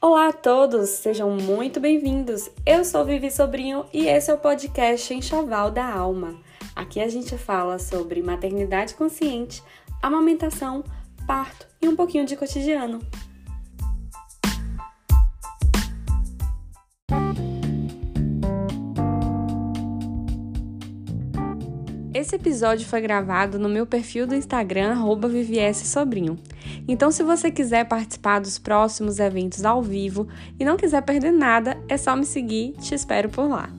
Olá a todos, sejam muito bem-vindos. Eu sou Vivi Sobrinho e esse é o podcast Enxoval da Alma. Aqui a gente fala sobre maternidade consciente, amamentação, parto e um pouquinho de cotidiano. Esse episódio foi gravado no meu perfil do Instagram, @vvssobrinho. Então, se você quiser participar dos próximos eventos ao vivo e não quiser perder nada, é só me seguir, te espero por lá.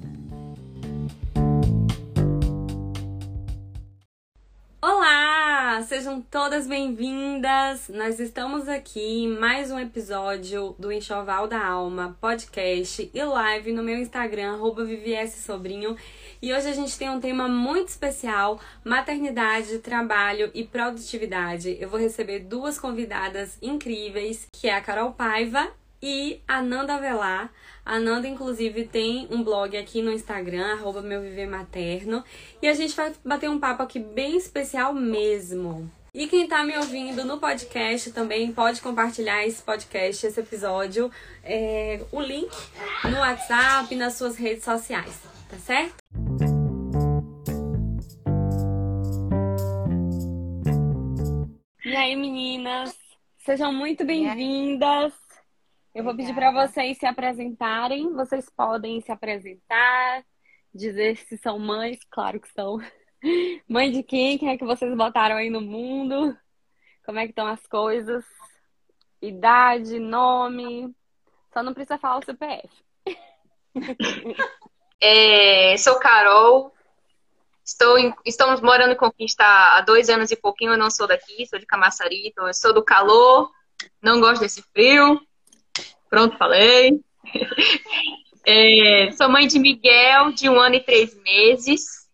Olá! Sejam todas bem-vindas! Nós estamos aqui em mais um episódio do Enxoval da Alma, podcast e live no meu Instagram, @vvssobrinho. E hoje a gente tem um tema muito especial: maternidade, trabalho e produtividade. Eu vou receber duas convidadas incríveis, que é a Carol Paiva e a Nanda Velar. A Nanda, inclusive, tem um blog aqui no Instagram, arroba meu viver materno. E a gente vai bater um papo aqui bem especial mesmo. E quem tá me ouvindo no podcast também pode compartilhar esse podcast, esse episódio, é, o link no WhatsApp, nas suas redes sociais, tá certo? E aí, meninas? Sejam muito bem-vindas. Eu vou pedir para vocês se apresentarem. Vocês podem se apresentar, dizer se são mães, claro que são. Mãe de quem? Quem é que vocês botaram aí no mundo? Como é que estão as coisas? Idade, nome. Só não precisa falar o CPF. É, sou Carol, Estou em, estamos morando em Conquista há dois anos e pouquinho. Eu não sou daqui, sou de Camaçari, então eu sou do calor, não gosto desse frio. Pronto, falei. É, sou mãe de Miguel, de um ano e três meses.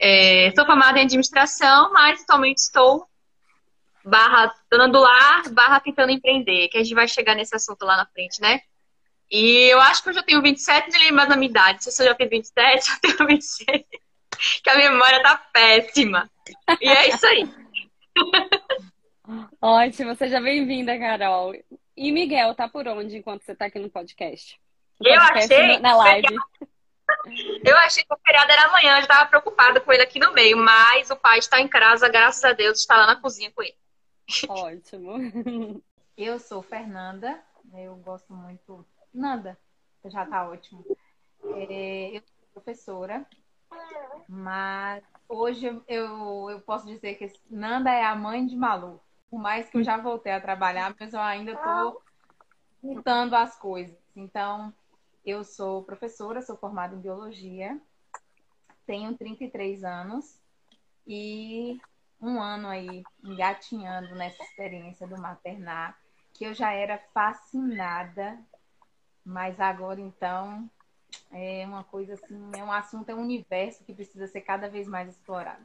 É, sou formada em administração, mas atualmente estou barra dona do lar, barra tentando empreender, que a gente vai chegar nesse assunto lá na frente, né? E eu acho que eu já tenho 27, não lembro mais da minha idade. Se eu já tenho 27, eu tenho 26. que a memória tá péssima. E é isso aí. Ótimo, seja bem-vinda, Carol. E Miguel, tá por onde enquanto você tá aqui no podcast? No eu podcast, achei. Na live. Eu achei que o feriado era amanhã, eu já tava preocupada com ele aqui no meio, mas o pai está em casa, graças a Deus, está lá na cozinha com ele. Ótimo. Eu sou Fernanda, eu gosto muito. Nanda, já tá ótimo. É, eu sou professora, mas hoje eu, eu posso dizer que Nanda é a mãe de Malu. Por mais que eu já voltei a trabalhar, mas eu ainda estou juntando as coisas. Então, eu sou professora, sou formada em biologia, tenho 33 anos e um ano aí engatinhando nessa experiência do maternar, que eu já era fascinada, mas agora então é uma coisa assim, é um assunto, é um universo que precisa ser cada vez mais explorado.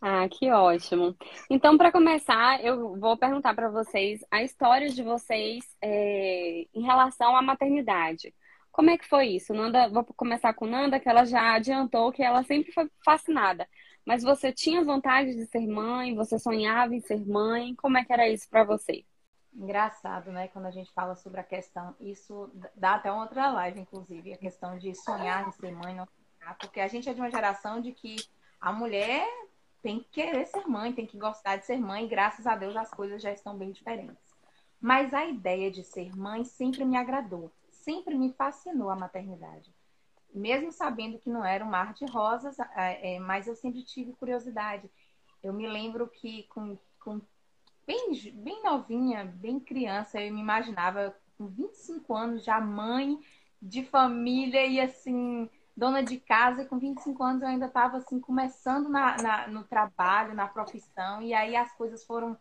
Ah, que ótimo. Então, para começar, eu vou perguntar para vocês a história de vocês é, em relação à maternidade. Como é que foi isso? Nanda, vou começar com Nanda, que ela já adiantou que ela sempre foi fascinada. Mas você tinha vontade de ser mãe? Você sonhava em ser mãe? Como é que era isso para você? Engraçado, né? Quando a gente fala sobre a questão, isso dá até outra live, inclusive, a questão de sonhar em ser mãe, não sonhar, porque a gente é de uma geração de que a mulher tem que querer ser mãe, tem que gostar de ser mãe, e graças a Deus as coisas já estão bem diferentes. Mas a ideia de ser mãe sempre me agradou, sempre me fascinou a maternidade. Mesmo sabendo que não era um mar de rosas, é, mas eu sempre tive curiosidade. Eu me lembro que com, com bem, bem novinha, bem criança, eu me imaginava com 25 anos já mãe de família e assim, dona de casa, e com 25 anos eu ainda estava assim, começando na, na, no trabalho, na profissão, e aí as coisas foram,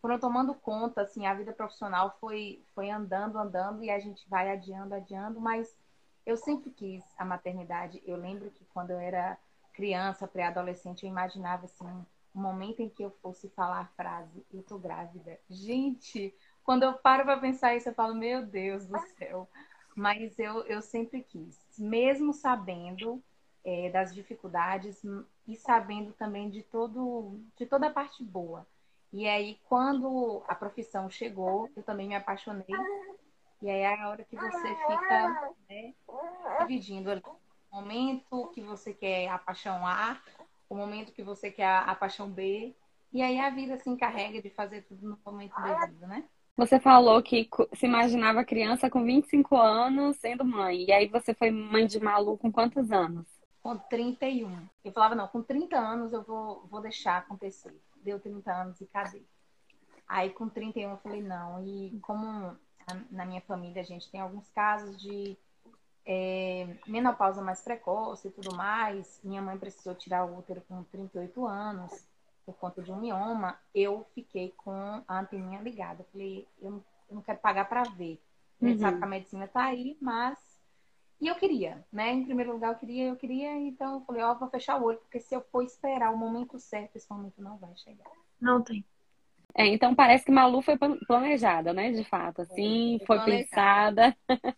foram tomando conta, assim, a vida profissional foi, foi andando, andando, e a gente vai adiando, adiando, mas eu sempre quis a maternidade. Eu lembro que quando eu era criança, pré-adolescente, eu imaginava assim, o momento em que eu fosse falar a frase, eu tô grávida. Gente, quando eu paro para pensar isso, eu falo, meu Deus do céu. Mas eu, eu sempre quis, mesmo sabendo é, das dificuldades e sabendo também de, todo, de toda a parte boa. E aí, quando a profissão chegou, eu também me apaixonei. E aí é a hora que você fica né, dividindo o momento que você quer a paixão A, o momento que você quer a, a paixão B. E aí a vida se encarrega de fazer tudo no momento devido, né? Você falou que se imaginava criança com 25 anos sendo mãe. E aí você foi mãe de Malu com quantos anos? Com 31. Eu falava, não, com 30 anos eu vou, vou deixar acontecer. Deu 30 anos e cadê? Aí com 31 eu falei, não. E como na minha família a gente tem alguns casos de é, menopausa mais precoce e tudo mais, minha mãe precisou tirar o útero com 38 anos por conta de um mioma, eu fiquei com a anteninha ligada. Falei, eu não, eu não quero pagar para ver. A gente uhum. sabe que a medicina tá aí, mas e eu queria, né? Em primeiro lugar, eu queria, eu queria, então eu falei, ó, oh, vou fechar o olho, porque se eu for esperar o momento certo, esse momento não vai chegar. Não tem. É, então parece que Malu foi planejada, né? De fato, assim, foi, foi pensada.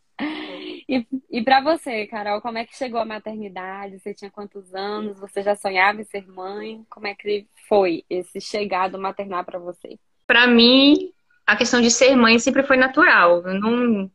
e e para você, Carol, como é que chegou a maternidade? Você tinha quantos anos? Você já sonhava em ser mãe? Como é que foi esse chegado maternal para você? Para mim, a questão de ser mãe sempre foi natural. Eu não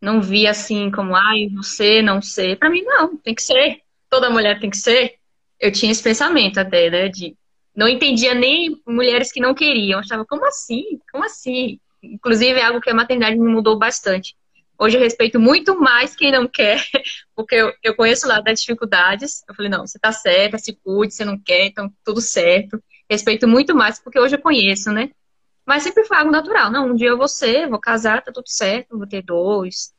não vi assim como, ai, você não ser. Para mim, não, tem que ser. Toda mulher tem que ser. Eu tinha esse pensamento até, né? De não entendia nem mulheres que não queriam. Eu achava, como assim? Como assim? Inclusive, é algo que a maternidade me mudou bastante. Hoje eu respeito muito mais quem não quer, porque eu, eu conheço lá das dificuldades. Eu falei, não, você tá certa, se cuide, você não quer, então tudo certo. Respeito muito mais, porque hoje eu conheço, né? Mas sempre foi algo natural. Não, um dia eu vou ser, vou casar, tá tudo certo, vou ter dois,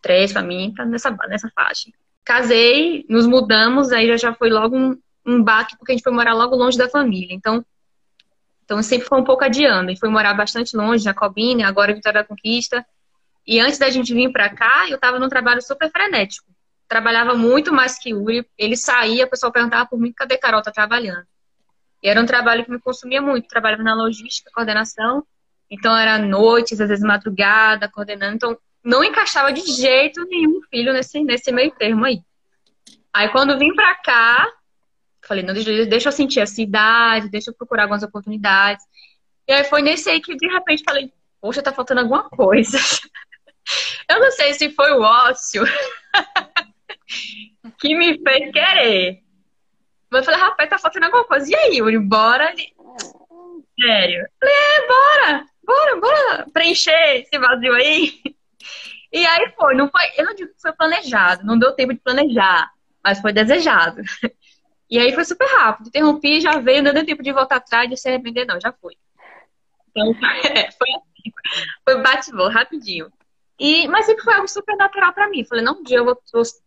três pra mim, tá nessa, nessa faixa. Casei, nos mudamos, aí já, já foi logo um, um baque, porque a gente foi morar logo longe da família. Então, então sempre foi um pouco adiando. Gente foi morar bastante longe, Jacobina, agora Vitória da Conquista. E antes da gente vir para cá, eu estava num trabalho super frenético. Trabalhava muito mais que Uri. Ele saía, o pessoal perguntava por mim, cadê Carol? Tá trabalhando. E era um trabalho que me consumia muito. Trabalhava na logística, coordenação. Então era noites, às vezes madrugada, coordenando. Então não encaixava de jeito nenhum filho nesse, nesse meio termo aí. Aí quando vim pra cá, falei, não, deixa, deixa eu sentir a cidade, deixa eu procurar algumas oportunidades. E aí foi nesse aí que de repente falei, poxa, tá faltando alguma coisa. eu não sei se foi o ócio que me fez querer. Mas eu falei, rapaz, tá faltando alguma coisa. E aí, Yuri, bora? Sério. Eu falei, é, bora, bora, bora preencher esse vazio aí. E aí foi, não foi, eu não digo que foi planejado, não deu tempo de planejar, mas foi desejado. E aí foi super rápido, interrompi, já veio, não deu tempo de voltar atrás, de se arrepender, não, já foi. Então, é, foi assim, foi bate rapidinho. E, mas sempre foi algo super natural para mim. Falei, não, um dia eu vou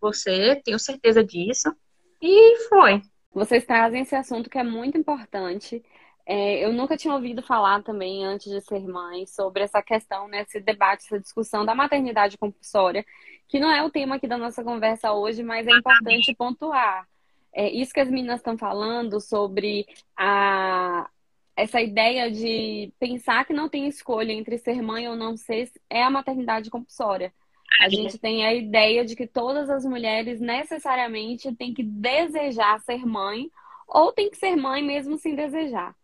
você, tenho certeza disso. E foi. Vocês trazem esse assunto que é muito importante, é, eu nunca tinha ouvido falar também, antes de ser mãe, sobre essa questão, né, esse debate, essa discussão da maternidade compulsória, que não é o tema aqui da nossa conversa hoje, mas é importante pontuar. É, isso que as meninas estão falando sobre a, essa ideia de pensar que não tem escolha entre ser mãe ou não ser, é a maternidade compulsória. A gente tem a ideia de que todas as mulheres necessariamente têm que desejar ser mãe ou tem que ser mãe mesmo sem desejar.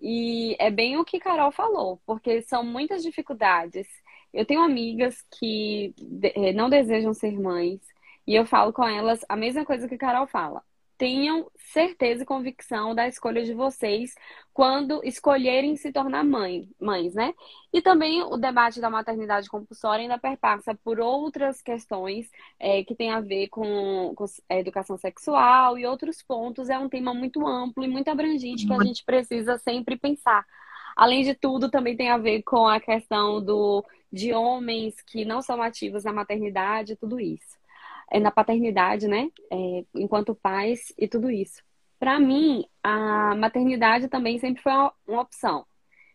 E é bem o que Carol falou, porque são muitas dificuldades. Eu tenho amigas que eh, não desejam ser mães, e eu falo com elas a mesma coisa que Carol fala tenham certeza e convicção da escolha de vocês quando escolherem se tornar mãe, mães, né? E também o debate da maternidade compulsória ainda perpassa por outras questões é, que tem a ver com, com educação sexual e outros pontos. É um tema muito amplo e muito abrangente que a gente precisa sempre pensar. Além de tudo, também tem a ver com a questão do, de homens que não são ativos na maternidade, tudo isso na paternidade, né? É, enquanto pais e tudo isso. Para mim, a maternidade também sempre foi uma, opção.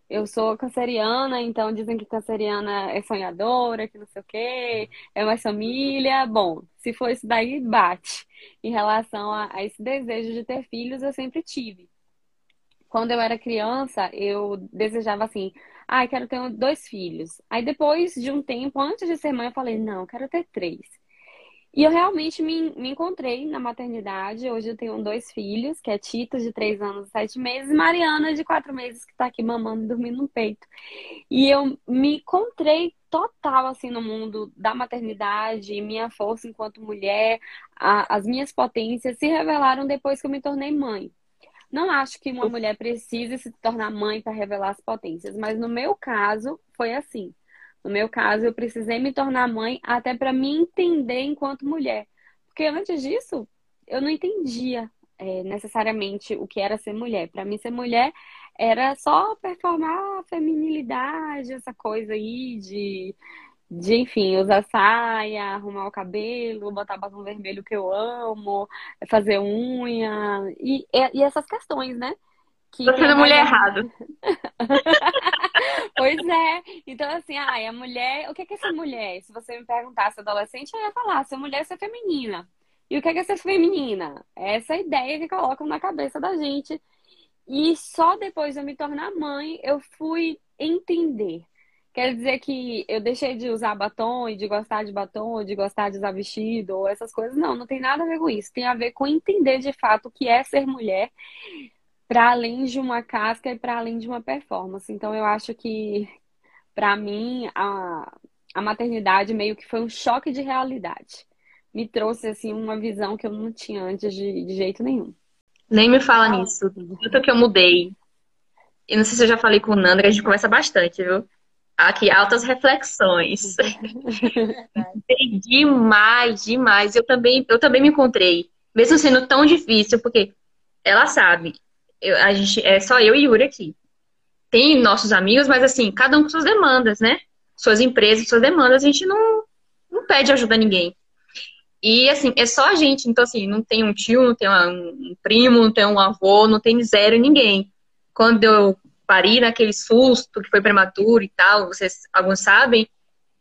Eu sou canceriana, então dizem que canceriana é sonhadora, que não sei o quê, é mais família. Bom, se for isso daí, bate. Em relação a, a esse desejo de ter filhos, eu sempre tive. Quando eu era criança, eu desejava assim, ah, quero ter dois filhos. Aí depois de um tempo, antes de ser mãe, eu falei, não, quero ter três. E eu realmente me, me encontrei na maternidade. Hoje eu tenho dois filhos, que é Tito, de três anos e sete meses, e Mariana, de quatro meses, que está aqui mamando, dormindo no peito. E eu me encontrei total, assim, no mundo da maternidade, minha força enquanto mulher, a, as minhas potências se revelaram depois que eu me tornei mãe. Não acho que uma mulher precise se tornar mãe para revelar as potências, mas no meu caso foi assim. No meu caso, eu precisei me tornar mãe até para me entender enquanto mulher. Porque antes disso, eu não entendia é, necessariamente o que era ser mulher. Para mim, ser mulher era só performar a feminilidade, essa coisa aí de, de, enfim, usar saia, arrumar o cabelo, botar batom vermelho que eu amo, fazer unha e, e essas questões, né? Que Tô sendo mulher errado. pois é. Então, assim, ai, a mulher. O que é ser mulher? Se você me perguntasse adolescente, eu ia falar: ser mulher é ser feminina. E o que é ser feminina? Essa é ideia que colocam na cabeça da gente. E só depois de eu me tornar mãe, eu fui entender. Quer dizer que eu deixei de usar batom e de gostar de batom, de gostar de usar vestido ou essas coisas. Não, não tem nada a ver com isso. Tem a ver com entender de fato o que é ser mulher para além de uma casca e para além de uma performance. Então eu acho que para mim a, a maternidade meio que foi um choque de realidade. Me trouxe assim uma visão que eu não tinha antes de, de jeito nenhum. Nem me fala nisso. Tanto que eu mudei. E não sei se eu já falei com o Nando, que a gente conversa bastante, viu? Aqui, altas reflexões. demais, demais. Eu também, eu também me encontrei. Mesmo sendo tão difícil, porque ela sabe, eu, a gente, é só eu e Yuri aqui. Tem nossos amigos, mas assim, cada um com suas demandas, né? Suas empresas, suas demandas, a gente não, não pede ajuda a ninguém. E assim, é só a gente. Então, assim, não tem um tio, não tem um primo, não tem um avô, não tem zero ninguém. Quando eu pari naquele susto que foi prematuro e tal, vocês alguns sabem,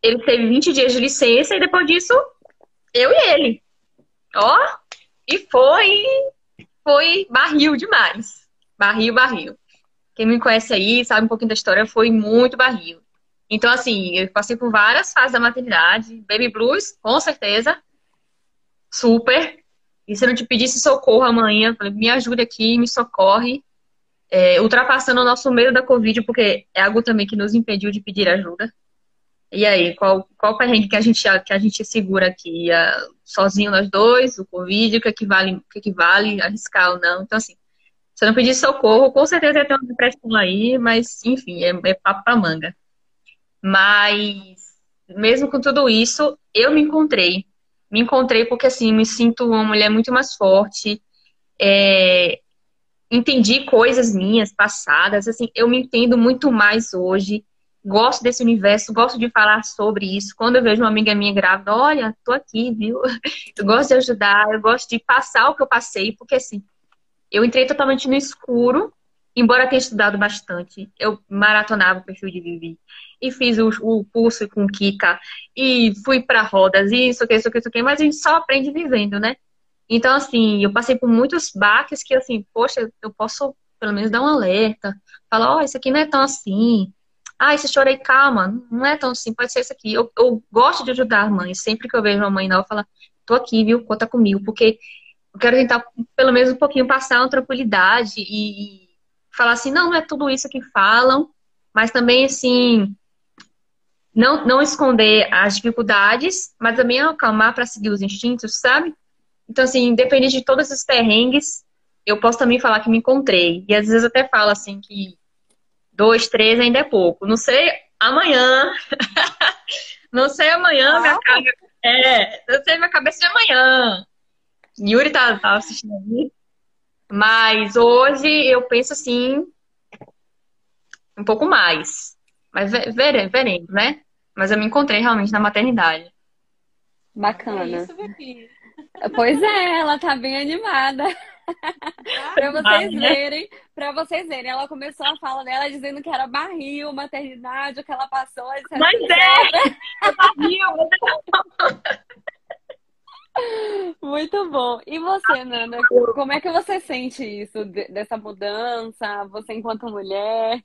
ele teve 20 dias de licença e depois disso, eu e ele. Ó, e foi, foi barril demais. Barril, barril. Quem me conhece aí, sabe um pouquinho da história, foi muito barril. Então, assim, eu passei por várias fases da maternidade. Baby blues, com certeza. Super. E se eu não te pedisse socorro amanhã, falei, me ajude aqui, me socorre. É, ultrapassando o nosso medo da Covid, porque é algo também que nos impediu de pedir ajuda. E aí, qual, qual perrengue que a gente, que a gente segura aqui? sozinho nós dois, o Covid, o que equivale, o que equivale arriscar ou não. Então, assim, se eu não pedir socorro, com certeza ter uma depressão aí, mas enfim, é, é papo pra manga. Mas, mesmo com tudo isso, eu me encontrei. Me encontrei porque, assim, me sinto uma mulher muito mais forte. É, entendi coisas minhas passadas. Assim, eu me entendo muito mais hoje. Gosto desse universo, gosto de falar sobre isso. Quando eu vejo uma amiga minha grávida, olha, tô aqui, viu? Eu gosto de ajudar, eu gosto de passar o que eu passei, porque assim, eu entrei totalmente no escuro, embora tenha estudado bastante. Eu maratonava o perfil de Vivi. E fiz o, o curso com Kika. E fui para rodas, isso, que, isso, que, isso, que. Mas a gente só aprende vivendo, né? Então, assim, eu passei por muitos baques que, assim, poxa, eu posso pelo menos dar um alerta. Falar, ó, oh, isso aqui não é tão assim. Ah, esse chorei, calma, não é tão assim, pode ser isso aqui. Eu, eu gosto de ajudar mães. Sempre que eu vejo uma mãe nova, eu falo, tô aqui, viu? Conta comigo. Porque eu quero tentar, pelo menos um pouquinho, passar uma tranquilidade e, falar assim, não, não é tudo isso que falam, mas também, assim, não, não esconder as dificuldades, mas também acalmar para seguir os instintos, sabe? Então, assim, independente de todos esses perrengues, eu posso também falar que me encontrei. E às vezes até falo assim que dois, três ainda é pouco. Não sei amanhã. não sei amanhã, ah. minha cara. É, não sei minha cabeça de amanhã. Yuri tá, tá assistindo aí. Mas hoje eu penso assim, um pouco mais. Mas veremos, veremos, né? Mas eu me encontrei realmente na maternidade. Bacana. É isso, Pois é, ela tá bem animada. pra vocês né? verem, pra vocês verem, ela começou a fala dela dizendo que era barril, maternidade, o que ela passou. Etc, mas é! É barril! Muito bom. E você, Nana? Como é que você sente isso, dessa mudança? Você enquanto mulher?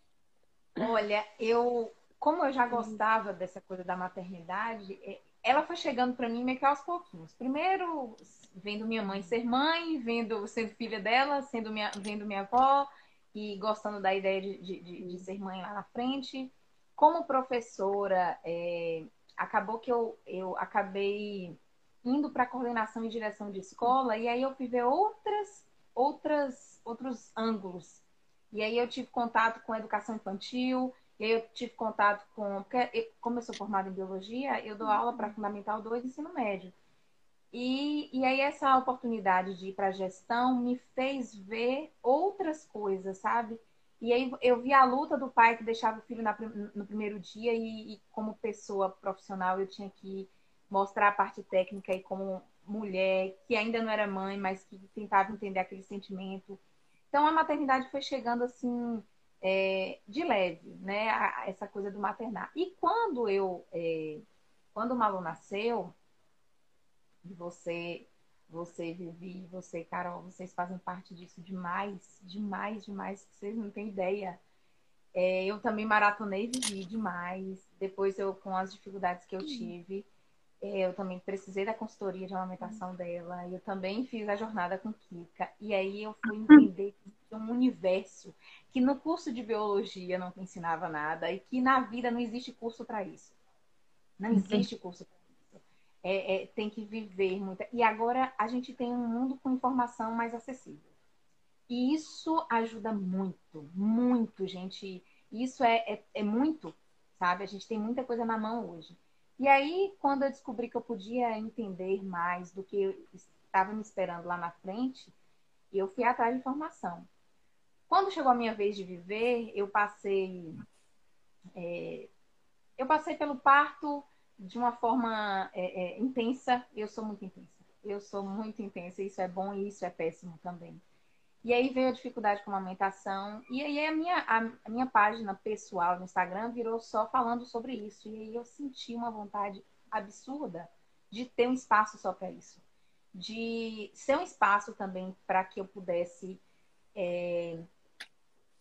Olha, eu, como eu já gostava dessa coisa da maternidade, é, ela foi chegando para mim meio que aos pouquinhos. Primeiro, vendo minha mãe ser mãe, vendo sendo filha dela, sendo minha, vendo minha avó e gostando da ideia de, de, de ser mãe lá na frente. Como professora, é, acabou que eu, eu acabei indo para coordenação e direção de escola e aí eu fui ver outras, outras, outros ângulos. E aí eu tive contato com educação infantil, e aí eu tive contato com. Porque, como eu sou formada em biologia, eu dou aula para Fundamental 2 e ensino médio. E, e aí essa oportunidade de ir para gestão me fez ver outras coisas, sabe? E aí eu vi a luta do pai que deixava o filho na, no primeiro dia e, e, como pessoa profissional eu tinha que mostrar a parte técnica e como mulher que ainda não era mãe, mas que tentava entender aquele sentimento. Então a maternidade foi chegando assim é, de leve, né? A, essa coisa do maternar. E quando eu, é, quando o Malu nasceu, você, você Vivi, você Carol, vocês fazem parte disso demais, demais, demais, que vocês não têm ideia. É, eu também maratonei Vivi demais. Depois eu, com as dificuldades que eu tive, é, eu também precisei da consultoria de amamentação dela. Eu também fiz a jornada com Kika. E aí eu fui entender um universo que no curso de biologia não ensinava nada e que na vida não existe curso para isso. Não existe curso para isso. É, é, tem que viver muito. E agora a gente tem um mundo com informação mais acessível. E isso ajuda muito, muito, gente. Isso é, é, é muito, sabe? A gente tem muita coisa na mão hoje. E aí, quando eu descobri que eu podia entender mais do que estava me esperando lá na frente, eu fui atrás de informação. Quando chegou a minha vez de viver, eu passei. É, eu passei pelo parto de uma forma é, é, intensa. Eu sou muito intensa. Eu sou muito intensa. Isso é bom e isso é péssimo também. E aí veio a dificuldade com a amamentação. E aí a minha, a, minha página pessoal no Instagram virou só falando sobre isso. E aí eu senti uma vontade absurda de ter um espaço só para isso. De ser um espaço também para que eu pudesse é,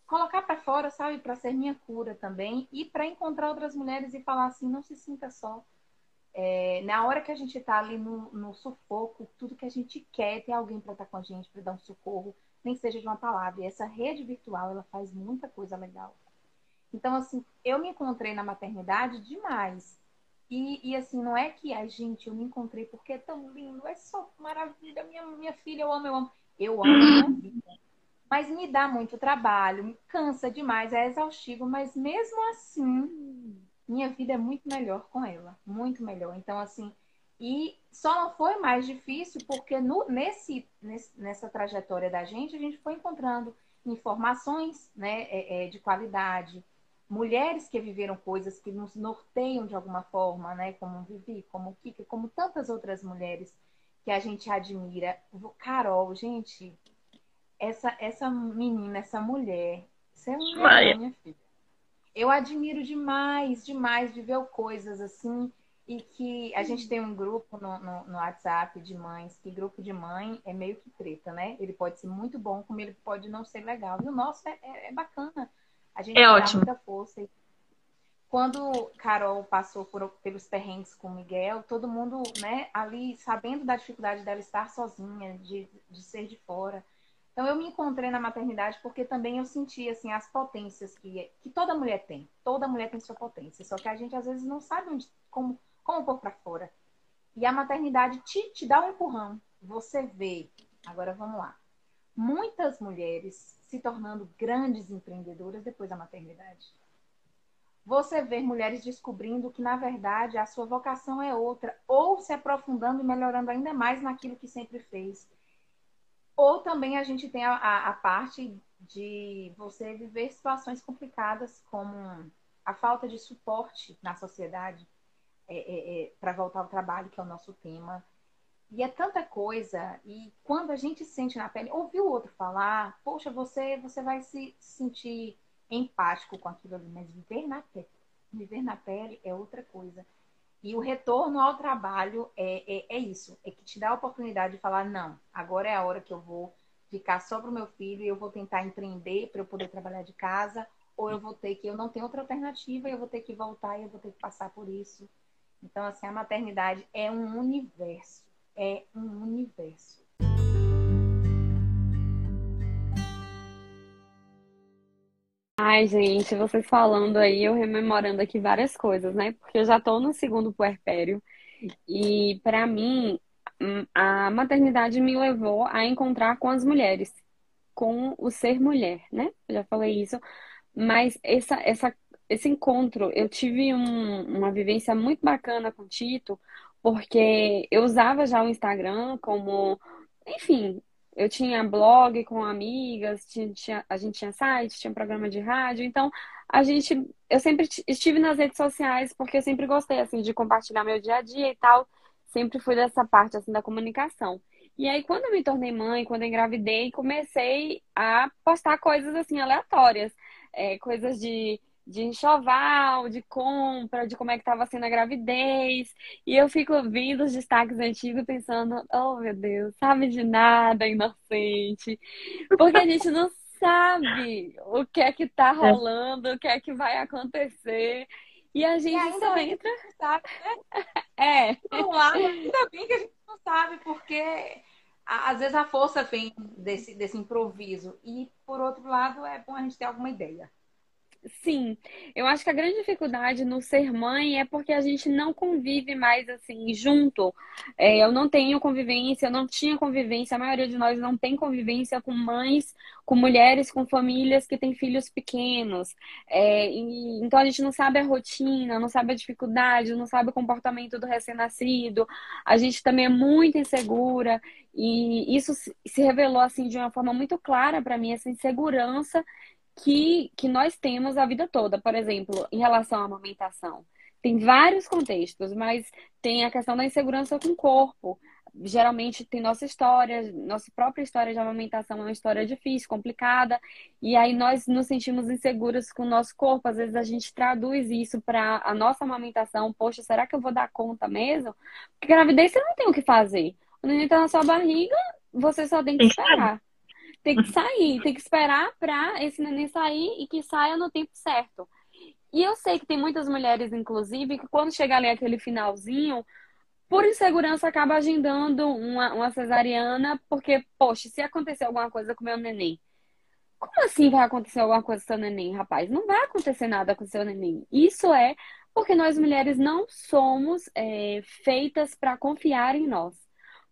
colocar para fora, sabe, para ser minha cura também e para encontrar outras mulheres e falar assim, não se sinta só. É, na hora que a gente está ali no, no, sufoco, tudo que a gente quer é ter alguém para estar tá com a gente, para dar um socorro, nem que seja de uma palavra. E essa rede virtual, ela faz muita coisa legal. Então, assim, eu me encontrei na maternidade demais. E, e assim, não é que a gente, eu me encontrei porque é tão lindo, é só maravilha, minha, minha filha, eu amo, eu amo. Eu amo a minha vida. Mas me dá muito trabalho, me cansa demais, é exaustivo, mas mesmo assim, minha vida é muito melhor com ela, muito melhor. Então, assim, e só não foi mais difícil porque no, nesse, nessa trajetória da gente, a gente foi encontrando informações né, é, é, de qualidade, mulheres que viveram coisas que nos norteiam de alguma forma, né, como Vivi, como Kika, como tantas outras mulheres que a gente admira. Carol, gente, essa, essa menina, essa mulher, você é minha filha. Eu admiro demais, demais de ver coisas assim. E que a gente tem um grupo no, no, no, WhatsApp de mães, que grupo de mãe é meio que treta, né? Ele pode ser muito bom, como ele pode não ser legal. E o nosso é, é, é bacana. A gente é dá ótimo. muita força. Quando Carol passou por, pelos perrengues com o Miguel, todo mundo, né, ali sabendo da dificuldade dela estar sozinha, de, de ser de fora. Então eu me encontrei na maternidade porque também eu senti assim as potências que, que toda mulher tem. Toda mulher tem sua potência, só que a gente às vezes não sabe onde, como, como pôr para fora. E a maternidade te, te dá um empurrão. Você vê. Agora vamos lá. Muitas mulheres se tornando grandes empreendedoras depois da maternidade. Você vê mulheres descobrindo que, na verdade, a sua vocação é outra, ou se aprofundando e melhorando ainda mais naquilo que sempre fez. Ou também a gente tem a, a, a parte de você viver situações complicadas, como a falta de suporte na sociedade é, é, é, para voltar ao trabalho, que é o nosso tema. E é tanta coisa, e quando a gente sente na pele, ouvir o outro falar, poxa, você, você vai se sentir empático com aquilo ali, mas viver na pele, viver na pele é outra coisa. E o retorno ao trabalho é, é, é, isso, é que te dá a oportunidade de falar, não, agora é a hora que eu vou ficar só para o meu filho e eu vou tentar empreender para eu poder trabalhar de casa, ou eu vou ter que, eu não tenho outra alternativa, eu vou ter que voltar e eu vou ter que passar por isso. Então, assim, a maternidade é um universo. É um universo. Ai, gente, vocês falando aí, eu rememorando aqui várias coisas, né? Porque eu já tô no segundo puerpério e para mim hum, a maternidade me levou a encontrar com as mulheres, com o ser mulher, né? Eu já falei isso, mas essa, essa, esse encontro, eu tive um, uma vivência muito bacana com o Tito, porque eu usava já o Instagram como, enfim, eu tinha blog com amigas, tinha, tinha, a gente tinha site, tinha programa de rádio, então a gente, eu sempre estive nas redes sociais porque eu sempre gostei assim de compartilhar meu dia a dia e tal, sempre fui dessa parte assim da comunicação. E aí quando eu me tornei mãe, quando eu engravidei, comecei a postar coisas assim aleatórias, é, coisas de de enxoval, de compra, de como é que estava sendo a gravidez. E eu fico vendo os destaques antigos pensando, oh meu Deus, sabe de nada, inocente. Porque a gente não sabe o que é que tá é. rolando, o que é que vai acontecer. E a gente e só entra. Sabe, né? É. Por lá, ainda bem que a gente não sabe, porque às vezes a força vem desse, desse improviso. E, por outro lado, é bom a gente ter alguma ideia. Sim, eu acho que a grande dificuldade no ser mãe é porque a gente não convive mais assim junto. É, eu não tenho convivência, eu não tinha convivência, a maioria de nós não tem convivência com mães, com mulheres, com famílias que têm filhos pequenos. É, e, então a gente não sabe a rotina, não sabe a dificuldade, não sabe o comportamento do recém-nascido. A gente também é muito insegura e isso se revelou assim de uma forma muito clara para mim essa insegurança que, que nós temos a vida toda. Por exemplo, em relação à amamentação. Tem vários contextos, mas tem a questão da insegurança com o corpo. Geralmente tem nossa história, nossa própria história de amamentação é uma história difícil, complicada, e aí nós nos sentimos inseguros com o nosso corpo. Às vezes a gente traduz isso para a nossa amamentação. Poxa, será que eu vou dar conta mesmo? Porque gravidez você não tem o que fazer. O neném está na sua barriga, você só tem que esperar tem que sair, tem que esperar para esse neném sair e que saia no tempo certo. E eu sei que tem muitas mulheres, inclusive, que quando chega ali aquele finalzinho, por insegurança acaba agendando uma, uma cesariana, porque, poxa, se acontecer alguma coisa com meu neném, como assim vai acontecer alguma coisa com seu neném, rapaz? Não vai acontecer nada com seu neném. Isso é porque nós mulheres não somos é, feitas para confiar em nós.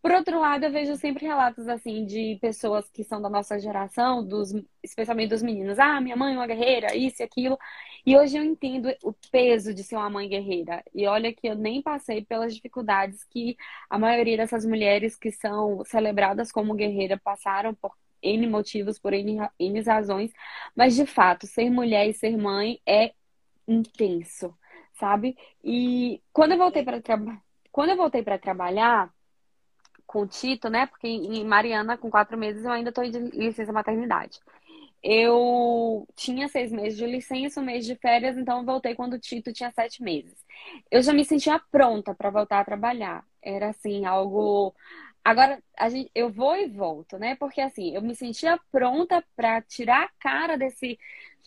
Por outro lado, eu vejo sempre relatos assim de pessoas que são da nossa geração, dos, especialmente dos meninos. Ah, minha mãe é uma guerreira, isso e aquilo. E hoje eu entendo o peso de ser uma mãe guerreira. E olha que eu nem passei pelas dificuldades que a maioria dessas mulheres que são celebradas como guerreira passaram por N motivos, por N, N razões. Mas de fato, ser mulher e ser mãe é intenso, sabe? E quando eu voltei para. Quando eu voltei para trabalhar, com o Tito, né? Porque em Mariana, com quatro meses, eu ainda estou de licença maternidade. Eu tinha seis meses de licença, um mês de férias, então voltei quando o Tito tinha sete meses. Eu já me sentia pronta para voltar a trabalhar. Era assim, algo. Agora, a gente, eu vou e volto, né? Porque assim, eu me sentia pronta para tirar a cara desse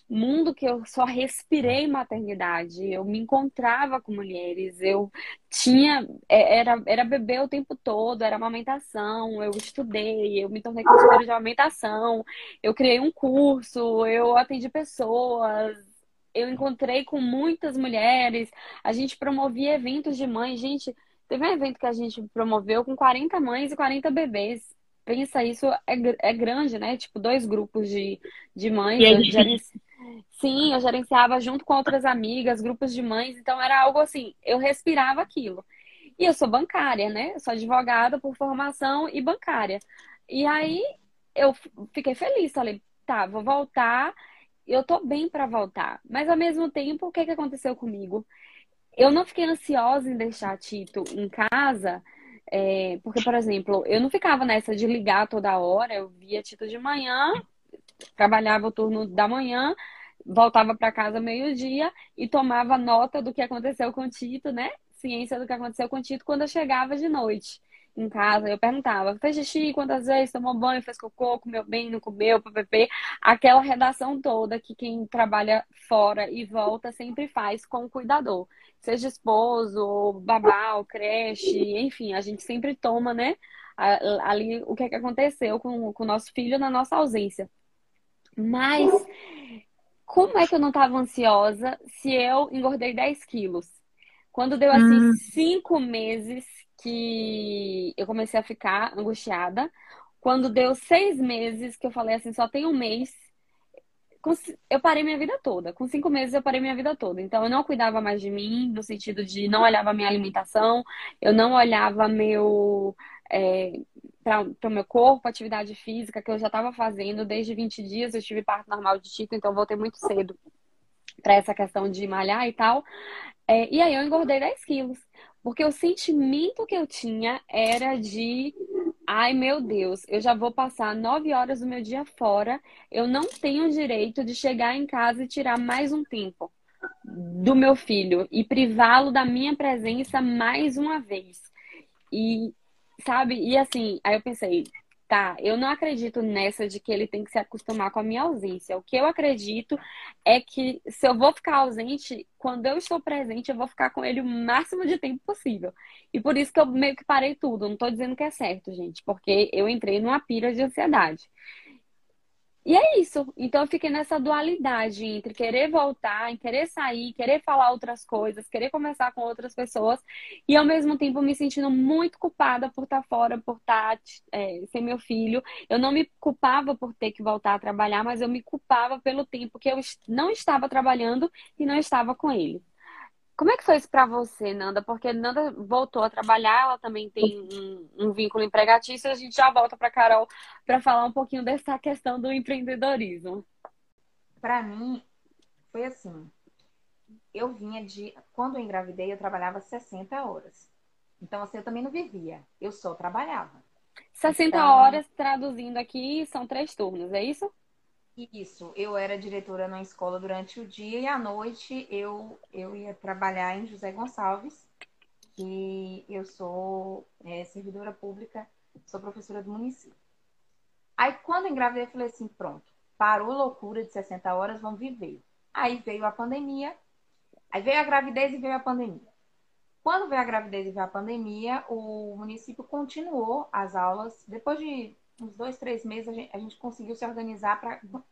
mundo que eu só respirei maternidade. Eu me encontrava com mulheres, eu tinha é, era era bebê o tempo todo, era amamentação, eu estudei, eu me tornei consultora de amamentação, eu criei um curso, eu atendi pessoas, eu encontrei com muitas mulheres, a gente promovia eventos de mães, gente, teve um evento que a gente promoveu com 40 mães e 40 bebês pensa isso é, é grande, né? Tipo, dois grupos de, de mães. Eu gerenci... Sim, eu gerenciava junto com outras amigas, grupos de mães, então era algo assim, eu respirava aquilo. E eu sou bancária, né? Eu sou advogada por formação e bancária. E aí eu fiquei feliz, falei, tá, vou voltar, eu tô bem para voltar. Mas ao mesmo tempo, o que, que aconteceu comigo? Eu não fiquei ansiosa em deixar Tito em casa é, porque, por exemplo, eu não ficava nessa de ligar toda hora, eu via Tito de manhã, trabalhava o turno da manhã, voltava para casa meio-dia e tomava nota do que aconteceu com o Tito, né? Ciência do que aconteceu com o Tito quando eu chegava de noite. em casa, eu perguntava, fez xixi quantas vezes, tomou banho, fez cocô, comeu bem, não comeu, ppp. Aquela redação toda que quem trabalha fora e volta sempre faz com o cuidador. Seja esposo, babá, creche, enfim, a gente sempre toma, né? Ali o que, é que aconteceu com o nosso filho na nossa ausência. Mas como é que eu não estava ansiosa se eu engordei 10 quilos? Quando deu assim hum. cinco meses que eu comecei a ficar angustiada. Quando deu seis meses que eu falei assim, só tem um mês, eu parei minha vida toda. Com cinco meses eu parei minha vida toda. Então eu não cuidava mais de mim, no sentido de não olhava minha alimentação, eu não olhava meu é, para o meu corpo, atividade física que eu já estava fazendo desde 20 dias. Eu tive parto normal de Tito, então voltei muito cedo para essa questão de malhar e tal. É, e aí eu engordei 10 quilos. Porque o sentimento que eu tinha era de ai meu Deus, eu já vou passar nove horas do meu dia fora, eu não tenho direito de chegar em casa e tirar mais um tempo do meu filho e privá-lo da minha presença mais uma vez. E sabe? E assim, aí eu pensei, tá, eu não acredito nessa de que ele tem que se acostumar com a minha ausência. O que eu acredito é que se eu vou ficar ausente, quando eu estou presente, eu vou ficar com ele o máximo de tempo possível. E por isso que eu meio que parei tudo. Não tô dizendo que é certo, gente, porque eu entrei numa pira de ansiedade. E é isso. Então eu fiquei nessa dualidade entre querer voltar, querer sair, querer falar outras coisas, querer conversar com outras pessoas e ao mesmo tempo me sentindo muito culpada por estar fora, por estar é, sem meu filho. Eu não me culpava por ter que voltar a trabalhar, mas eu me culpava pelo tempo que eu não estava trabalhando e não estava com ele. Como é que foi isso para você, Nanda? Porque Nanda voltou a trabalhar, ela também tem um, um vínculo empregatício. A gente já volta para Carol para falar um pouquinho dessa questão do empreendedorismo. Para mim, foi assim. Eu vinha de. Quando eu engravidei, eu trabalhava 60 horas. Então, assim, eu também não vivia. Eu só trabalhava. 60 então... horas, traduzindo aqui, são três turnos, é isso? Isso, eu era diretora na escola durante o dia e à noite eu, eu ia trabalhar em José Gonçalves, e eu sou é, servidora pública, sou professora do município. Aí quando engravidei, eu falei assim, pronto, parou a loucura de 60 horas, vamos viver. Aí veio a pandemia, aí veio a gravidez e veio a pandemia. Quando veio a gravidez e veio a pandemia, o município continuou as aulas, depois de uns dois, três meses, a gente, a gente conseguiu se organizar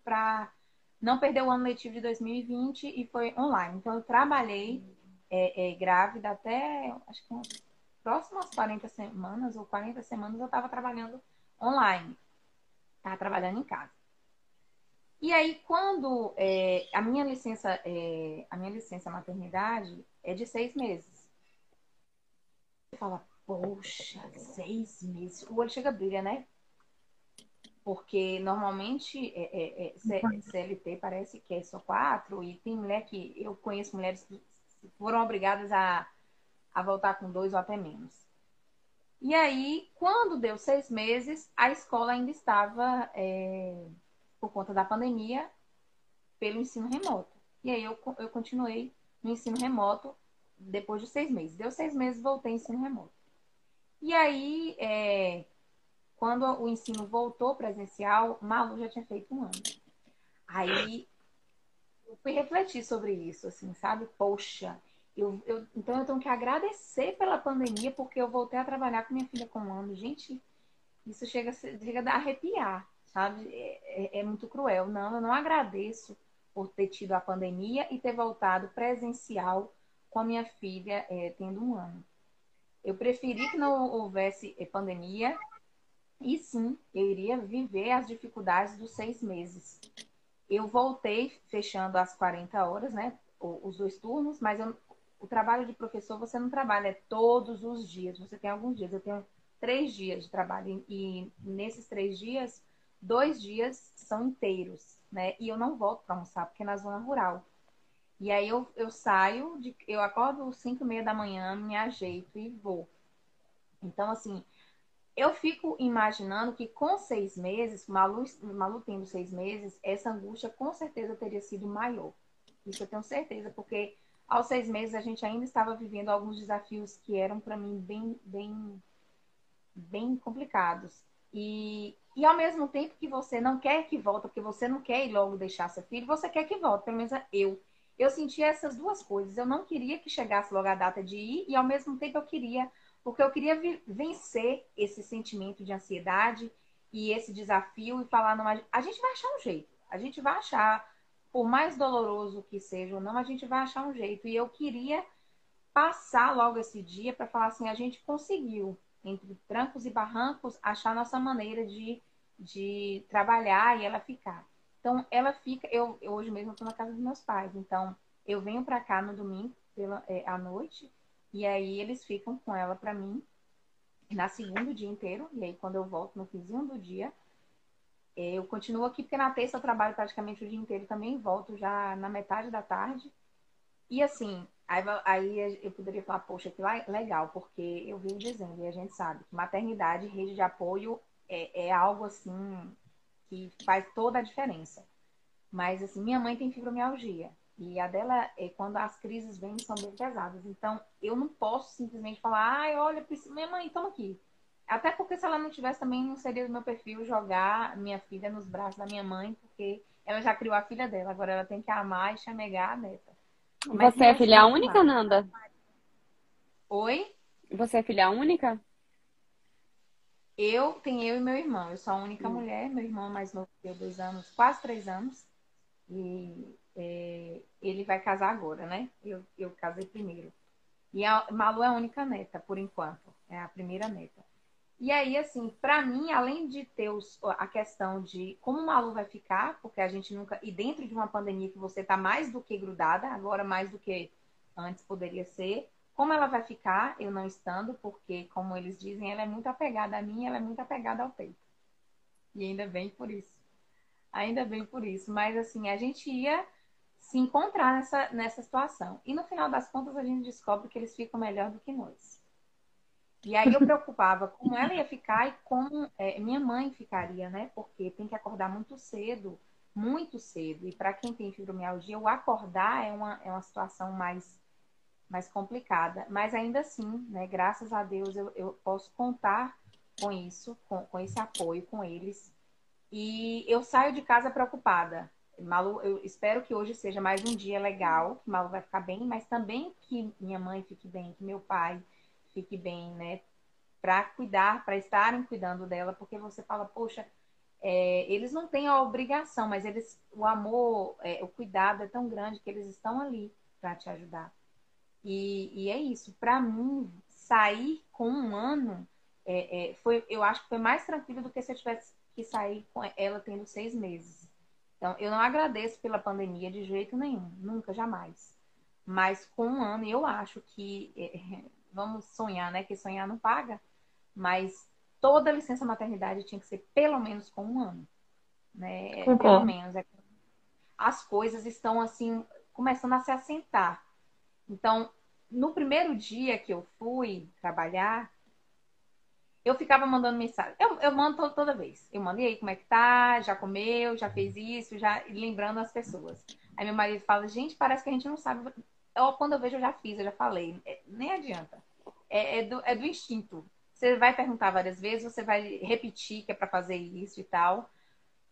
para não perder o ano letivo de 2020 e foi online. Então, eu trabalhei é, é, grávida até, acho que umas próximas 40 semanas ou 40 semanas eu estava trabalhando online. Estava trabalhando em casa. E aí, quando é, a minha licença, é, a minha licença maternidade é de seis meses. Você fala, poxa, seis meses. O olho chega a brilha, né? Porque normalmente é, é, é, CLT parece que é só quatro, e tem mulher que eu conheço mulheres que foram obrigadas a, a voltar com dois ou até menos. E aí, quando deu seis meses, a escola ainda estava, é, por conta da pandemia, pelo ensino remoto. E aí eu, eu continuei no ensino remoto depois de seis meses. Deu seis meses, voltei ao ensino remoto. E aí, é, quando o ensino voltou presencial, Malu já tinha feito um ano. Aí eu fui refletir sobre isso, assim, sabe? Poxa, eu, eu, então eu tenho que agradecer pela pandemia, porque eu voltei a trabalhar com minha filha com um ano. Gente, isso chega, chega a arrepiar, sabe? É, é, é muito cruel. Não, eu não agradeço por ter tido a pandemia e ter voltado presencial com a minha filha é, tendo um ano. Eu preferi que não houvesse é, pandemia e sim, eu iria viver as dificuldades dos seis meses. Eu voltei fechando as 40 horas, né? Os dois turnos, mas eu, o trabalho de professor você não trabalha todos os dias. Você tem alguns dias. Eu tenho três dias de trabalho e nesses três dias, dois dias são inteiros, né? E eu não volto para almoçar porque é na zona rural. E aí eu, eu saio, de, eu acordo às 5 e meia da manhã, me ajeito e vou. Então, assim, eu fico imaginando que com seis meses, Malu, Malu tendo seis meses, essa angústia com certeza teria sido maior. Isso eu tenho certeza, porque aos seis meses a gente ainda estava vivendo alguns desafios que eram para mim bem, bem, bem complicados. E, e ao mesmo tempo que você não quer que volte, porque você não quer ir logo deixar seu filho, você quer que volte, pelo menos eu. Eu senti essas duas coisas. Eu não queria que chegasse logo a data de ir, e ao mesmo tempo eu queria, porque eu queria vencer esse sentimento de ansiedade e esse desafio e falar, não, a gente vai achar um jeito. A gente vai achar, por mais doloroso que seja ou não, a gente vai achar um jeito. E eu queria passar logo esse dia para falar assim, a gente conseguiu, entre trancos e barrancos, achar nossa maneira de, de trabalhar e ela ficar. Então, ela fica, eu, eu hoje mesmo estou na casa dos meus pais, então eu venho para cá no domingo pela, é, à noite e aí eles ficam com ela para mim na segunda dia inteiro, e aí quando eu volto no finzinho do dia, eu continuo aqui, porque na terça eu trabalho praticamente o dia inteiro também, volto já na metade da tarde. E assim, aí, aí eu poderia falar, poxa, que legal, porque eu vi o desenho e a gente sabe que maternidade, rede de apoio é, é algo assim que faz toda a diferença. Mas assim, minha mãe tem fibromialgia. E a dela, é, quando as crises vêm, são bem pesadas. Então, eu não posso simplesmente falar, ai, olha, minha mãe, toma aqui. Até porque se ela não tivesse, também não seria do meu perfil jogar minha filha nos braços da minha mãe, porque ela já criou a filha dela. Agora ela tem que amar e chamegar a neta. Mas Você é filha única, Nanda? Oi? Você é filha única? Eu tenho eu e meu irmão. Eu sou a única hum. mulher. Meu irmão é mais novo que eu, dois anos, quase três anos. E é, ele vai casar agora, né? Eu, eu casei primeiro. E a Malu é a única neta, por enquanto. É a primeira neta. E aí, assim, para mim, além de ter os, a questão de como o Malu vai ficar, porque a gente nunca. E dentro de uma pandemia que você tá mais do que grudada, agora mais do que antes poderia ser. Como ela vai ficar, eu não estando, porque, como eles dizem, ela é muito apegada a mim, ela é muito apegada ao peito. E ainda bem por isso. Ainda bem por isso. Mas, assim, a gente ia se encontrar nessa, nessa situação. E no final das contas, a gente descobre que eles ficam melhor do que nós. E aí eu preocupava como ela ia ficar e como é, minha mãe ficaria, né? Porque tem que acordar muito cedo, muito cedo. E para quem tem fibromialgia, o acordar é uma, é uma situação mais mais complicada. Mas ainda assim, né, graças a Deus, eu, eu posso contar com isso, com, com esse apoio com eles. E eu saio de casa preocupada. Malu, eu espero que hoje seja mais um dia legal, que Malu vai ficar bem, mas também que minha mãe fique bem, que meu pai fique bem, né? Para cuidar, para estarem cuidando dela, porque você fala, poxa, é, eles não têm a obrigação, mas eles, o amor, é, o cuidado é tão grande que eles estão ali para te ajudar. E, e é isso. Para mim, sair com um ano é, é, foi, eu acho que foi mais tranquilo do que se eu tivesse que sair com ela tendo seis meses. Então, eu não agradeço pela pandemia de jeito nenhum, nunca, jamais. Mas com um ano, eu acho que é, vamos sonhar, né? Que sonhar não paga, mas toda licença maternidade tinha que ser pelo menos com um ano, né? Pelo menos. É as coisas estão assim começando a se assentar. Então, no primeiro dia que eu fui trabalhar, eu ficava mandando mensagem. Eu, eu mando toda, toda, vez. Eu mando, e aí, como é que tá? Já comeu? Já fez isso? Já lembrando as pessoas. Aí meu marido fala, gente, parece que a gente não sabe. Eu, quando eu vejo, eu já fiz, eu já falei. É, nem adianta. É, é, do, é do instinto. Você vai perguntar várias vezes, você vai repetir que é para fazer isso e tal.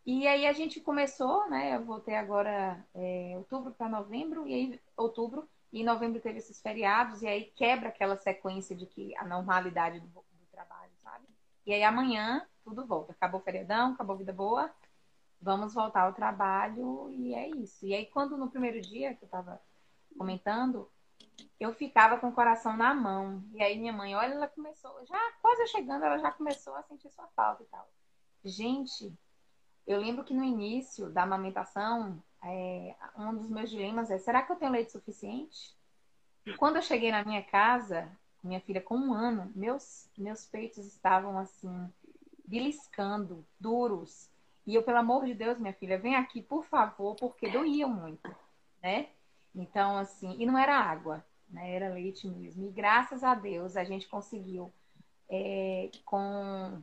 E aí a gente começou, né? Eu voltei agora é, outubro para novembro, e aí outubro, e em novembro teve esses feriados, e aí quebra aquela sequência de que a normalidade do, trabalho, sabe? E aí amanhã tudo volta. Acabou o feriadão, acabou a vida boa, vamos voltar ao trabalho, e é isso. E aí, quando no primeiro dia que eu estava comentando, eu ficava com o coração na mão. E aí minha mãe, olha, ela começou, já quase chegando, ela já começou a sentir sua falta e tal. Gente, eu lembro que no início da amamentação, é, um dos meus dilemas é: será que eu tenho leite suficiente? Quando eu cheguei na minha casa, minha filha com um ano, meus, meus peitos estavam assim, beliscando, duros. E eu, pelo amor de Deus, minha filha, vem aqui, por favor, porque doía muito, né? Então, assim, e não era água, né? Era leite mesmo. E graças a Deus a gente conseguiu, é, com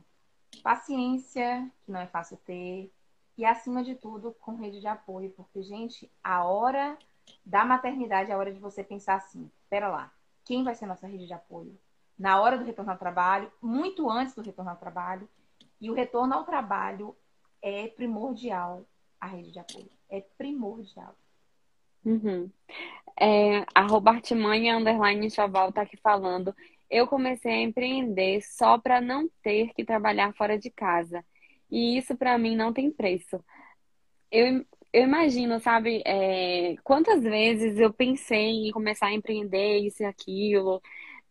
paciência, que não é fácil ter, e, acima de tudo, com rede de apoio, porque, gente, a hora da maternidade é a hora de você pensar assim: espera lá, quem vai ser nossa rede de apoio? na hora do retorno ao trabalho, muito antes do retorno ao trabalho. E o retorno ao trabalho é primordial a rede de apoio. É primordial. Uhum. É, a Robartmanha Underline Chaval tá aqui falando. Eu comecei a empreender só para não ter que trabalhar fora de casa. E isso para mim não tem preço. Eu, eu imagino, sabe, é, quantas vezes eu pensei em começar a empreender isso e aquilo.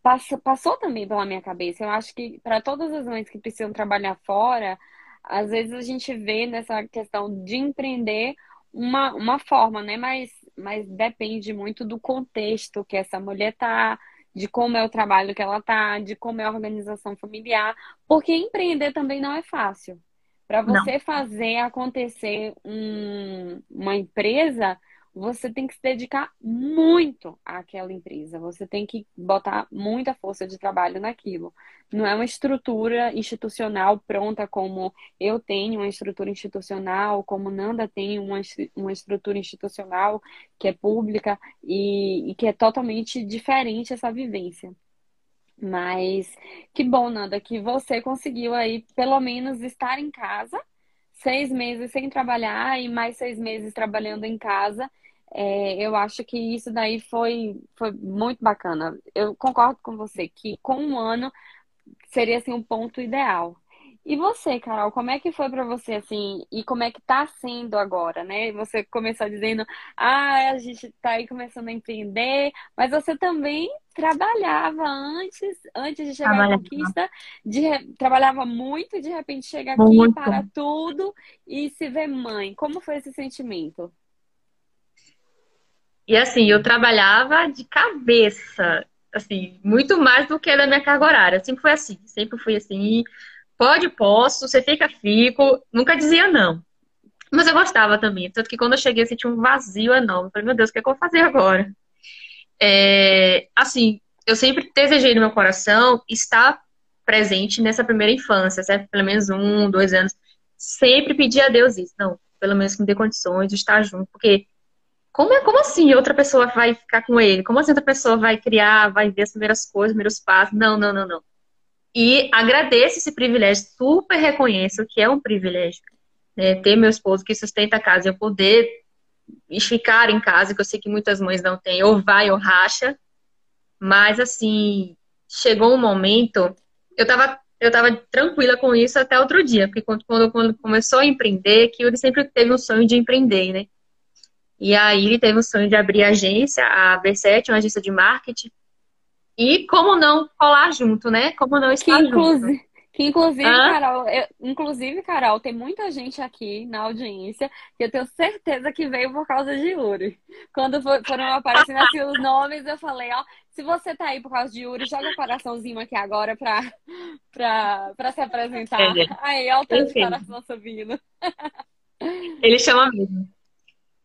Passou, passou também pela minha cabeça. Eu acho que para todas as mães que precisam trabalhar fora, às vezes a gente vê nessa questão de empreender uma, uma forma, né? Mas, mas depende muito do contexto que essa mulher tá, de como é o trabalho que ela tá, de como é a organização familiar, porque empreender também não é fácil. Para você não. fazer acontecer um, uma empresa, você tem que se dedicar muito àquela empresa. Você tem que botar muita força de trabalho naquilo. Não é uma estrutura institucional pronta como eu tenho uma estrutura institucional, como Nanda tem uma, uma estrutura institucional que é pública e, e que é totalmente diferente essa vivência. Mas que bom, Nanda, que você conseguiu aí pelo menos estar em casa seis meses sem trabalhar e mais seis meses trabalhando em casa é, eu acho que isso daí foi, foi muito bacana. Eu concordo com você que com um ano seria assim um ponto ideal. E você, Carol, como é que foi para você assim? E como é que tá sendo agora, né? Você começou dizendo: "Ah, a gente tá aí começando a empreender", mas você também trabalhava antes, antes de chegar à conquista, de, trabalhava muito, de repente chega aqui, muito. para tudo e se vê mãe. Como foi esse sentimento? E assim, eu trabalhava de cabeça, assim, muito mais do que da minha carga horária. Sempre foi assim, sempre fui assim, pode, posso, você fica, fico, nunca dizia não. Mas eu gostava também, tanto que quando eu cheguei eu senti um vazio enorme. Falei, meu Deus, o que, é que eu vou fazer agora? É, assim, eu sempre desejei no meu coração estar presente nessa primeira infância, certo? Pelo menos um, dois anos. Sempre pedi a Deus isso. Não, pelo menos que me dê condições de estar junto, porque como, é, como assim outra pessoa vai ficar com ele? Como assim outra pessoa vai criar, vai ver as primeiras coisas, os primeiros passos? Não, não, não, não. E agradeço esse privilégio, super reconheço que é um privilégio. Né? Ter meu esposo que sustenta a casa e eu poder ficar em casa, que eu sei que muitas mães não têm, ou vai ou racha. Mas, assim, chegou um momento, eu tava, eu tava tranquila com isso até outro dia, porque quando, quando, quando começou a empreender, que ele sempre teve um sonho de empreender, né? E aí ele teve o sonho de abrir agência, a B7, uma agência de marketing. E como não colar junto, né? Como não estar que, inclusive, junto. Que inclusive, Carol, eu, inclusive, Carol, tem muita gente aqui na audiência que eu tenho certeza que veio por causa de Yuri. Quando foram aparecendo assim os nomes, eu falei, ó, se você tá aí por causa de Yuri, joga o um coraçãozinho aqui agora pra, pra, pra se apresentar. Aí, ó o tanto de coração subindo. Ele chama mesmo.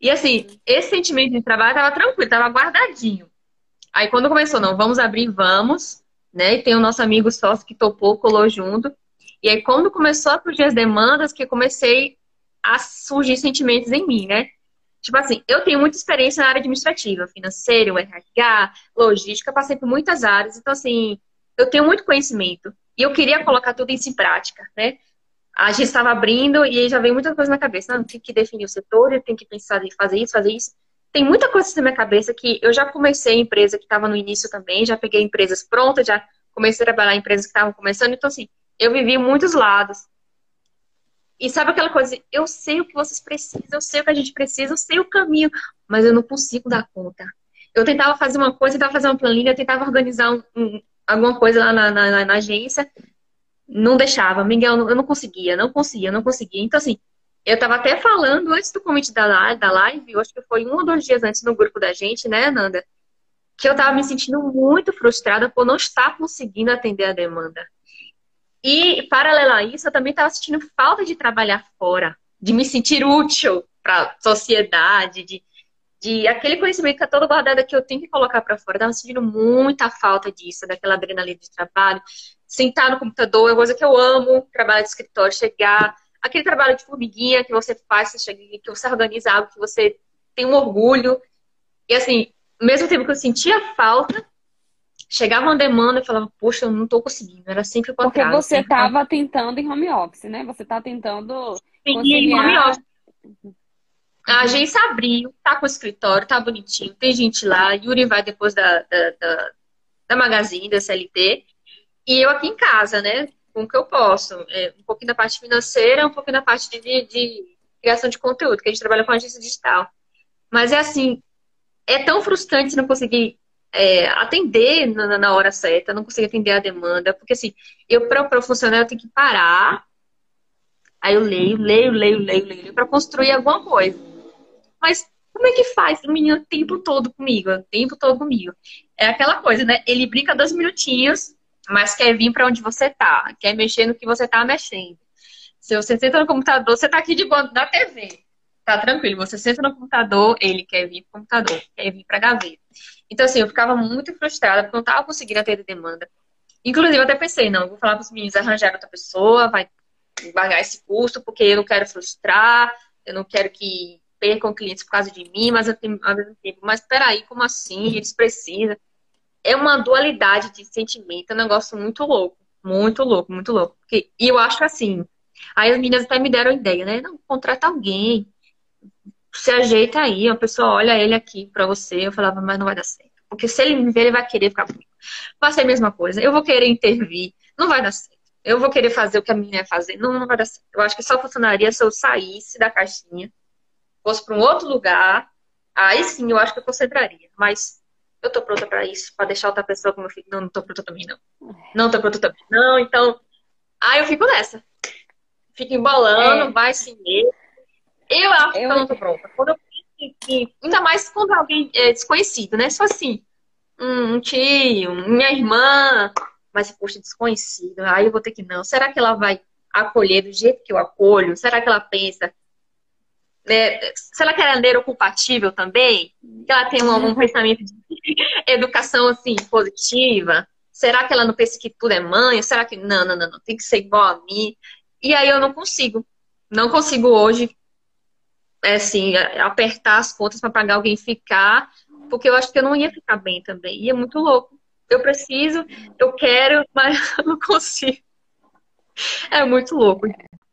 E assim, esse sentimento de trabalho tava tranquilo, tava guardadinho. Aí quando começou, não, vamos abrir, vamos, né? E tem o nosso amigo sócio que topou, colou junto. E aí quando começou a surgir as demandas, que comecei a surgir sentimentos em mim, né? Tipo assim, eu tenho muita experiência na área administrativa, financeira, RH, logística, passei por muitas áreas, então assim, eu tenho muito conhecimento. E eu queria colocar tudo isso em prática, né? a gente estava abrindo e aí já veio muita coisa na cabeça. Não, tem que definir o setor, eu tenho que pensar em fazer isso, fazer isso. Tem muita coisa na minha cabeça que eu já comecei empresa que estava no início também, já peguei empresas prontas, já comecei a trabalhar em empresas que estavam começando. Então, assim, eu vivi muitos lados. E sabe aquela coisa? Eu sei o que vocês precisam, eu sei o que a gente precisa, eu sei o caminho, mas eu não consigo dar conta. Eu tentava fazer uma coisa, tentava fazer uma planilha, tentava organizar um, um, alguma coisa lá na, na, na agência, não deixava. Miguel, eu não conseguia, não conseguia, não conseguia. Então, assim, eu estava até falando antes do convite da da live, acho que foi um ou dois dias antes no grupo da gente, né, Nanda? Que eu estava me sentindo muito frustrada por não estar conseguindo atender a demanda. E, paralelo a isso, eu também estava sentindo falta de trabalhar fora, de me sentir útil para a sociedade, de, de aquele conhecimento que é todo guardado que eu tenho que colocar para fora. Eu estava sentindo muita falta disso, daquela adrenalina de trabalho, sentar no computador é uma coisa que eu amo, trabalhar de escritório, chegar, aquele trabalho de formiguinha que você faz, você chega, que você organiza algo, que você tem um orgulho. E assim, ao mesmo tempo que eu sentia falta, chegava uma demanda e falava, poxa, eu não tô conseguindo. Era sempre o Porque você estava tentando em home office, né? Você tá tentando. Sim, conciliar... em home office. A agência abriu, tá com o escritório, tá bonitinho, tem gente lá. Yuri vai depois da, da, da, da Magazine, da CLT. E eu aqui em casa, né? Com o que eu posso. É, um pouquinho da parte financeira, um pouquinho da parte de, de criação de conteúdo, que a gente trabalha com agência digital. Mas é assim, é tão frustrante não conseguir é, atender na, na, hora certa, não conseguir atender a demanda, porque assim, eu para funcionar eu tenho que parar, aí eu leio, leio, leio, leio, leio, para construir alguma coisa. Mas como é que faz o menino o tempo todo comigo, o tempo todo comigo? É aquela coisa, né? Ele brinca dois minutinhos, mas quer vir para onde você tá, quer mexer no que você tá mexendo. Se você senta no computador, você tá aqui de boa na TV. Tá tranquilo, você senta no computador, ele quer vir pro computador, quer vir pra gaveta. Então, assim, eu ficava muito frustrada porque não tava conseguindo atender demanda. Inclusive, eu até pensei, não, vou falar pros meninos arranjar outra pessoa, vai pagar esse custo, porque eu não quero frustrar, eu não quero que percam clientes por causa de mim, mas eu tenho mas peraí, como assim? Eles precisam. É uma dualidade de sentimento, é um negócio muito louco, muito louco, muito louco. Porque, e eu acho assim, aí as meninas até me deram ideia, né? Não, contrata alguém, se ajeita aí, a pessoa olha ele aqui pra você, eu falava, mas não vai dar certo. Porque se ele me ver, ele vai querer ficar comigo. Vai ser a mesma coisa, eu vou querer intervir, não vai dar certo. Eu vou querer fazer o que a menina ia fazer, não, não vai dar certo. Eu acho que só funcionaria se eu saísse da caixinha, fosse para um outro lugar, aí sim eu acho que eu concentraria. Mas eu tô pronta para isso, para deixar outra pessoa como eu fico. Não, não tô pronta também, não. Não tô pronta também, não. Então, aí eu fico nessa. Fico embolando, é. vai sim. Eu acho que eu não tô pronta. Quando eu que, ainda mais quando alguém é desconhecido, né? Só assim, um tio, minha irmã, mas, poxa, desconhecido. Aí eu vou ter que não. Será que ela vai acolher do jeito que eu acolho? Será que ela pensa? Será que ela é neurocompatível também? Que ela tem um, um pensamento de educação assim positiva? Será que ela não pensa que tudo é mãe? Será que não, não, não, não, tem que ser igual a mim? E aí eu não consigo. Não consigo hoje é, assim, apertar as contas para pagar alguém ficar, porque eu acho que eu não ia ficar bem também. E é muito louco. Eu preciso, eu quero, mas eu não consigo. É muito louco.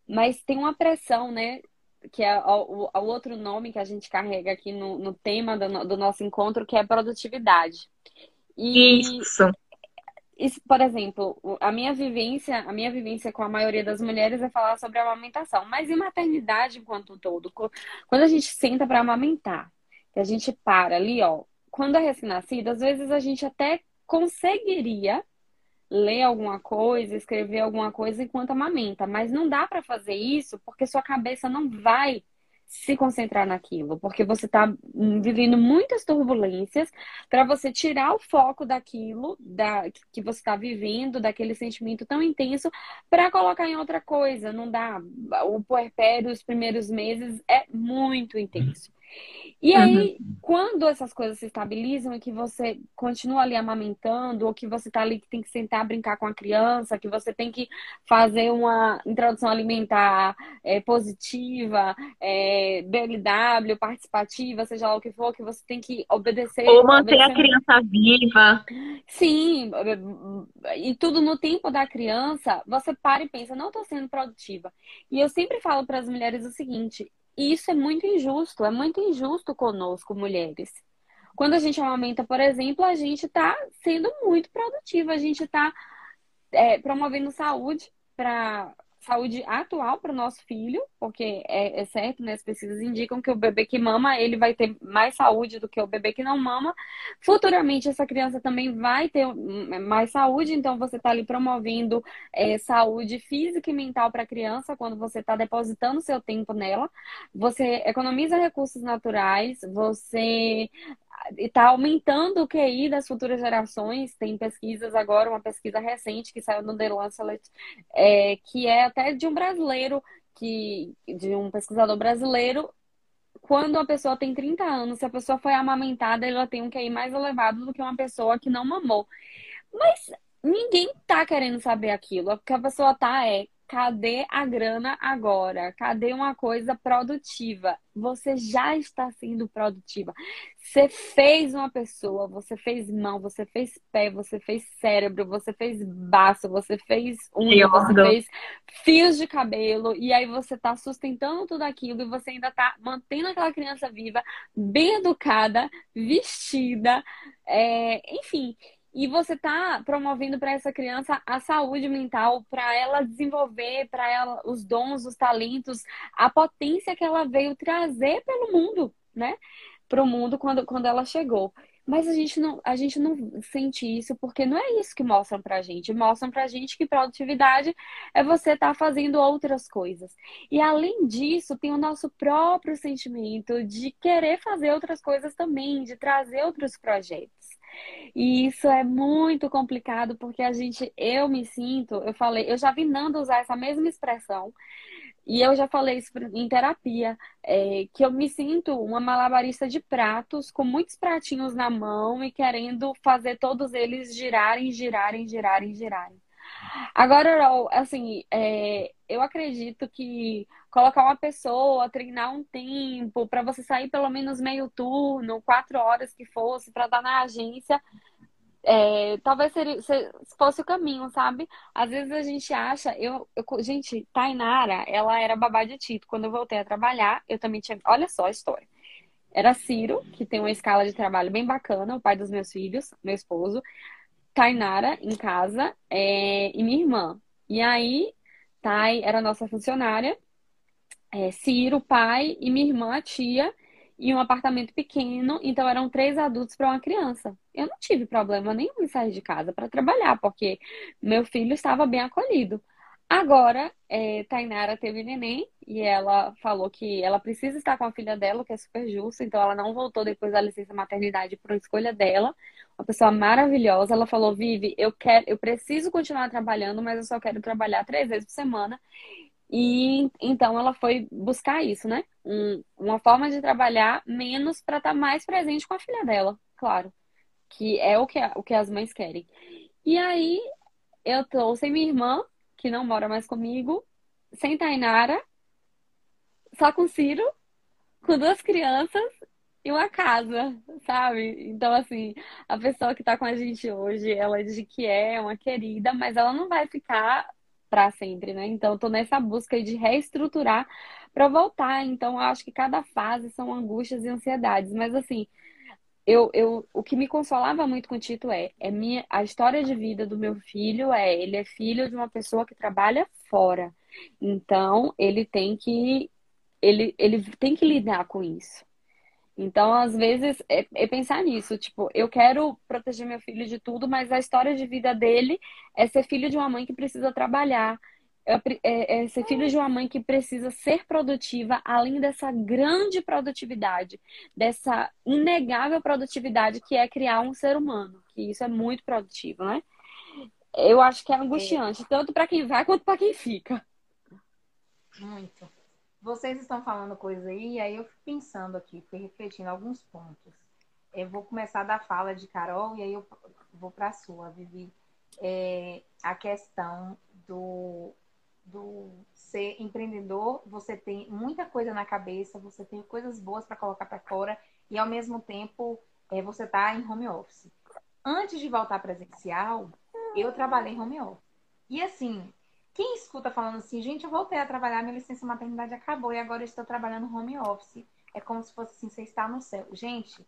Mas tem uma pressão, né? Que é o, o outro nome que a gente carrega aqui no, no tema do, do nosso encontro, que é produtividade. E Isso isso, por exemplo, a minha vivência, a minha vivência com a maioria das mulheres é falar sobre a amamentação, mas e maternidade enquanto todo? Quando a gente senta para amamentar, que a gente para ali, ó, quando é recém-nascida, às vezes a gente até conseguiria ler alguma coisa, escrever alguma coisa enquanto amamenta, mas não dá para fazer isso porque sua cabeça não vai se concentrar naquilo, porque você está vivendo muitas turbulências para você tirar o foco daquilo da, que você está vivendo, daquele sentimento tão intenso, para colocar em outra coisa. Não dá. O puerpério, os primeiros meses, é muito intenso. E aí, uhum. quando essas coisas se estabilizam e que você continua ali amamentando, ou que você tá ali que tem que sentar brincar com a criança, que você tem que fazer uma introdução alimentar é, positiva, é, BLW, participativa, seja lá o que for, que você tem que obedecer. Ou manter obedecer... a criança viva. Sim, e tudo no tempo da criança, você para e pensa, não estou sendo produtiva. E eu sempre falo para as mulheres o seguinte: e isso é muito injusto, é muito injusto conosco, mulheres. Quando a gente amamenta, por exemplo, a gente está sendo muito produtiva, a gente está é, promovendo saúde para saúde atual para o nosso filho, porque é, é, certo, né? As pesquisas indicam que o bebê que mama, ele vai ter mais saúde do que o bebê que não mama. Futuramente, essa criança também vai ter mais saúde, então você está ali promovendo é, saúde física e mental para a criança quando você está depositando seu tempo nela. Você economiza recursos naturais, você está aumentando o QI das futuras gerações. Tem pesquisas agora, uma pesquisa recente que saiu no The Lancet, é, que é até de um brasileiro, que, de um pesquisador brasileiro. Quando a pessoa tem 30 anos, se a pessoa foi amamentada, ela tem um QI mais elevado do que uma pessoa que não mamou. Mas ninguém tá querendo saber aquilo. O que a pessoa tá é cadê a grana agora? Cadê uma coisa produtiva? Você já está sendo produtiva. Você fez uma pessoa, você fez mão, você fez pé, você fez cérebro, você fez baço, você fez unha, você fez fios de cabelo, e aí você está sustentando tudo aquilo e você ainda está mantendo aquela criança viva, bem educada, vestida, é, enfim. E você está promovendo para essa criança a saúde mental, para ela desenvolver, para ela os dons, os talentos, a potência que ela veio trazer pelo mundo, né? Para o mundo quando, quando ela chegou. Mas a gente, não, a gente não sente isso porque não é isso que mostram pra gente. Mostram pra gente que produtividade é você estar tá fazendo outras coisas. E além disso, tem o nosso próprio sentimento de querer fazer outras coisas também, de trazer outros projetos. E isso é muito complicado porque a gente, eu me sinto, eu falei, eu já vi Nando usar essa mesma expressão. E eu já falei isso em terapia, é, que eu me sinto uma malabarista de pratos, com muitos pratinhos na mão e querendo fazer todos eles girarem, girarem, girarem, girarem. Agora, assim, é, eu acredito que colocar uma pessoa, treinar um tempo, para você sair pelo menos meio turno, quatro horas que fosse, para estar na agência, é, talvez seria, fosse o caminho, sabe? Às vezes a gente acha, eu, eu, gente, Tainara, ela era babá de Tito. Quando eu voltei a trabalhar, eu também tinha, olha só a história. Era Ciro, que tem uma escala de trabalho bem bacana, o pai dos meus filhos, meu esposo. Tainara em casa é, e minha irmã. E aí, Thay era nossa funcionária, é, Ciro, pai, e minha irmã, a tia, e um apartamento pequeno, então eram três adultos para uma criança. Eu não tive problema nenhum em sair de casa para trabalhar, porque meu filho estava bem acolhido. Agora, é, Tainara teve neném e ela falou que ela precisa estar com a filha dela, que é super justo, então ela não voltou depois da licença maternidade por escolha dela. Uma pessoa maravilhosa. Ela falou: Vive, eu quero, eu preciso continuar trabalhando, mas eu só quero trabalhar três vezes por semana. E então ela foi buscar isso, né? Um, uma forma de trabalhar menos para estar tá mais presente com a filha dela, claro. Que é o que, o que as mães querem. E aí eu trouxe minha irmã que não mora mais comigo, sem Tainara, só com Ciro, com duas crianças e uma casa, sabe? Então, assim, a pessoa que tá com a gente hoje, ela diz que é uma querida, mas ela não vai ficar para sempre, né? Então, tô nessa busca de reestruturar para voltar. Então, eu acho que cada fase são angústias e ansiedades, mas assim, eu, eu, o que me consolava muito com o Tito é, é minha, a história de vida do meu filho é, ele é filho de uma pessoa que trabalha fora. Então, ele tem que ele, ele tem que lidar com isso. Então, às vezes, é, é, pensar nisso. Tipo, eu quero proteger meu filho de tudo, mas a história de vida dele é ser filho de uma mãe que precisa trabalhar é, é ser filho de uma mãe que precisa ser produtiva, além dessa grande produtividade, dessa inegável produtividade que é criar um ser humano, que isso é muito produtivo, né? Eu acho que é angustiante, é. tanto para quem vai quanto para quem fica. Muito. Vocês estão falando coisa aí, e aí eu fico pensando aqui, fui refletindo alguns pontos. Eu vou começar da fala de Carol e aí eu vou para a sua, Vivi. É, a questão do do ser empreendedor, você tem muita coisa na cabeça, você tem coisas boas para colocar para fora e ao mesmo tempo é, você está em home office. Antes de voltar presencial, eu trabalhei em home office. E assim, quem escuta falando assim, gente, eu voltei a trabalhar, minha licença maternidade acabou e agora eu estou trabalhando home office. É como se fosse assim, você está no céu. Gente,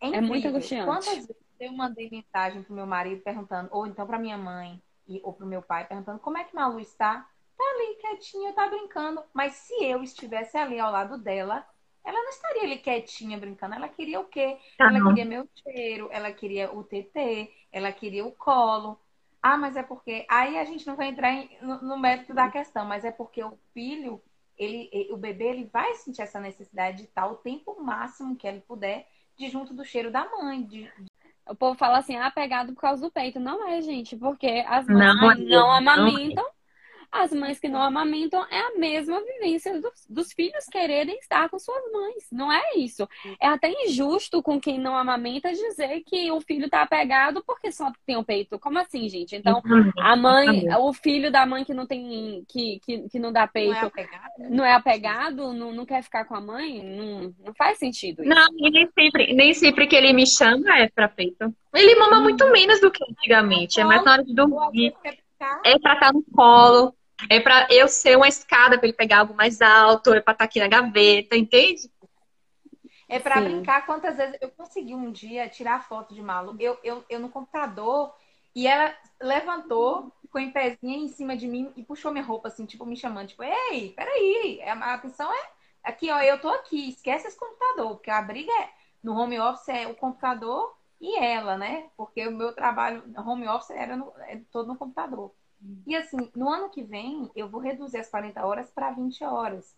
é, é muito angustiante. Quantas vezes eu mandei mensagem pro meu marido perguntando, ou então para minha mãe, e, ou pro meu pai perguntando como é que Malu está. Tá ali quietinha, tá brincando. Mas se eu estivesse ali ao lado dela, ela não estaria ali quietinha brincando. Ela queria o quê? Ah, ela queria meu cheiro, ela queria o TT, ela queria o colo. Ah, mas é porque. Aí a gente não vai entrar em, no, no, mérito da questão, mas é porque o filho, ele, o bebê, ele vai sentir essa necessidade de estar o tempo máximo que ele puder de junto do cheiro da mãe, de, o povo fala assim, ah, pegado por causa do peito. Não é, gente, porque as mães não, não amamentam. As mães que não amamentam é a mesma vivência dos, dos, filhos quererem estar com suas mães. Não é isso. É até injusto com quem não amamenta dizer que o filho tá apegado porque só tem o peito. Como assim, gente? Então, a mãe, o filho da mãe que não tem, que, que, que não dá peito, não é apegado, né? não, é apegado, não, não quer ficar com a mãe, não, não faz sentido isso. Não, e nem sempre, nem sempre que ele me chama é pra peito. Ele mama muito menos do que antigamente. É mais na hora de dormir. É pra estar no colo. É pra eu ser uma escada pra ele pegar algo mais alto. É pra estar aqui na gaveta, entende? É para brincar quantas vezes eu consegui um dia tirar foto de Malu. Eu, eu, eu no computador e ela levantou, ficou em pezinha em cima de mim e puxou minha roupa, assim, tipo, me chamando, tipo, ei, peraí, é, a atenção é aqui, ó, eu tô aqui, esquece esse computador, porque a briga é no home office é o computador e ela, né? Porque o meu trabalho home office era no, é todo no computador. E assim, no ano que vem, eu vou reduzir as 40 horas para 20 horas.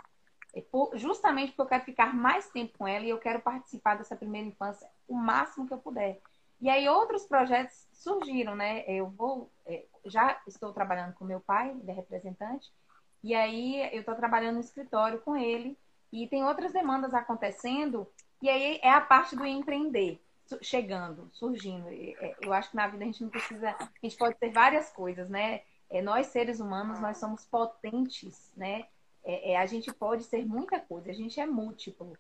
É justamente porque eu quero ficar mais tempo com ela e eu quero participar dessa primeira infância o máximo que eu puder. E aí outros projetos surgiram, né? Eu vou, é, já estou trabalhando com meu pai, ele é representante, e aí eu estou trabalhando no escritório com ele e tem outras demandas acontecendo e aí é a parte do empreender chegando, surgindo. É, eu acho que na vida a gente não precisa, a gente pode ter várias coisas, né? É, nós seres humanos nós somos potentes, né? É, é, a gente pode ser muita coisa, a gente é múltiplo.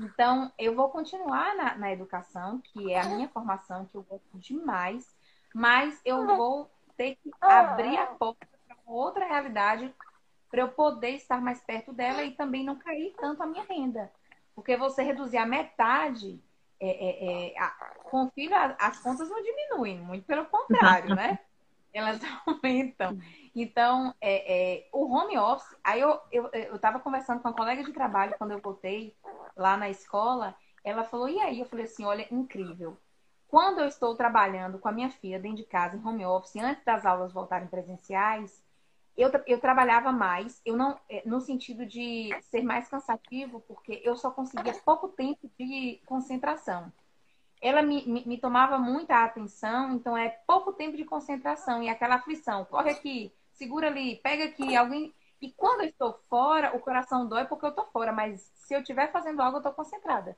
Então, eu vou continuar na, na educação, que é a minha formação, que eu gosto demais, mas eu vou ter que abrir a porta para outra realidade para eu poder estar mais perto dela e também não cair tanto a minha renda. Porque você reduzir a metade, é, é, é, a, com filho, as contas não diminuem, muito pelo contrário, né? Elas aumentam. Então, é, é, o home office, aí eu estava eu, eu conversando com uma colega de trabalho quando eu voltei lá na escola, ela falou, e aí? Eu falei assim, olha, incrível. Quando eu estou trabalhando com a minha filha dentro de casa, em home office, antes das aulas voltarem presenciais, eu, eu trabalhava mais, eu não, é, no sentido de ser mais cansativo, porque eu só conseguia pouco tempo de concentração. Ela me, me, me, tomava muita atenção, então é pouco tempo de concentração e aquela aflição. Corre aqui, segura ali, pega aqui, alguém. E quando eu estou fora, o coração dói porque eu estou fora, mas se eu estiver fazendo algo, eu estou concentrada.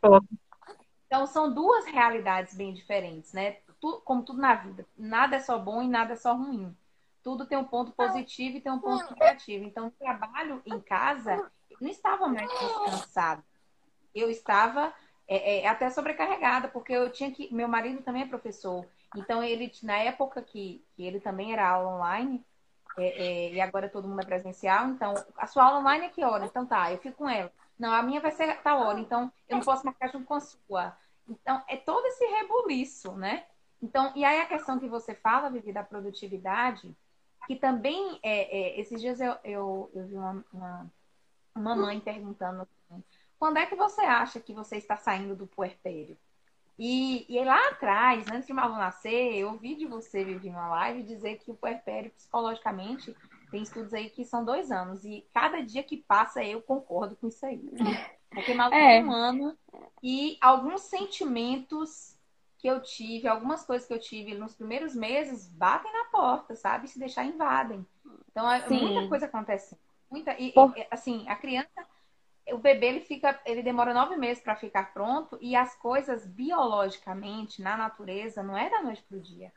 Então são duas realidades bem diferentes, né? como tudo na vida. Nada é só bom e nada é só ruim tudo tem um ponto positivo e tem um ponto negativo. Então, o trabalho em casa não estava mais descansado. Eu estava é, é, até sobrecarregada, porque eu tinha que. Meu marido também é professor. Então, ele, na época que, que ele também era aula online, é, é, e agora todo mundo é presencial, então, a sua aula online é que hora? Então tá, eu fico com ela. Não, a minha vai ser tal hora, então eu não posso marcar junto com a sua. Então, é todo esse rebuliço, né? Então, e aí a questão que você fala, Vivi, da produtividade, que também, é, é, esses dias eu, eu, eu vi uma, uma, uma, mãe perguntando assim, quando é que você acha que você está saindo do puerpério? E, e lá atrás, antes de Malu nascer, eu ouvi de você, Vivi, uma live, dizer que o puerpério, psicologicamente, tem estudos aí que são dois anos. E cada dia que passa, eu concordo com isso aí. Porque Malu é. tem um ano e alguns sentimentos que eu tive, algumas coisas que eu tive nos primeiros meses, batem na porta, sabe? Se deixar, invadem. Então, é, muita coisa acontece. Muita, e, e, assim, a criança, o bebê, ele fica, ele demora nove meses para ficar pronto e as coisas biologicamente, na natureza, não é da noite pro dia.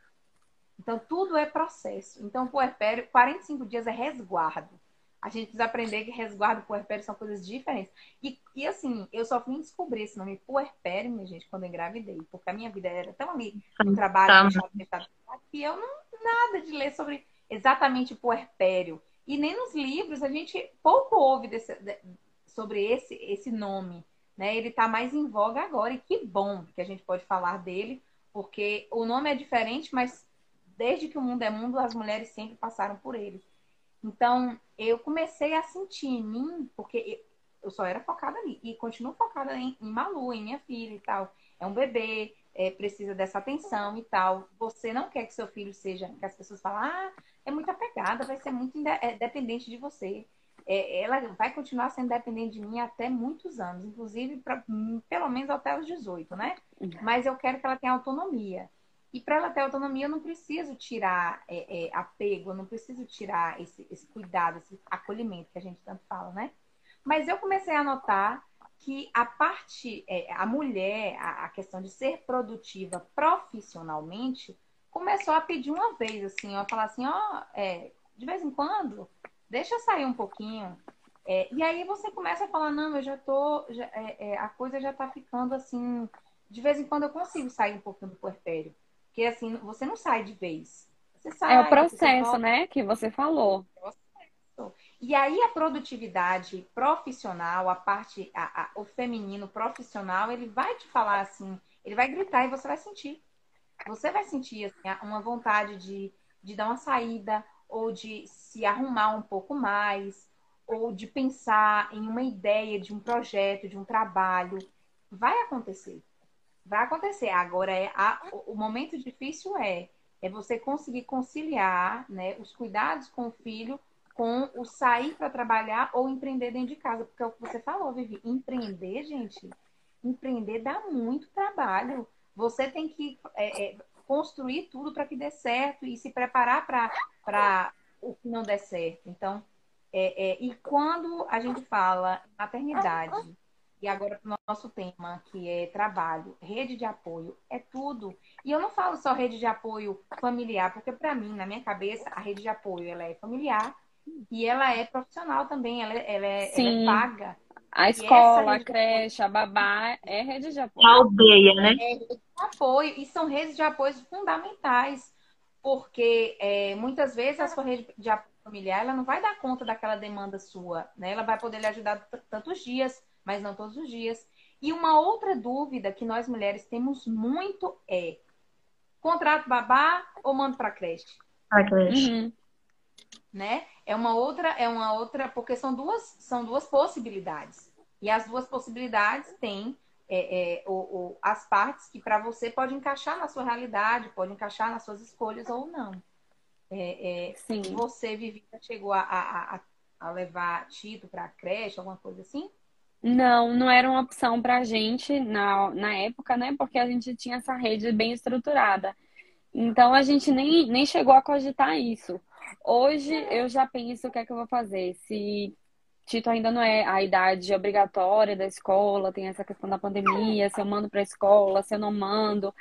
Então, tudo é processo. Então, o puerpério, 45 dias é resguardo. A gente precisa aprender que resguardo e puerpério são coisas diferentes. E, e assim, eu só vim descobrir esse nome puerpério, minha gente, quando eu engravidei. Porque a minha vida era tão ali no trabalho, tá. que eu não nada de ler sobre exatamente puerpério. E nem nos livros a gente pouco ouve desse, de, sobre esse, esse nome. Né? Ele está mais em voga agora. E que bom que a gente pode falar dele, porque o nome é diferente, mas desde que o mundo é mundo, as mulheres sempre passaram por ele. Então, eu comecei a sentir em mim, porque eu só era focada ali, e continuo focada em, em Malu, em minha filha e tal. É um bebê, é, precisa dessa atenção e tal. Você não quer que seu filho seja, que as pessoas falem, ah, é muito apegada, vai ser muito é, dependente de você. É, ela vai continuar sendo dependente de mim até muitos anos, inclusive pra, hum, pelo menos até os 18, né? Uhum. Mas eu quero que ela tenha autonomia. E para ela ter autonomia, eu não preciso tirar é, é, apego, eu não preciso tirar esse, esse cuidado, esse acolhimento que a gente tanto fala, né? Mas eu comecei a notar que a parte, é, a mulher, a, a, questão de ser produtiva profissionalmente, começou a pedir uma vez, assim, ó, falar assim, ó, é, de vez em quando, deixa eu sair um pouquinho. É, e aí você começa a falar, não, eu já tô, já, é, a coisa já tá ficando assim, de vez em quando eu consigo sair um pouquinho do puerpério. Porque assim, você não sai de vez. Sai, é o processo, né, que você falou. E aí a produtividade profissional, a parte, a, a, o feminino profissional, ele vai te falar assim, ele vai gritar e você vai sentir. Você vai sentir assim, uma vontade de, de dar uma saída, ou de se arrumar um pouco mais, ou de pensar em uma ideia de um projeto, de um trabalho. Vai acontecer. Vai acontecer. Agora, é a, o momento difícil é, é você conseguir conciliar né, os cuidados com o filho com o sair para trabalhar ou empreender dentro de casa. Porque é o que você falou, Vivi. Empreender, gente, empreender dá muito trabalho. Você tem que é, é, construir tudo para que dê certo e se preparar para o que não der certo. Então, é, é, e quando a gente fala maternidade, e agora para o nosso tema, que é trabalho, rede de apoio, é tudo. E eu não falo só rede de apoio familiar, porque para mim, na minha cabeça, a rede de apoio ela é familiar, e ela é profissional também, ela, ela, é, ela é paga. A escola, a creche, a babá é rede de apoio. A aldeia, né? É rede de apoio, e são redes de apoio fundamentais, porque é, muitas vezes a sua rede de apoio familiar ela não vai dar conta daquela demanda sua, né? Ela vai poder lhe ajudar tantos dias, mas não todos os dias. E uma outra dúvida que nós mulheres temos muito é: contrato babá ou mando para creche? Para creche. Uhum né? É uma outra, é uma outra, porque são duas, são duas possibilidades. E as duas possibilidades têm é, é, o, o, as partes que para você pode encaixar na sua realidade, pode encaixar nas suas escolhas ou não. É, é Sim. Você, Vivida, chegou a, a, a levar Tito para a creche, alguma coisa assim? Não, não era uma opção para a gente na, na época, né? Porque a gente tinha essa rede bem estruturada. Então a gente nem, nem chegou a cogitar isso. Hoje eu já penso o que é que eu vou fazer. Se Tito ainda não é a idade obrigatória da escola, tem essa questão da pandemia, se eu mando para a escola, se eu não mando.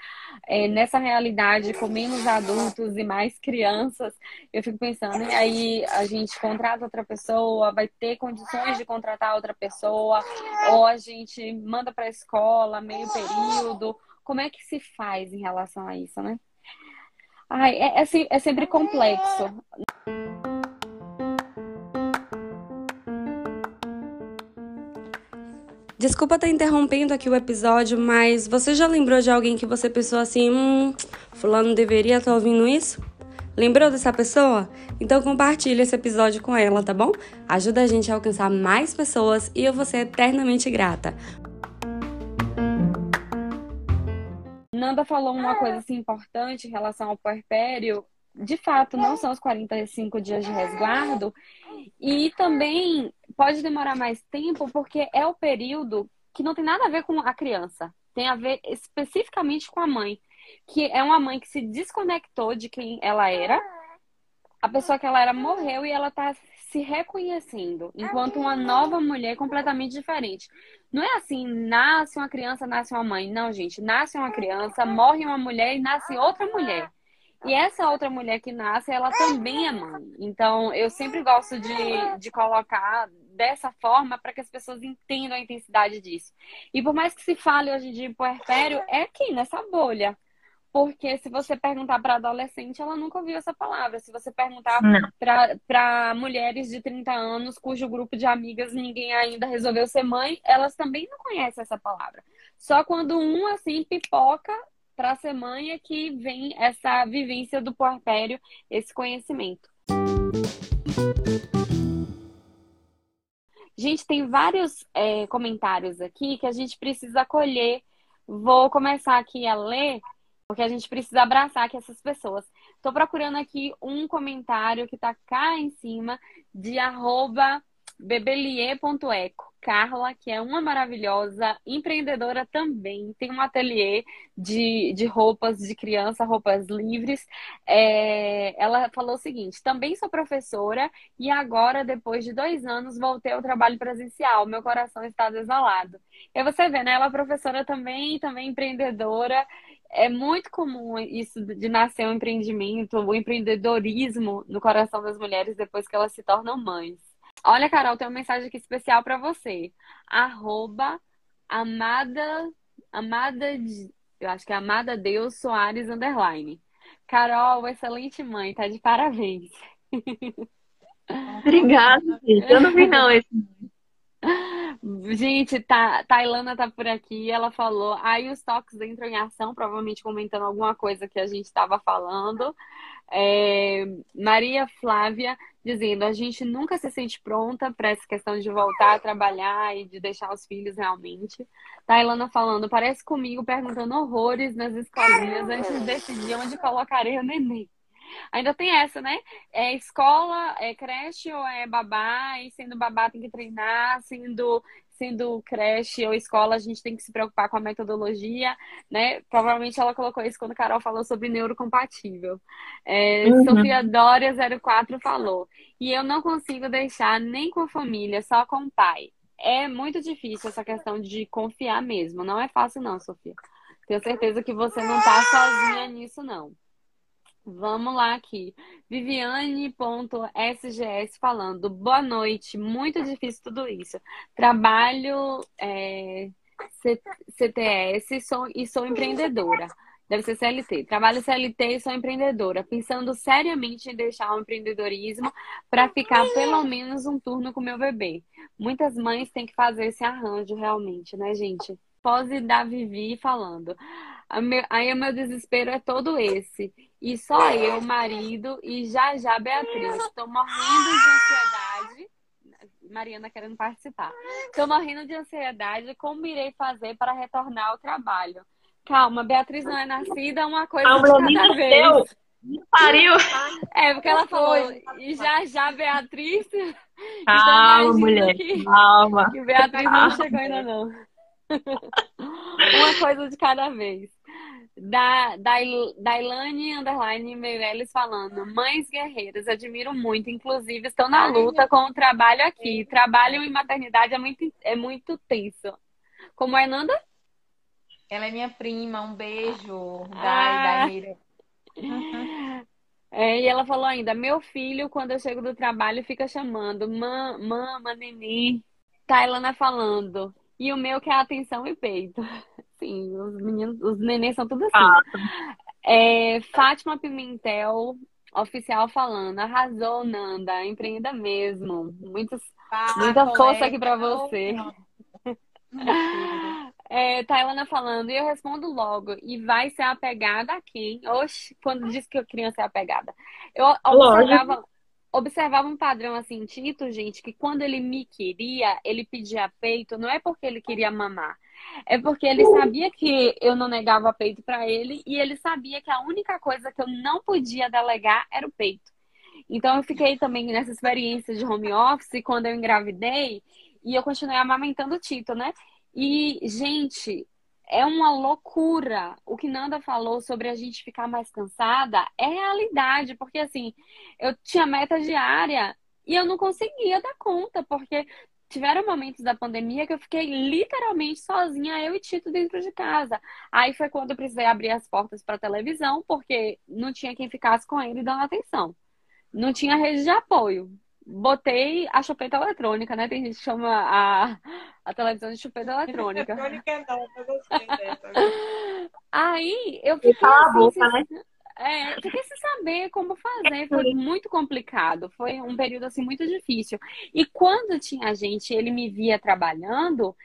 É, nessa realidade, com menos adultos e mais crianças, eu fico pensando, e aí a gente contrata outra pessoa, vai ter condições de contratar outra pessoa, ou a gente manda para a escola meio período. Como é que se faz em relação a isso, né? Ai, é, é, é sempre complexo. Desculpa estar interrompendo aqui o episódio, mas você já lembrou de alguém que você pensou assim, hum, fulano deveria estar ouvindo isso? Lembrou dessa pessoa? Então compartilhe esse episódio com ela, tá bom? Ajuda a gente a alcançar mais pessoas e eu vou ser eternamente grata. Nanda falou uma coisa assim importante em relação ao puerpério. De fato, não são os 45 dias de resguardo. E também pode demorar mais tempo porque é o período que não tem nada a ver com a criança. Tem a ver especificamente com a mãe. Que é uma mãe que se desconectou de quem ela era. A pessoa que ela era morreu e ela está se reconhecendo enquanto uma nova mulher completamente diferente. Não é assim, nasce uma criança, nasce uma mãe. Não, gente, nasce uma criança, morre uma mulher e nasce outra mulher. E essa outra mulher que nasce, ela também é mãe. Então, eu sempre gosto de, de colocar dessa forma para que as pessoas entendam a intensidade disso. E por mais que se fale hoje de puerpério, é aqui, nessa bolha. Porque se você perguntar para adolescente, ela nunca ouviu essa palavra. Se você perguntar para mulheres de 30 anos, cujo grupo de amigas ninguém ainda resolveu ser mãe, elas também não conhecem essa palavra. Só quando um assim pipoca para mãe é que vem essa vivência do puerpério, esse conhecimento. Gente, tem vários é, comentários aqui que a gente precisa acolher. Vou começar aqui a ler porque a gente precisa abraçar aqui essas pessoas. Estou procurando aqui um comentário que está cá em cima de arroba bebelier.eco. Carla, que é uma maravilhosa empreendedora também. Tem um ateliê de, de roupas de criança, roupas livres. É, ela falou o seguinte: também sou professora e agora, depois de dois anos, voltei ao trabalho presencial. Meu coração está desolado. E você vê, né? Ela é professora também, também empreendedora. É muito comum isso de nascer um empreendimento, o empreendedorismo no coração das mulheres depois que elas se tornam mães. Olha, Carol, tem uma mensagem aqui especial para você. Arroba amada, amada, eu acho que é amada Deus Soares underline. Carol, excelente mãe, tá de parabéns. Obrigada, eu não vi não esse. Gente, tá, Tailana tá por aqui, ela falou. Aí os toques entram em ação, provavelmente comentando alguma coisa que a gente estava falando. É, Maria Flávia dizendo: a gente nunca se sente pronta para essa questão de voltar a trabalhar e de deixar os filhos realmente. Tailana falando: parece comigo perguntando horrores nas escolinhas antes de decidir onde colocarei o neném. Ainda tem essa, né? É escola, é creche ou é babá? E sendo babá tem que treinar, sendo sendo creche ou escola, a gente tem que se preocupar com a metodologia, né? Provavelmente ela colocou isso quando a Carol falou sobre neurocompatível. É, uhum. Sofia Dória 04 falou. E eu não consigo deixar nem com a família, só com o pai. É muito difícil essa questão de confiar mesmo. Não é fácil, não, Sofia. Tenho certeza que você não tá sozinha nisso, não. Vamos lá aqui. Viviane.sgs falando. Boa noite. Muito difícil tudo isso. Trabalho é, CTS sou, e sou empreendedora. Deve ser CLT. Trabalho CLT e sou empreendedora. Pensando seriamente em deixar o empreendedorismo para ficar pelo menos um turno com meu bebê. Muitas mães têm que fazer esse arranjo realmente, né, gente? Pose da Vivi falando. Aí o meu desespero é todo esse. E só eu, marido, e já já Beatriz. Estou morrendo de ansiedade. Mariana querendo participar. Estou morrendo de ansiedade. Como irei fazer para retornar ao trabalho? Calma, Beatriz não é nascida, uma coisa Calma, de cada vez. Pariu! É, porque ela falou, e já já Beatriz. Calma, então, mulher. Que, calma. Que Beatriz calma. não chegou ainda, não. uma coisa de cada vez da, da, da Ilane Underline Meirelles falando, mães guerreiras, admiro muito, inclusive estão na luta com o trabalho aqui. Trabalho em maternidade é muito, é muito tenso. Como é, Nanda? Ela é minha prima, um beijo. Ah. Uhum. É, e ela falou ainda, meu filho, quando eu chego do trabalho, fica chamando, mama, neném. Tá, Ilana falando. E o meu quer atenção e peito. Sim, os meninos, os nenéns são tudo assim. Ah. É, Fátima Pimentel, oficial falando, arrasou, Nanda, empreenda mesmo. Muitos, ah, muita força aqui para você. É, Tailana falando, e eu respondo logo, e vai ser apegada a quem? Oxe, quando diz que a criança é apegada. Eu observava, observava um padrão assim, Tito, gente, que quando ele me queria, ele pedia peito, não é porque ele queria mamar, é porque ele sabia que eu não negava peito para ele e ele sabia que a única coisa que eu não podia delegar era o peito. Então eu fiquei também nessa experiência de home office quando eu engravidei e eu continuei amamentando o Tito, né? E, gente, é uma loucura. O que Nanda falou sobre a gente ficar mais cansada é realidade, porque assim, eu tinha meta diária e eu não conseguia dar conta, porque tiveram momentos da pandemia que eu fiquei literalmente sozinha, eu e Tito, dentro de casa. Aí foi quando eu precisei abrir as portas para televisão, porque não tinha quem ficasse com ele dando atenção. Não tinha rede de apoio. Botei a chupeta eletrônica, né? Tem gente que chama a, a televisão de chupeta eletrônica. eletrônica não, eu gostei dessa. Aí eu fiquei. Assim, boca, né? É, fiquei sem saber como fazer, foi muito complicado, foi um período assim muito difícil. E quando tinha gente, ele me via trabalhando,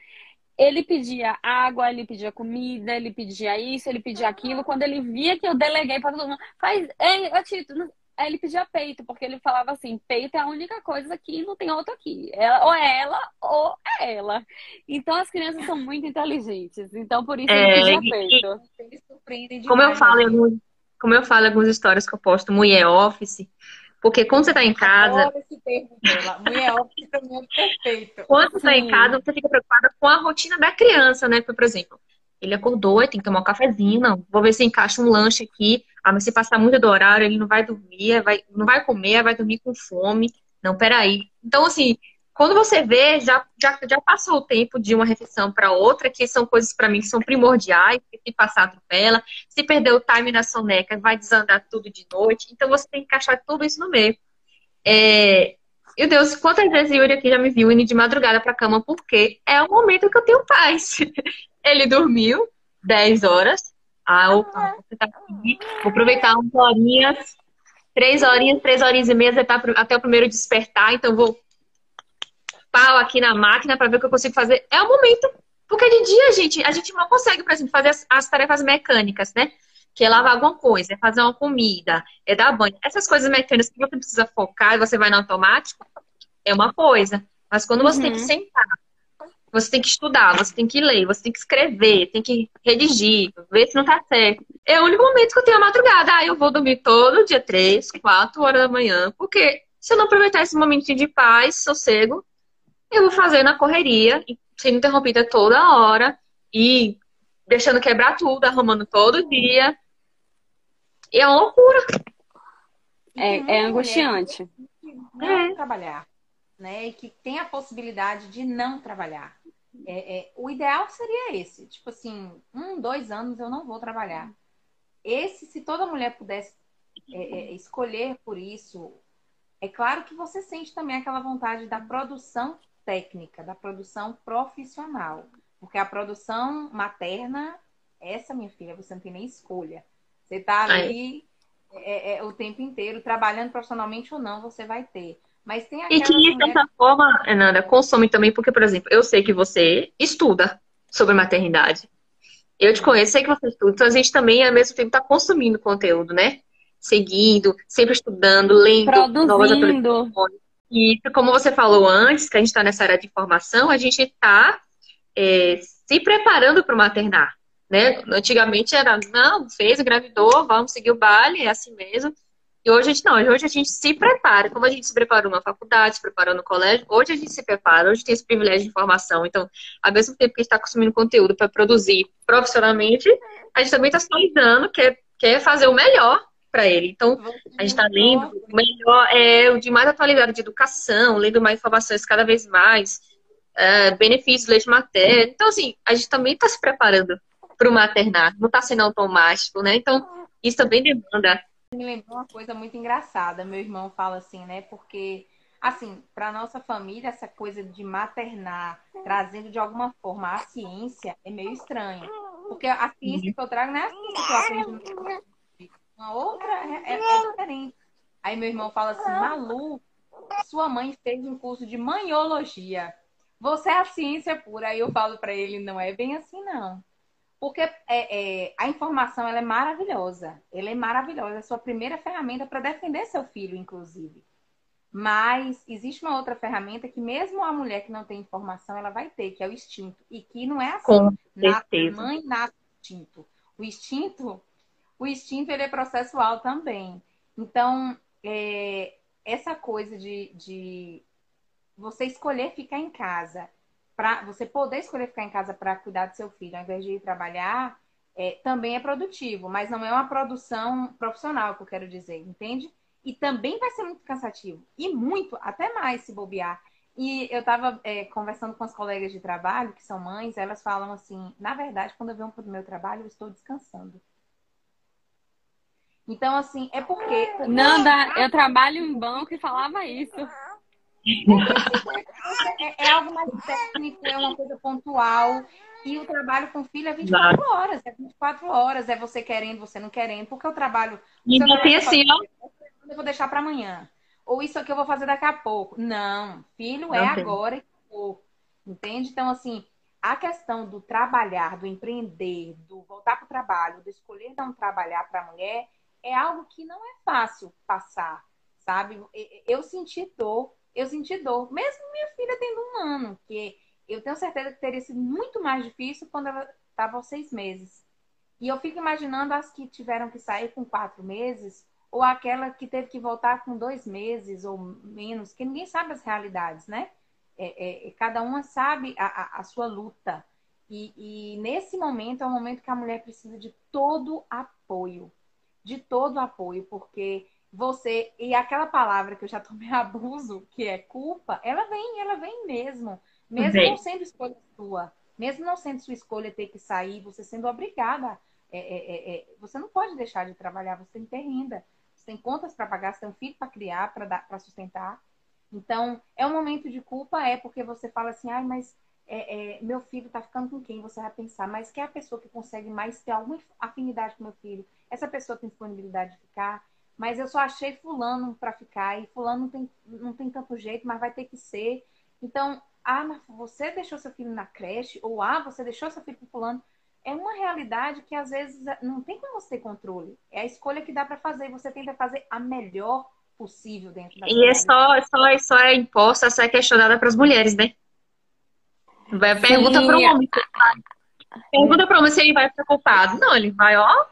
ele pedia água, ele pedia comida, ele pedia isso, ele pedia aquilo. Quando ele via que eu deleguei para todo mundo, faz, ei, Tito, Aí ele pedia peito, porque ele falava assim: peito é a única coisa aqui, não tem outro aqui. Ela, ou é ela, ou é ela. Então as crianças são muito inteligentes. Então por isso é, ele pedia peito. como eu falo, como eu falo em algumas histórias que eu posto mulher office, Porque quando você está em casa. Esse termo dela. Mulher office pra mim é perfeito. Quando você está em casa, você fica preocupada com a rotina da criança, né? Por exemplo, ele acordou, tem que tomar um cafezinho, não. Vou ver se encaixa um lanche aqui. Ah, mas se passar muito do horário, ele não vai dormir, vai, não vai comer, vai dormir com fome. Não, peraí. Então, assim, quando você vê, já, já, já passou o tempo de uma refeição para outra, que são coisas para mim que são primordiais, que se passar atropela. Se perder o time na soneca, vai desandar tudo de noite. Então, você tem que encaixar tudo isso no meio. É... Meu Deus, quantas vezes Yuri aqui já me viu indo de madrugada para cama, porque é o momento que eu tenho paz. Ele dormiu 10 horas. Ah, opa, você tá aqui. Vou aproveitar umas horinhas, três horinhas, três horinhas e meia até o primeiro despertar. Então, vou pau aqui na máquina para ver o que eu consigo fazer. É o momento. Porque de dia, gente, a gente não consegue, por exemplo, fazer as, as tarefas mecânicas, né? Que é lavar alguma coisa, é fazer uma comida, é dar banho. Essas coisas mecânicas que você precisa focar e você vai no automático, é uma coisa. Mas quando você uhum. tem que uhum. sentar você tem que estudar, você tem que ler, você tem que escrever, tem que redigir, ver se não tá certo. É o único momento que eu tenho a madrugada. Ah, eu vou dormir todo dia, três, quatro horas da manhã, porque se eu não aproveitar esse momentinho de paz, sossego, eu vou fazer na correria, sendo interrompida toda hora e deixando quebrar tudo, arrumando todo dia. E é uma loucura. É, é angustiante. Não é. trabalhar, né? E que tem a possibilidade de não trabalhar. É, é, o ideal seria esse, tipo assim, um, dois anos eu não vou trabalhar. Esse, se toda mulher pudesse é, é, escolher por isso, é claro que você sente também aquela vontade da produção técnica, da produção profissional. Porque a produção materna, essa, minha filha, você não tem nem escolha. Você tá ali é, é, o tempo inteiro, trabalhando profissionalmente ou não, você vai ter. Mas tem E que, de certa forma, Nanda, consome também, porque, por exemplo, eu sei que você estuda sobre maternidade. Eu te conheço, sei que você estuda. Então, a gente também, ao mesmo tempo, está consumindo conteúdo, né? Seguindo, sempre estudando, lendo Produzindo. novas. E, como você falou antes, que a gente está nessa área de formação, a gente está é, se preparando para o maternar. Né? Antigamente era, não, fez, engravidou, vamos seguir o baile, é assim mesmo. E hoje a gente não, hoje a gente se prepara, como a gente se preparou na faculdade, se preparou no colégio, hoje a gente se prepara, hoje tem esse privilégio de informação. Então, ao mesmo tempo que a gente está consumindo conteúdo para produzir profissionalmente, a gente também está se atualizando, quer, quer fazer o melhor para ele. Então, a gente está lendo melhor, é o de mais atualizado de educação, lendo mais informações cada vez mais, é, benefícios do leite materno. Então, assim, a gente também está se preparando para o maternar, não está sendo automático, né? Então, isso também demanda me lembrou uma coisa muito engraçada. Meu irmão fala assim, né? Porque, assim, para nossa família, essa coisa de maternar, trazendo de alguma forma a ciência, é meio estranho. Porque a ciência que eu trago não é a ciência que eu aprendi. Uma outra é, é, diferente. Aí meu irmão fala assim, Malu, sua mãe fez um curso de manhologia. Você é a ciência pura. Aí eu falo para ele, não é bem assim, não. Porque é, é, a informação ela é maravilhosa. Ela é maravilhosa. É a sua primeira ferramenta para defender seu filho, inclusive. Mas existe uma outra ferramenta que mesmo a mulher que não tem informação, ela vai ter, que é o instinto. E que não é assim. Com certeza. mãe nasce instinto. O instinto, o instinto ele é processual também. Então, é, essa coisa de, de você escolher ficar em casa para você poder escolher ficar em casa para cuidar do seu filho, ao invés de ir trabalhar, é, também é produtivo, mas não é uma produção profissional que eu quero dizer, entende? E também vai ser muito cansativo. E muito, até mais se bobear. E eu estava é, conversando com as colegas de trabalho, que são mães, elas falam assim: na verdade, quando eu venho para o meu trabalho, eu estou descansando. Então, assim, é porque. Nanda, eu trabalho em banco e falava isso. É, é, algo mais técnico, é uma coisa pontual. E o trabalho com filho é 24 Exato. horas. É 24 horas. É você querendo, você não querendo. Porque o trabalho. E ainda tem assim, ó. Eu vou deixar para amanhã. Ou isso aqui eu vou fazer daqui a pouco. Não. Filho é não é tem. agora e pouco. Entende? Então, assim, a questão do trabalhar, do empreender, do voltar para o trabalho, do escolher não trabalhar para a mulher, é algo que não é fácil passar, sabe? Eu senti dor eu senti dor. Mesmo minha filha tendo um ano, que eu tenho certeza que teria sido muito mais difícil quando ela estava aos seis meses. E eu fico imaginando as que tiveram que sair com quatro meses ou aquela que teve que voltar com dois meses ou menos, que ninguém sabe as realidades, né? É, é, cada uma sabe a, a, a sua luta. E, e, nesse momento é o momento que a mulher precisa de todo apoio, de todo apoio, porque você e aquela palavra que eu já tomei abuso, que é culpa, ela vem, ela vem mesmo, mesmo vem. não sendo escolha sua, mesmo não sendo sua escolha ter que sair, você sendo obrigada, é, é, é, é você não pode deixar de trabalhar, você tem que ter renda, você tem contas para pagar, você tem um filho para criar, para sustentar. Então, é um momento de culpa, é porque você fala assim, ai, mas é, é, meu filho está ficando com quem? Você vai pensar, mas quem é a pessoa que consegue mais ter alguma afinidade com meu filho? Essa pessoa tem disponibilidade de ficar, mas eu só achei fulano para ficar, e fulano não tem, não tem tanto jeito, mas vai ter que ser. Então, ah, você deixou seu filho na creche, ou ah, você deixou seu filho com fulano. É uma realidade que às vezes não tem como você ter controle. É a escolha que dá para fazer. Você tenta fazer a melhor possível dentro da E é só, só, só é imposta, só é questionada para as mulheres, né? Vai, pergunta para o homem. Pergunta para o homem se ele vai ficar culpado. Não, ele vai, ó.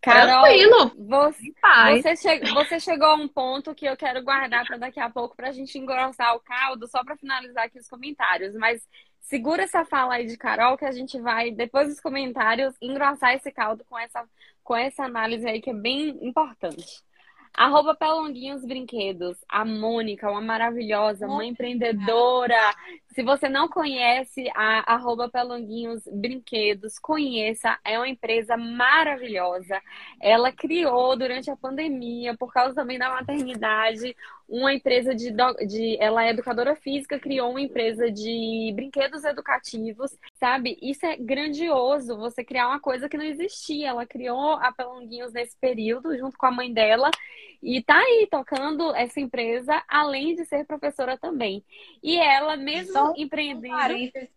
Carol, tranquilo. Você, você, che você chegou a um ponto que eu quero guardar para daqui a pouco para a gente engrossar o caldo, só para finalizar aqui os comentários. Mas segura essa fala aí de Carol que a gente vai, depois dos comentários, engrossar esse caldo com essa, com essa análise aí que é bem importante. Arroba Pelonguinhos Brinquedos. A Mônica, uma maravilhosa mãe empreendedora. Se você não conhece a arroba Pelonguinhos Brinquedos, conheça. É uma empresa maravilhosa. Ela criou durante a pandemia, por causa também da maternidade, uma empresa de, de. Ela é educadora física, criou uma empresa de brinquedos educativos, sabe? Isso é grandioso, você criar uma coisa que não existia. Ela criou a Pelonguinhos nesse período, junto com a mãe dela, e tá aí tocando essa empresa, além de ser professora também. E ela, mesmo Só empreendendo.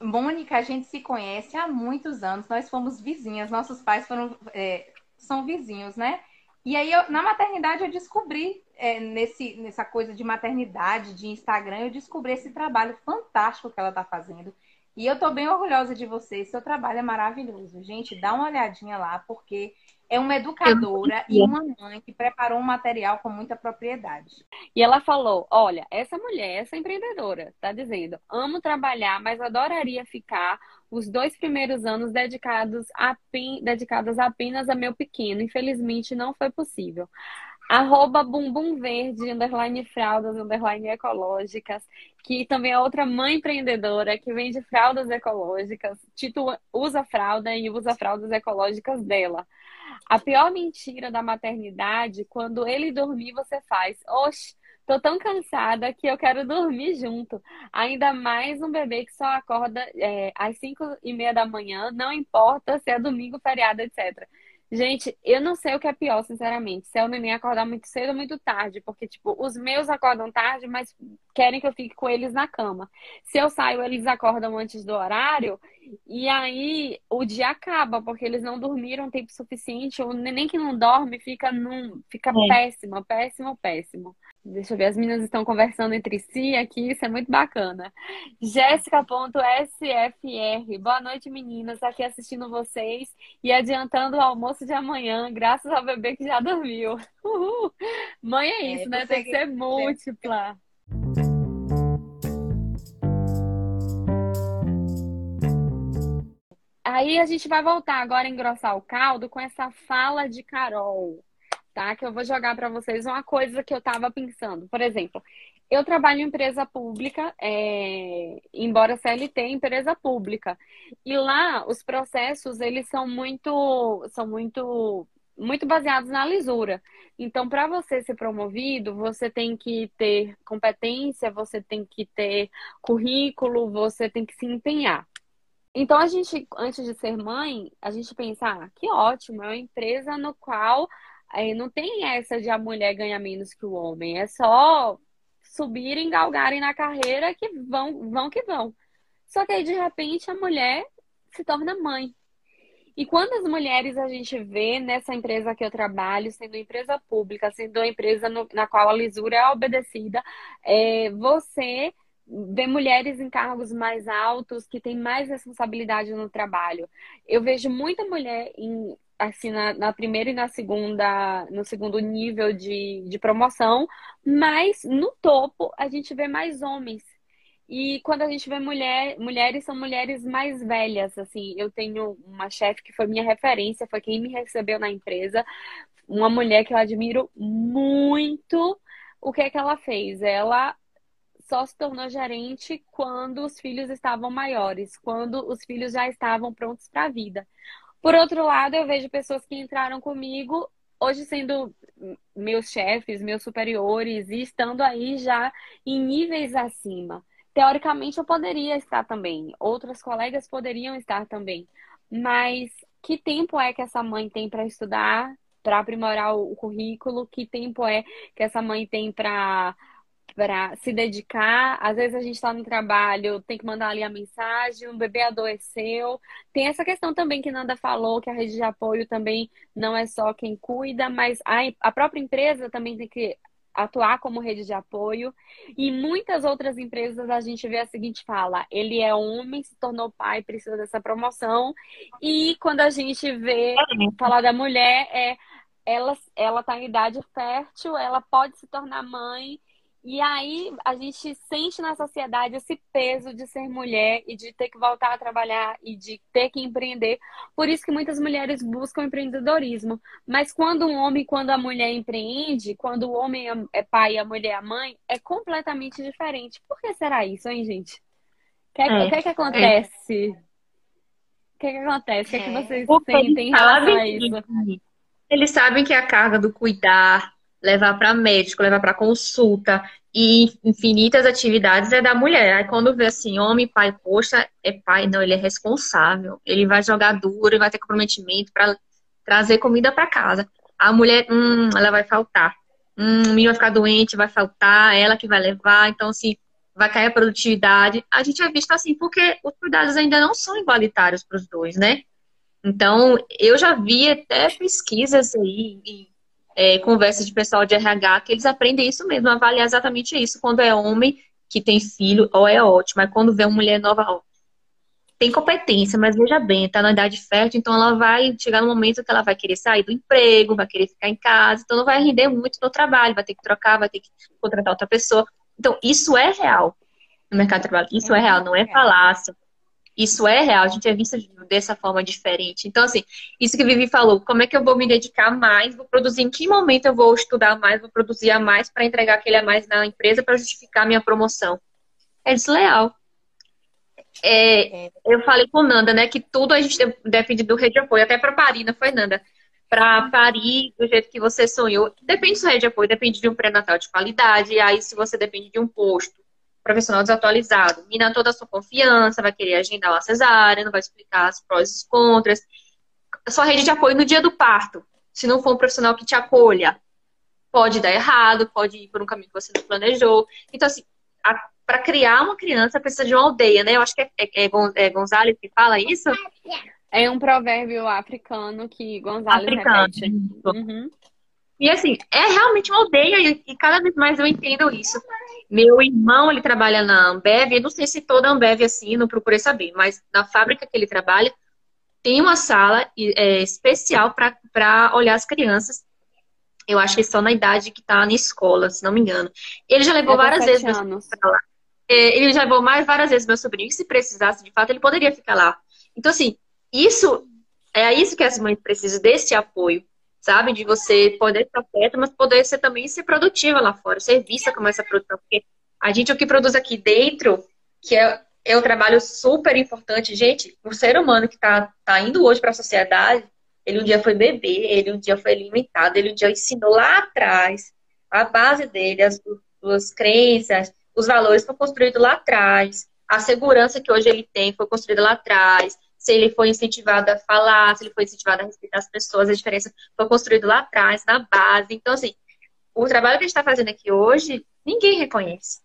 Mônica, a gente se conhece há muitos anos, nós fomos vizinhas, nossos pais foram, é, são vizinhos, né? E aí, eu, na maternidade, eu descobri, é, nesse, nessa coisa de maternidade, de Instagram, eu descobri esse trabalho fantástico que ela está fazendo. E eu estou bem orgulhosa de você, seu trabalho é maravilhoso. Gente, dá uma olhadinha lá, porque é uma educadora e uma mãe que preparou um material com muita propriedade. E ela falou: Olha, essa mulher, essa empreendedora, está dizendo, amo trabalhar, mas adoraria ficar os dois primeiros anos dedicados, a, dedicados apenas a meu pequeno. Infelizmente, não foi possível. Arroba bumbum verde, underline fraldas, underline ecológicas, que também é outra mãe empreendedora que vende fraldas ecológicas. Tito usa fralda e usa fraldas ecológicas dela. A pior mentira da maternidade, quando ele dormir, você faz. Oxe, tô tão cansada que eu quero dormir junto. Ainda mais um bebê que só acorda é, às 5 e meia da manhã, não importa se é domingo, feriado, etc. Gente, eu não sei o que é pior, sinceramente. Se é o neném acordar muito cedo ou muito tarde. Porque, tipo, os meus acordam tarde, mas querem que eu fique com eles na cama. Se eu saio, eles acordam antes do horário. E aí o dia acaba, porque eles não dormiram tempo suficiente. O neném que não dorme fica, num, fica é. péssimo, péssimo, péssimo. Deixa eu ver, as meninas estão conversando entre si aqui, isso é muito bacana. Jéssica.sfr, boa noite, meninas, aqui assistindo vocês e adiantando o almoço de amanhã, graças ao bebê que já dormiu. Uhul. Mãe é, isso, é, né? Tem que ser múltipla. Aí a gente vai voltar agora a engrossar o caldo com essa fala de Carol tá? Que eu vou jogar para vocês uma coisa que eu estava pensando. Por exemplo, eu trabalho em empresa pública, é, embora CLT, empresa pública. E lá os processos, eles são muito, são muito muito baseados na lisura. Então, para você ser promovido, você tem que ter competência, você tem que ter currículo, você tem que se empenhar. Então, a gente, antes de ser mãe, a gente pensa, ah, que ótimo, é uma empresa no qual Aí não tem essa de a mulher ganhar menos que o homem. É só subirem, galgarem na carreira que vão, vão que vão. Só que aí, de repente, a mulher se torna mãe. E quando as mulheres a gente vê nessa empresa que eu trabalho, sendo empresa pública, sendo uma empresa no, na qual a lisura é obedecida, é, você vê mulheres em cargos mais altos que têm mais responsabilidade no trabalho. Eu vejo muita mulher em assim, na, na, primeira e na segunda, no segundo nível de, de promoção, mas no topo a gente vê mais homens. E quando a gente vê mulher, mulheres, são mulheres mais velhas, assim. Eu tenho uma chefe que foi minha referência, foi quem me recebeu na empresa, uma mulher que eu admiro muito. O que é que ela fez? Ela só se tornou gerente quando os filhos estavam maiores, quando os filhos já estavam prontos para a vida. Por outro lado, eu vejo pessoas que entraram comigo hoje sendo meus chefes, meus superiores e estando aí já em níveis acima. Teoricamente eu poderia estar também, outras colegas poderiam estar também, mas que tempo é que essa mãe tem para estudar, para aprimorar o currículo? Que tempo é que essa mãe tem para para se dedicar. Às vezes a gente está no trabalho, tem que mandar ali a mensagem, o bebê adoeceu. Tem essa questão também que Nanda falou, que a rede de apoio também não é só quem cuida, mas a, a própria empresa também tem que atuar como rede de apoio. E muitas outras empresas a gente vê a seguinte fala: ele é homem, se tornou pai, precisa dessa promoção. E quando a gente vê falar da mulher, é ela ela está em idade fértil, ela pode se tornar mãe e aí a gente sente na sociedade esse peso de ser mulher e de ter que voltar a trabalhar e de ter que empreender. Por isso que muitas mulheres buscam empreendedorismo. Mas quando um homem, quando a mulher empreende, quando o homem é pai e a mulher é mãe, é completamente diferente. Por que será isso, hein, gente? O que, é, que, é que acontece? O que, é que acontece? O que, é que é. vocês sentem em relação a isso? Eles sabem que a carga do cuidar, levar para médico, levar para consulta e infinitas atividades é da mulher. Aí quando vê assim, homem, pai, poxa, é pai, não, ele é responsável. Ele vai jogar duro, e vai ter comprometimento para trazer comida para casa. A mulher, hum, ela vai faltar. Hum, o menino vai ficar doente, vai faltar, ela que vai levar, então assim, vai cair a produtividade. A gente é visto assim porque os cuidados ainda não são igualitários para os dois, né? Então, eu já vi até pesquisas aí é, conversa de pessoal de RH, que eles aprendem isso mesmo, avaliar exatamente isso. Quando é homem que tem filho, ou é ótimo. Mas quando vê uma mulher nova, ó, tem competência, mas veja bem, tá na idade fértil, então ela vai chegar no momento que ela vai querer sair do emprego, vai querer ficar em casa, então não vai render muito no trabalho, vai ter que trocar, vai ter que contratar outra pessoa. Então, isso é real no mercado de trabalho. Isso é real, não é falácia. Isso é real, a gente é visto dessa forma diferente. Então, assim, isso que Vivi falou, como é que eu vou me dedicar mais, vou produzir, em que momento eu vou estudar mais, vou produzir a mais para entregar aquele a mais na empresa para justificar a minha promoção. É desleal. É, eu falei com Nanda, né, que tudo a gente depende do rede de apoio, até para parir, não foi, Nanda? Para parir do jeito que você sonhou. Depende do rede de apoio, depende de um pré-natal de qualidade, aí se você depende de um posto, profissional desatualizado. Mina toda a sua confiança, vai querer agendar uma cesárea, não vai explicar as prós e os contras. A sua rede de apoio no dia do parto, se não for um profissional que te acolha, pode dar errado, pode ir por um caminho que você não planejou. Então, assim, para criar uma criança precisa de uma aldeia, né? Eu acho que é, é, é, é Gonzalez que fala isso. É um provérbio africano que Gonzalez africano. repete. Uhum. E assim, é realmente uma aldeia e cada vez mais eu entendo isso. Meu irmão, ele trabalha na Ambev, eu não sei se toda Ambev é assim, não procurei saber, mas na fábrica que ele trabalha, tem uma sala é, especial para olhar as crianças. Eu acho que só na idade que está na escola, se não me engano. Ele já levou várias vezes anos. meu lá. É, ele já levou mais várias vezes meu sobrinho, e se precisasse, de fato, ele poderia ficar lá. Então, assim, isso é isso que as mães precisam, desse apoio sabe? De você poder estar perto, mas poder ser também ser produtiva lá fora, ser vista como essa produção. Porque a gente, o que produz aqui dentro, que é, é um trabalho super importante, gente, o ser humano que está tá indo hoje para a sociedade, ele um dia foi bebê, ele um dia foi alimentado, ele um dia ensinou lá atrás, a base dele, as suas crenças, os valores foram construídos lá atrás, a segurança que hoje ele tem foi construída lá atrás, se ele foi incentivado a falar, se ele foi incentivado a respeitar as pessoas, a diferença foi construída lá atrás, na base. Então, assim, o trabalho que a gente está fazendo aqui hoje, ninguém reconhece.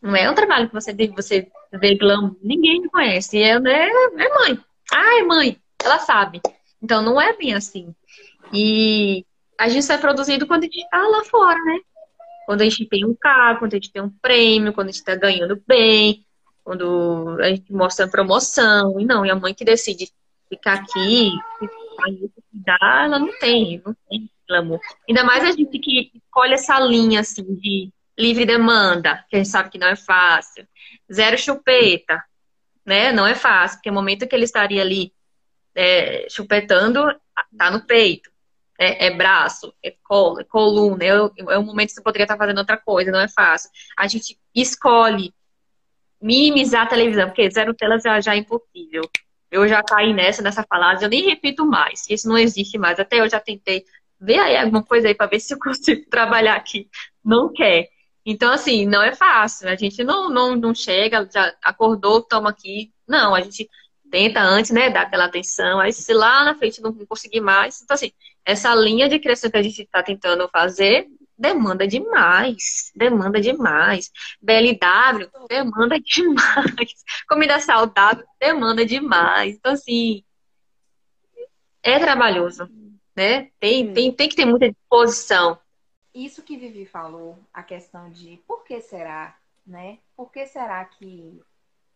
Não é um trabalho que você, você vê glam, ninguém reconhece. É, né, é mãe. Ah, é mãe. Ela sabe. Então, não é bem assim. E a gente sai produzindo quando a gente está lá fora, né? Quando a gente tem um carro, quando a gente tem um prêmio, quando a gente está ganhando bem, quando a gente mostra promoção, e não, e a mãe que decide ficar aqui, cuidar, ela não tem, não tem glamour. Ainda mais a gente que escolhe essa linha, assim, de livre demanda, que a gente sabe que não é fácil. Zero chupeta, né? Não é fácil, porque o momento que ele estaria ali é, chupetando, tá no peito. É, é, braço, é, colo, é coluna, é, é um momento que você poderia estar fazendo outra coisa, não é fácil. A gente escolhe minimizar a televisão, porque zero telas já, já é impossível. Eu já caí nessa, nessa falácia, eu nem repito mais, isso não existe mais. Até eu já tentei ver aí alguma coisa aí para ver se eu consigo trabalhar aqui. Não quer. Então, assim, não é fácil. A gente não, não, não chega, já acordou, toma aqui. Não, a gente tenta antes, né, dar aquela atenção. Aí, se lá na frente não conseguir mais. Então, assim, essa linha de criação que a gente está tentando fazer demanda demais. Demanda demais. BLW demanda demais. Comida saudável demanda demais. Então, assim, é trabalhoso, né? Tem, tem, tem que ter muita disposição isso que Vivi falou, a questão de por que será, né? Por que será que,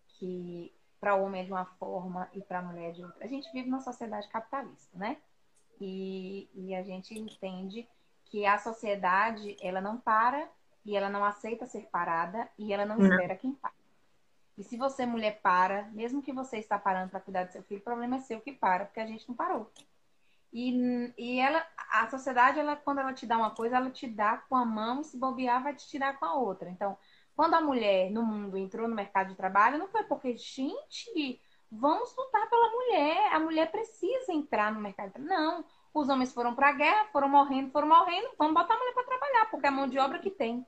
que para o homem é de uma forma e para a mulher é de outra? A gente vive numa sociedade capitalista, né? E, e a gente entende que a sociedade, ela não para e ela não aceita ser parada e ela não, não. espera quem para. E se você, mulher, para, mesmo que você está parando para cuidar do seu filho, o problema é seu que para, porque a gente não parou. E, e ela, a sociedade, ela, quando ela te dá uma coisa, ela te dá com a mão e se bobear, vai te tirar com a outra. Então, quando a mulher no mundo entrou no mercado de trabalho, não foi porque, gente, vamos lutar pela mulher. A mulher precisa entrar no mercado de trabalho. Não. Os homens foram para a guerra, foram morrendo, foram morrendo. Vamos botar a mulher para trabalhar, porque é a mão de obra que tem.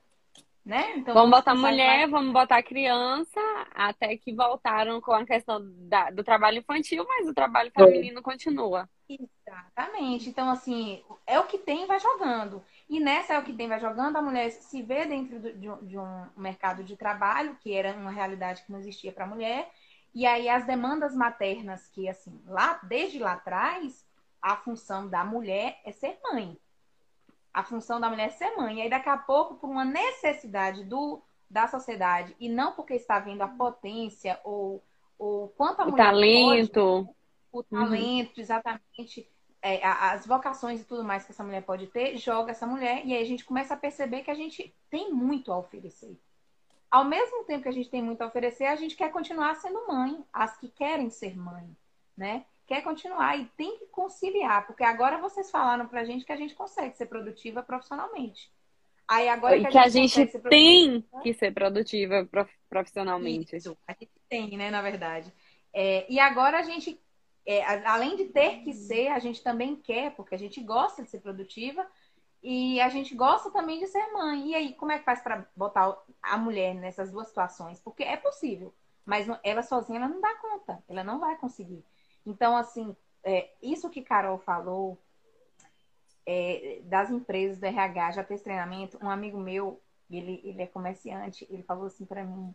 Né? Então, vamos botar mulher, vamos botar criança, até que voltaram com a questão da, do trabalho infantil, mas o trabalho feminino continua. Exatamente. Então, assim, é o que tem vai jogando. E nessa é o que tem vai jogando, a mulher se vê dentro de, de um mercado de trabalho, que era uma realidade que não existia para a mulher, e aí as demandas maternas, que, assim, lá desde lá atrás, a função da mulher é ser mãe. A função da mulher é ser mãe. E aí, daqui a pouco, por uma necessidade do, da sociedade, e não porque está vendo a potência ou, ou quanto a o mulher. Talento. Pode, o uhum. talento, uhum. exatamente. É, as vocações e tudo mais que essa mulher pode ter, joga essa mulher e aí a gente começa a perceber que a gente tem muito a oferecer. Ao mesmo tempo que a gente tem muito a oferecer, a gente quer continuar sendo mãe, as que querem ser mãe, né? Quer continuar e tem que conciliar, porque agora vocês falaram pra gente que a gente consegue ser produtiva profissionalmente. Aí agora que, que a gente, a gente tem que ser produtiva profissionalmente. Isso, a gente tem, né, na verdade. É, e agora a gente é, além de ter que ser, a gente também quer, porque a gente gosta de ser produtiva e a gente gosta também de ser mãe. E aí, como é que faz para botar a mulher nessas duas situações? Porque é possível, mas ela sozinha ela não dá conta, ela não vai conseguir. Então, assim, é, isso que Carol falou é, das empresas do RH já esse treinamento, um amigo meu, ele, ele é comerciante, ele falou assim para mim,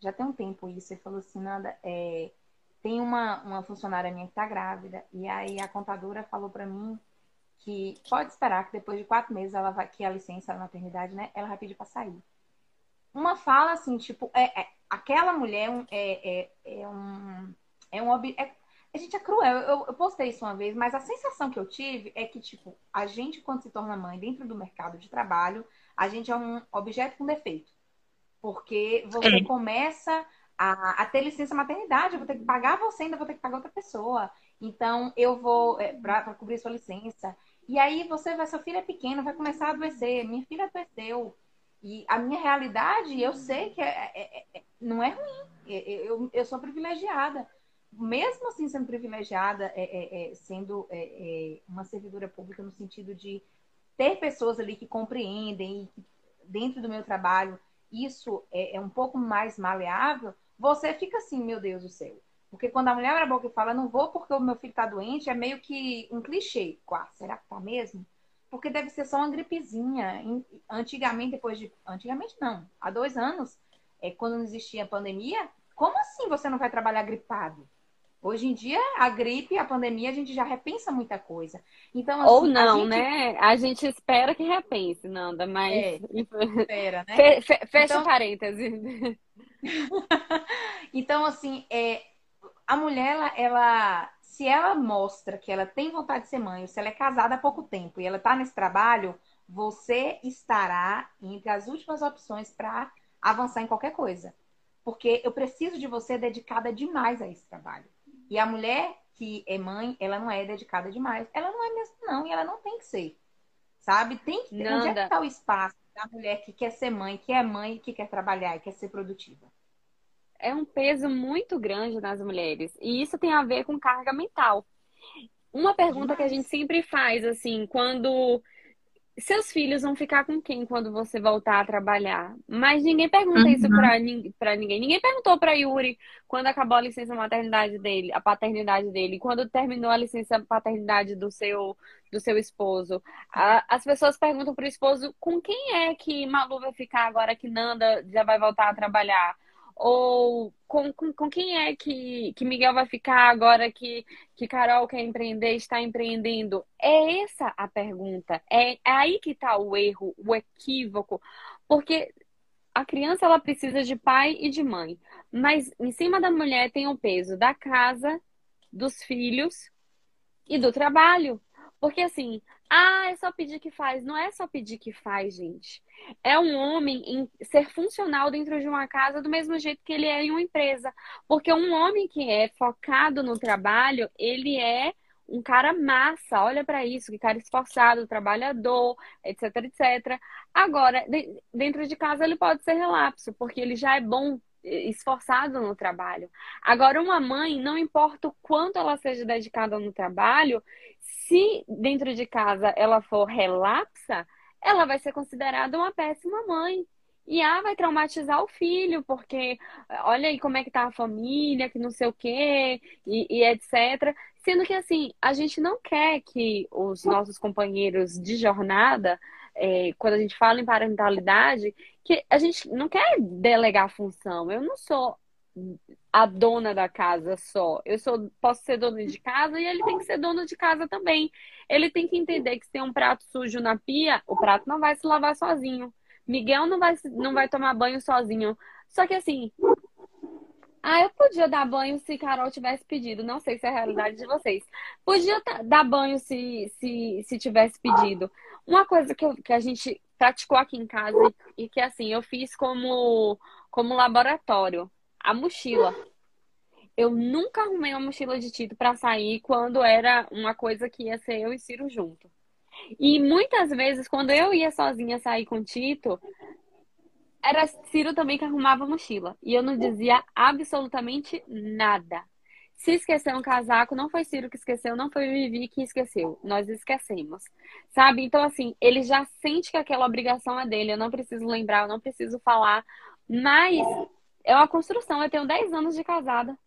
já tem um tempo isso, ele falou assim, nada, é, tem uma, uma funcionária minha que está grávida, e aí a contadora falou para mim que pode esperar que depois de quatro meses ela vai, que a licença da maternidade, né, ela vai pedir para sair. Uma fala assim, tipo, é, é aquela mulher é, é, é um. É um é, a gente é cruel. Eu, eu postei isso uma vez, mas a sensação que eu tive é que, tipo, a gente, quando se torna mãe dentro do mercado de trabalho, a gente é um objeto com defeito. Porque você é. começa a, a, ter licença maternidade, eu vou ter que pagar você, ainda vou ter que pagar outra pessoa. Então, eu vou é, para cobrir sua licença. E aí você vai, seu filho é pequeno, vai começar a adoecer. Minha filha adoeceu. E a minha realidade, eu sei que é, é, é, é não é ruim. Eu, eu sou privilegiada. Mesmo assim, sendo privilegiada, é, sendo uma servidora pública no sentido de ter pessoas ali que compreendem e dentro do meu trabalho isso é, é um pouco mais maleável, você fica assim, meu Deus do céu. Porque quando a mulher abre a boca e fala, não vou porque o meu filho tá doente, é meio que um clichê. Quá, será que tá mesmo? Porque deve ser só uma gripezinha. Antigamente, depois de. Antigamente não, há dois anos, é, quando não existia pandemia, como assim você não vai trabalhar gripado? Hoje em dia, a gripe, a pandemia, a gente já repensa muita coisa. Então, assim, Ou não, a gente... né? A gente espera que repense, Nanda, mas. É, espera, né? Fe, fe, fecha então... parênteses. então, assim, é, a mulher, ela, ela, se ela mostra que ela tem vontade de ser mãe, ou se ela é casada há pouco tempo e ela está nesse trabalho, você estará entre as últimas opções para avançar em qualquer coisa. Porque eu preciso de você dedicada demais a esse trabalho. E a mulher que é mãe, ela não é dedicada demais. Ela não é mesmo, não, e ela não tem que ser. Sabe? Tem que ter. Nanda. Onde é que está o espaço da mulher que quer ser mãe, que é mãe, que quer trabalhar e quer ser produtiva? É um peso muito grande nas mulheres. E isso tem a ver com carga mental. Uma pergunta que a gente sempre faz, assim, quando seus filhos vão ficar com quem quando você voltar a trabalhar? Mas ninguém pergunta uhum. isso pra, pra ninguém. Ninguém perguntou pra Yuri quando acabou a licença maternidade dele, a paternidade dele, quando terminou a licença paternidade do seu, do seu esposo. A, as pessoas perguntam pro esposo com quem é que Malu vai ficar agora que Nanda já vai voltar a trabalhar? Ou com, com, com, quem é que, que Miguel vai ficar agora que, que Carol quer empreender, está empreendendo? É essa a pergunta. É, é aí que está o erro, o equívoco. Porque a criança ela precisa de pai e de mãe. Mas em cima da mulher tem o peso da casa, dos filhos e do trabalho. Porque assim, ah, é só pedir que faz. Não é só pedir que faz, gente. É um homem em ser funcional dentro de uma casa do mesmo jeito que ele é em uma empresa. Porque um homem que é focado no trabalho, ele é um cara massa, olha para isso, que cara esforçado, trabalhador, etc, etc. Agora, dentro de casa ele pode ser relapso, porque ele já é bom esforçado no trabalho. Agora, uma mãe, não importa o quanto ela seja dedicada no trabalho, se dentro de casa ela for relapsa, ela vai ser considerada uma péssima mãe. E ah, vai traumatizar o filho, porque olha aí como é que tá a família, que não sei o quê, e, e etc. Sendo que assim, a gente não quer que os nossos companheiros de jornada é, quando a gente fala em parentalidade, que a gente não quer delegar função. Eu não sou a dona da casa só. Eu sou, posso ser dona de casa e ele tem que ser dono de casa também. Ele tem que entender que se tem um prato sujo na pia, o prato não vai se lavar sozinho. Miguel não vai, não vai tomar banho sozinho. Só que assim, ah, eu podia dar banho se Carol tivesse pedido. Não sei se é a realidade de vocês. Podia dar banho se, se, se tivesse pedido. Uma coisa que, eu, que a gente praticou aqui em casa e que assim, eu fiz como, como laboratório, a mochila. Eu nunca arrumei uma mochila de Tito para sair quando era uma coisa que ia ser eu e Ciro junto. E muitas vezes, quando eu ia sozinha sair com Tito, era Ciro também que arrumava a mochila. E eu não dizia absolutamente nada. Se esqueceu um casaco, não foi Ciro que esqueceu, não foi Vivi que esqueceu. Nós esquecemos. Sabe? Então, assim, ele já sente que aquela obrigação é dele. Eu não preciso lembrar, eu não preciso falar. Mas é uma construção. Eu tenho 10 anos de casada.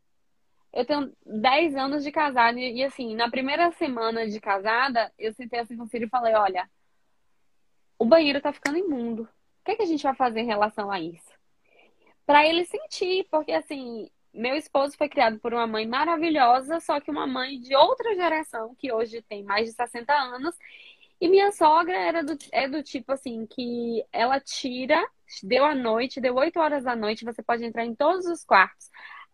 Eu tenho 10 anos de casada. E, e assim, na primeira semana de casada, eu sentei assim com o Ciro e falei: olha, o banheiro tá ficando imundo. O que, é que a gente vai fazer em relação a isso? Para ele sentir, porque assim, meu esposo foi criado por uma mãe maravilhosa, só que uma mãe de outra geração, que hoje tem mais de 60 anos. E minha sogra era do, é do tipo assim, que ela tira, deu a noite, deu 8 horas da noite, você pode entrar em todos os quartos.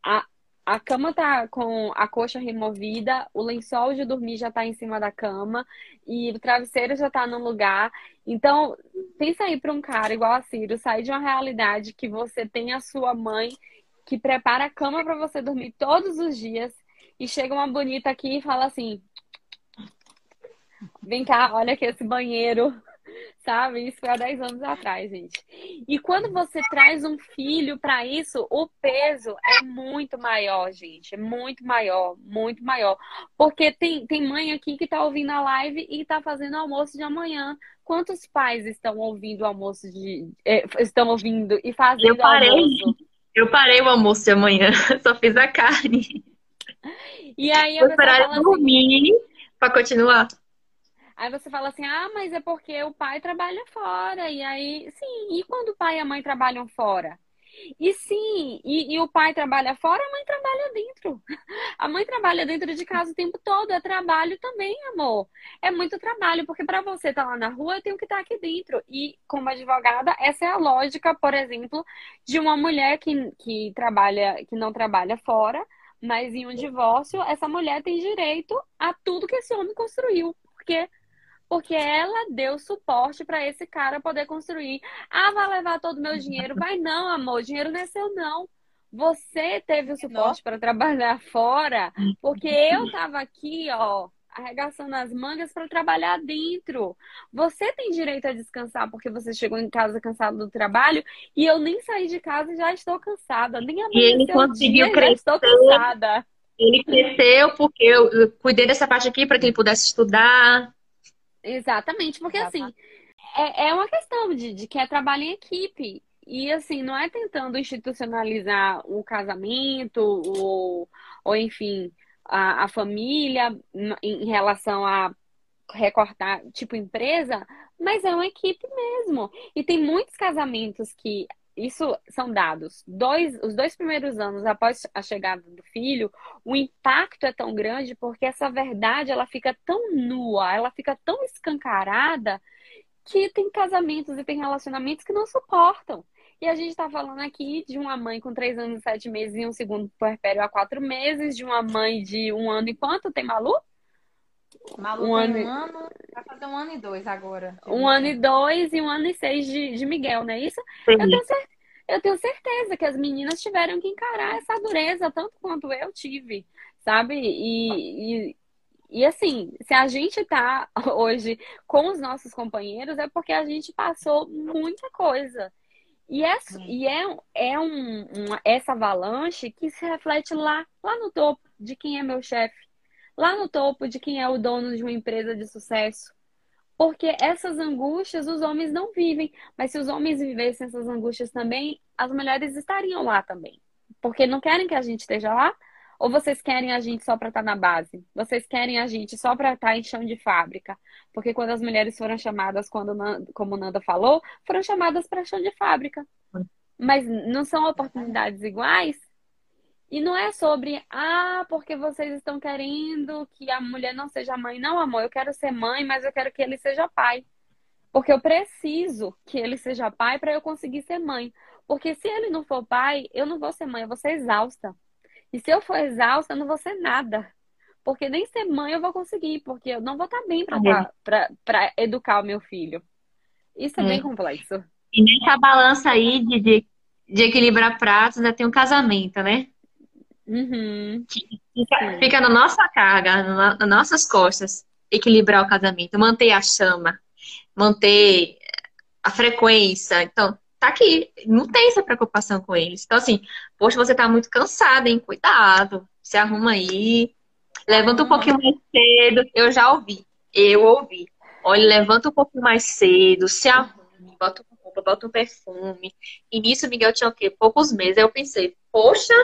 A, a cama tá com a coxa removida, o lençol de dormir já tá em cima da cama e o travesseiro já tá no lugar. Então, pensa aí para um cara igual a Ciro, sair de uma realidade que você tem a sua mãe que prepara a cama para você dormir todos os dias e chega uma bonita aqui e fala assim: "Vem cá, olha aqui esse banheiro sabe? Isso foi há 10 anos atrás, gente. E quando você traz um filho para isso, o peso é muito maior, gente. É muito maior, muito maior. Porque tem, tem mãe aqui que tá ouvindo a live e tá fazendo almoço de amanhã. Quantos pais estão ouvindo o almoço de. Eh, estão ouvindo e fazendo eu parei, almoço? Eu parei o almoço de amanhã, só fiz a carne. E aí eu esperar assim, dormir assim, para continuar. Aí você fala assim, ah, mas é porque o pai trabalha fora. E aí, sim, e quando o pai e a mãe trabalham fora? E sim, e, e, o pai trabalha fora, a mãe trabalha dentro. A mãe trabalha dentro de casa o tempo todo, é trabalho também, amor. É muito trabalho, porque para você estar tá lá na rua, eu tenho que estar tá aqui dentro. E como advogada, essa é a lógica, por exemplo, de uma mulher que, que trabalha, que não trabalha fora, Mas em um divórcio, essa mulher tem direito a tudo que esse homem construiu. Porque porque ela deu suporte para esse cara poder construir. Ah, vai levar todo o meu dinheiro? Vai não, amor, o dinheiro não é seu não. Você teve o suporte para trabalhar fora, porque eu estava aqui, ó, arregaçando as mangas para trabalhar dentro. Você tem direito a descansar porque você chegou em casa cansado do trabalho e eu nem saí de casa e já estou cansada. Nem e ele conseguiu dia, crescer. estou cansada. Ele cresceu porque eu cuidei dessa parte aqui para que ele pudesse estudar. Exatamente, porque assim, é, é uma questão de, de que é trabalho em equipe. E assim, não é tentando institucionalizar o casamento ou, ou enfim, a, a família em relação a recortar, tipo empresa, mas é uma equipe mesmo. E tem muitos casamentos que isso são dados. Dois, os dois primeiros anos após a chegada do filho, o impacto é tão grande porque essa verdade ela fica tão nua, ela fica tão escancarada que tem casamentos e tem relacionamentos que não suportam. E a gente está falando aqui de uma mãe com três anos e sete meses e um segundo puerpério há quatro meses, de uma mãe de um ano e quanto tem Malu? Malu um ano... um ano, vai fazer um ano e dois agora. Um ano e dois e um ano e seis de, de Miguel, não é isso? Eu tenho, eu tenho, certeza que as meninas tiveram que encarar essa dureza tanto quanto eu tive, sabe? E, e, e assim, se a gente tá hoje com os nossos companheiros, é porque a gente passou muita coisa. E, é, e é, é um, um, essa avalanche que se reflete lá, lá no topo de quem é meu chefe, lá no topo de quem é o dono de uma empresa de sucesso. Porque essas angústias os homens não vivem, mas se os homens vivessem essas angústias também, as mulheres estariam lá também. Porque não querem que a gente esteja lá, ou vocês querem a gente só para estar tá na base? Vocês querem a gente só para estar tá em chão de fábrica? Porque quando as mulheres foram chamadas, quando como Nanda falou, foram chamadas para chão de fábrica. Mas não são oportunidades iguais? E não é sobre, ah, porque vocês estão querendo que a mulher não seja mãe. Não, amor, eu quero ser mãe, mas eu quero que ele seja pai. Porque eu preciso que ele seja pai para eu conseguir ser mãe. Porque se ele não for pai, eu não vou ser mãe, eu vou ser exausta. E se eu for exausta, eu não vou ser nada. Porque nem ser mãe eu vou conseguir, porque eu não vou estar bem para educar o meu filho. Isso é, é, bem complexo. E nessa balança aí de, de, de equilibrar pratos, ainda tem um casamento, né? Uhum. Fica, fica, na nossa carga, na, nas nossas costas, equilibrar o casamento, manter a chama, manter a frequência. Então, tá aqui, não tem essa preocupação com eles. Então, assim, poxa, você tá muito cansada, hein? Cuidado, se arruma aí, levanta um pouquinho mais cedo. Eu já ouvi, eu ouvi. Olha, levanta um pouquinho mais cedo, se arrume, bota uma roupa, bota um perfume. E nisso, Miguel tinha o quê? Poucos meses. Aí eu pensei, poxa,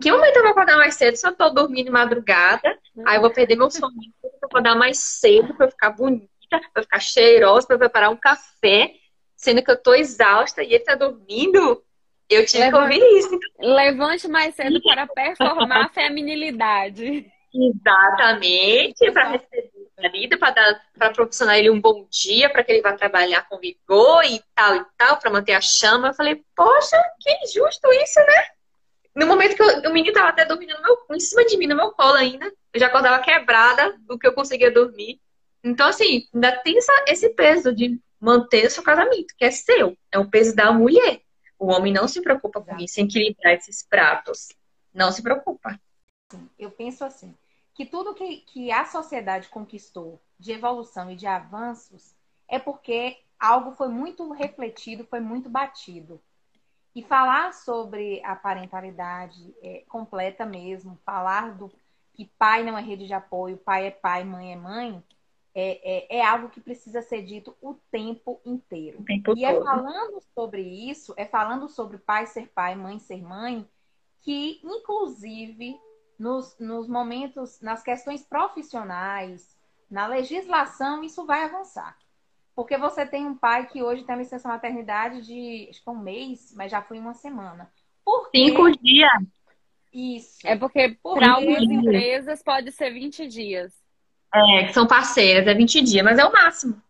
que momento eu vou acordar mais cedo se eu tô dormindo de madrugada? Aí eu vou perder meu sono, eu vou acordar mais cedo pra eu ficar bonita, pra eu ficar cheirosa, pra eu preparar um café sendo que eu tô exausta e ele tá dormindo, eu tive Levante, que ouvir isso. Levante mais cedo para performar a feminilidade. Exatamente, para receber o marido, dar para proporcionar ele um bom dia, para que ele vá trabalhar com vigor e tal e tal, para manter a chama. Eu falei, poxa, que injusto isso, né? No momento que eu, o menino tava até dormindo meu, em cima de mim, no meu colo ainda, eu já acordava quebrada do que eu conseguia dormir. Então, assim, ainda tem essa, esse peso de manter o seu casamento, que é seu, é o peso da mulher. O homem não se preocupa com isso, em equilibrar esses pratos. Não se preocupa. Eu penso assim, que tudo que, que a sociedade conquistou de evolução e de avanços é porque algo foi muito refletido, foi muito batido. E falar sobre a parentalidade é, completa mesmo, falar do que pai não é rede de apoio, pai é pai, mãe é mãe, é, é, é, algo que precisa ser dito o tempo inteiro. O tempo e é todo. é falando sobre isso, é falando sobre pai ser pai, mãe ser mãe, que, inclusive, nos, nos momentos, nas questões profissionais, na legislação, isso vai avançar. Porque você tem um pai que hoje tem licença maternidade de acho que é um mês, mas já foi uma semana. Por Cinco dias. Isso. É porque para algumas empresas pode ser 20 dias. É, que são parceiras, é 20 dias, mas é o máximo.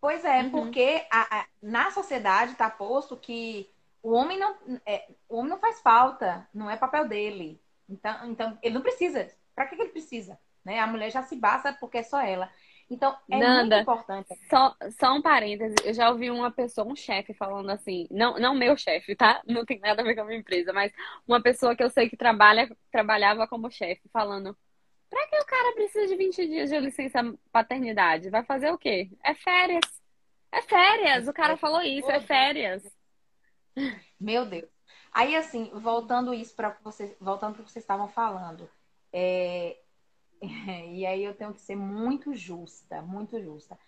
Pois é, uhum. porque a, a, na sociedade está posto que o homem não, é, o homem não faz falta, não é papel dele. Então, então ele não precisa. Para que, que ele precisa? Né? A mulher já se basta porque é só ela. Então, é Nanda, muito importante. Só, só um parêntese, eu já ouvi uma pessoa, um chefe, falando assim, não, não meu chefe, tá? Não tem nada a ver com a minha empresa, mas uma pessoa que eu sei que trabalha, trabalhava como chefe, falando, pra que o cara precisa de 20 dias de licença paternidade? Vai fazer o quê? É férias. É férias, o cara falou isso, é férias. Meu Deus. Aí, assim, voltando isso para vocês, voltando para o que vocês estavam falando, é, e aí eu tenho que ser muito justa, muito justa.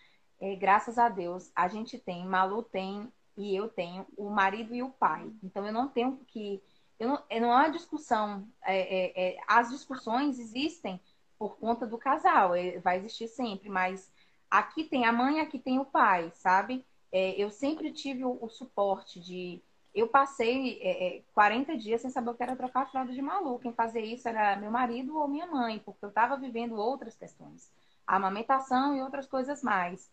É, graças a Deus, a gente tem, Malu tem e eu tenho o marido e o pai. Então eu não tenho que. Eu não, não é uma discussão. É, é, é, as discussões existem por conta do casal, é, vai existir sempre, mas aqui tem a mãe, aqui tem o pai, sabe? É, eu sempre tive o, o suporte de eu passei é, 40 é, dias sem saber o que era trocar a fralda de maluco. Quem fazia isso era meu marido ou minha mãe, porque eu estava vivendo outras questões. A amamentação e outras coisas mais.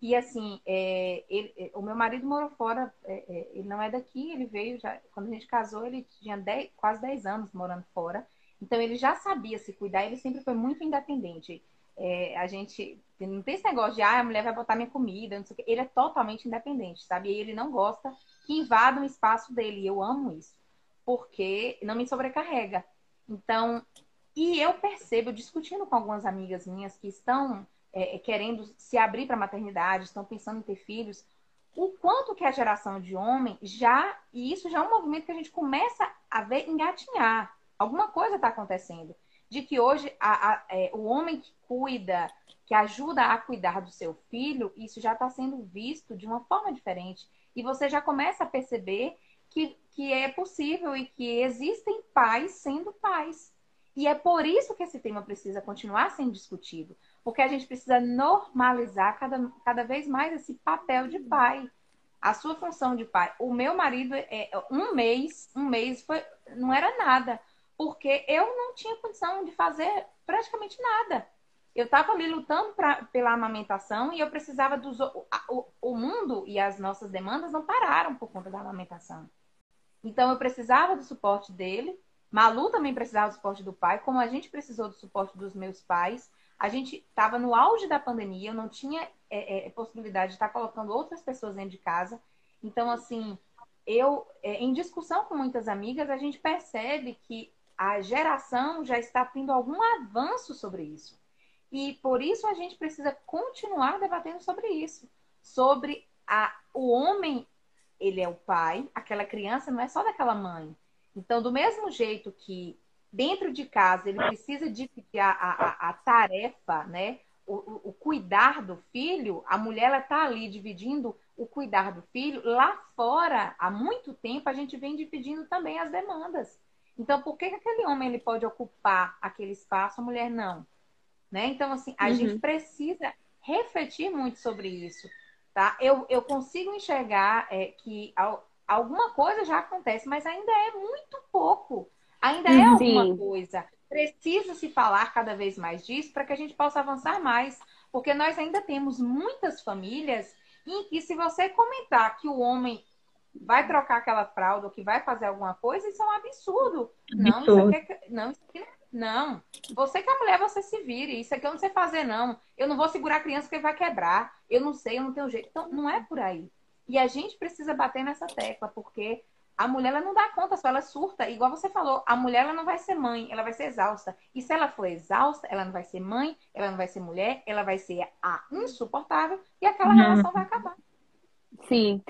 E assim, é, ele, é, o meu marido morou fora, é, é, ele não é daqui, ele veio já. Quando a gente casou, ele tinha 10, quase 10 anos morando fora. Então ele já sabia se cuidar, ele sempre foi muito independente. É, a gente não tem esse negócio de ah, a mulher vai botar minha comida, não sei o quê. Ele é totalmente independente, sabe? E ele não gosta que invadam o espaço dele. E eu amo isso, porque não me sobrecarrega. Então, e eu percebo, discutindo com algumas amigas minhas que estão é, é querendo se abrir para a maternidade, estão pensando em ter filhos, o quanto que a geração de homem já, e isso já é um movimento que a gente começa a ver engatinhar. Alguma coisa está acontecendo de que hoje a, a, é, o homem que cuida, que ajuda a cuidar do seu filho, isso já está sendo visto de uma forma diferente. E você já começa a perceber que, que é possível e que existem pais sendo pais. E é por isso que esse tema precisa continuar sendo discutido. Porque a gente precisa normalizar cada, cada vez mais esse papel de pai. A sua função de pai. O meu marido, é, um mês, um mês foi, não era nada porque eu não tinha condição de fazer praticamente nada. Eu estava ali lutando pra, pela amamentação e eu precisava dos. O, o mundo e as nossas demandas não pararam por conta da amamentação. Então eu precisava do suporte dele. Malu também precisava do suporte do pai, como a gente precisou do suporte dos meus pais. A gente estava no auge da pandemia, eu não tinha é, é, possibilidade de estar colocando outras pessoas dentro de casa. Então, assim, eu, é, em discussão com muitas amigas, a gente percebe que a geração já está tendo algum avanço sobre isso. E por isso a gente precisa continuar debatendo sobre isso. Sobre a, o homem, ele é o pai, aquela criança não é só daquela mãe. Então, do mesmo jeito que dentro de casa ele precisa dividir a, a, a tarefa, né? O, o, o, cuidar do filho, a mulher está ali dividindo o cuidar do filho. Lá fora, há muito tempo, a gente vem dividindo também as demandas. Então, por que, que aquele homem ele pode ocupar aquele espaço, a mulher não? Né? Então, assim, a uhum. gente precisa refletir muito sobre isso, tá? Eu, eu consigo enxergar é, que alguma coisa já acontece, mas ainda é muito pouco. Ainda é Sim. alguma coisa. Precisa se falar cada vez mais disso para que a gente possa avançar mais. Porque nós ainda temos muitas famílias em que, se você comentar que o homem vai trocar aquela fralda ou que vai fazer alguma coisa, isso é um absurdo. Não, isso aqui é, não, isso aqui não. Você que é mulher, você se vire. Isso aqui eu não sei fazer, não. Eu não vou segurar a criança porque vai quebrar. Eu não sei, eu não tenho jeito. Então, não é por aí. E a gente precisa bater nessa tecla, porque a mulher ela não dá conta, só ela surta. Igual você falou, a mulher ela não vai ser mãe, ela vai ser exausta. E se ela for exausta, ela não vai ser mãe, ela não vai ser mulher, ela vai ser a insuportável e aquela uhum. relação vai acabar. Sim,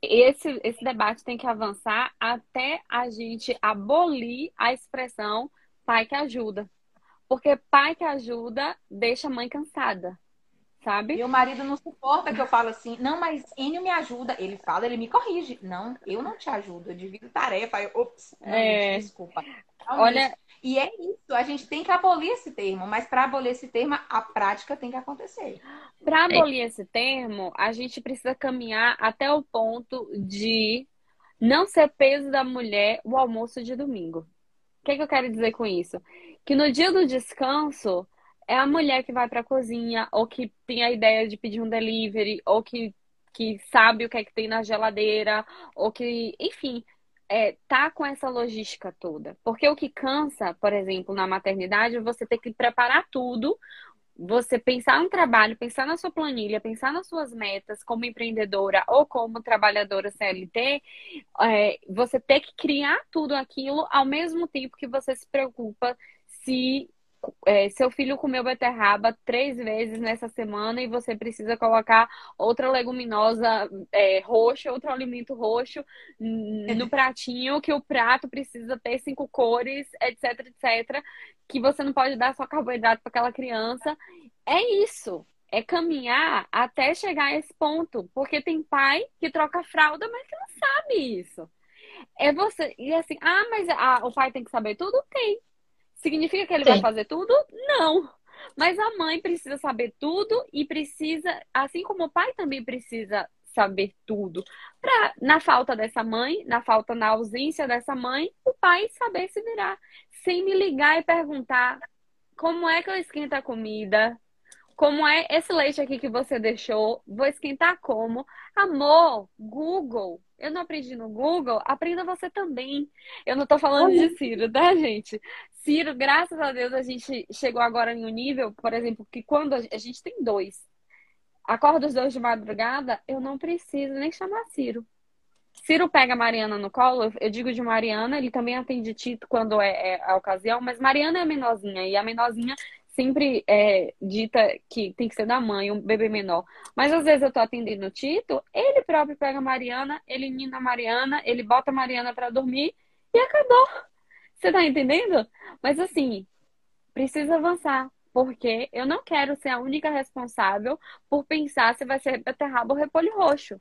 esse, esse debate tem que avançar até a gente abolir a expressão pai que ajuda. Porque pai que ajuda deixa a mãe cansada, sabe? Meu marido não suporta que eu falo assim, não, mas Enio me ajuda. Ele fala, ele me corrige. Não, eu não te ajudo, eu divido tarefa. Eu, ops, não, é... desculpa. Olha, e é isso, a gente tem que abolir esse termo, mas para abolir esse termo, a prática tem que acontecer. Para abolir é. esse termo, a gente precisa caminhar até o ponto de não ser peso da mulher o almoço de domingo. O que, é que eu quero dizer com isso? Que no dia do descanso, é a mulher que vai para a cozinha, ou que tem a ideia de pedir um delivery, ou que, que sabe o que é que tem na geladeira, ou que, enfim, é, tá com essa logística toda. Porque o que cansa, por exemplo, na maternidade, é você ter que preparar tudo, você pensar no trabalho, pensar na sua planilha, pensar nas suas metas como empreendedora ou como trabalhadora CLT, é, você ter que criar tudo aquilo ao mesmo tempo que você se preocupa se é, seu filho comeu beterraba três vezes nessa semana e você precisa colocar outra leguminosa é, roxa, outro alimento roxo no pratinho, que o prato precisa ter cinco cores, etc, etc, que você não pode dar só carboidrato para aquela criança. É isso. É caminhar até chegar a esse ponto. Porque tem pai que troca fralda, mas que não sabe isso. É você. E assim, ah, mas o pai tem que saber tudo? Tem. Significa que ele Sim. vai fazer tudo? Não. Mas a mãe precisa saber tudo e precisa, assim como o pai também precisa saber tudo. Pra, na falta dessa mãe, na falta, na ausência dessa mãe, o pai saber se virar. Sem me ligar e perguntar como é que eu esquento a comida, como é esse leite aqui que você deixou, vou esquentar como. Amor, Google, eu não aprendi no Google, aprenda você também. Eu não tô falando de Ciro, tá, gente? Ciro, graças a Deus, a gente chegou agora em um nível, por exemplo, que quando a gente tem dois, acorda os dois de madrugada, eu não preciso nem chamar Ciro. Ciro pega Mariana no colo, eu digo de Mariana, ele também atende Tito quando é, é a ocasião, mas Mariana é a menorzinha, e a menorzinha sempre é, dita que tem que ser da mãe, um bebê menor. Mas às vezes eu tô atendendo o Tito, ele próprio pega a Mariana, ele nina a Mariana, ele bota a Mariana para dormir e acabou. Você tá entendendo? Mas assim, precisa avançar. Porque eu não quero ser a única responsável por pensar se vai ser beterraba ou repolho roxo.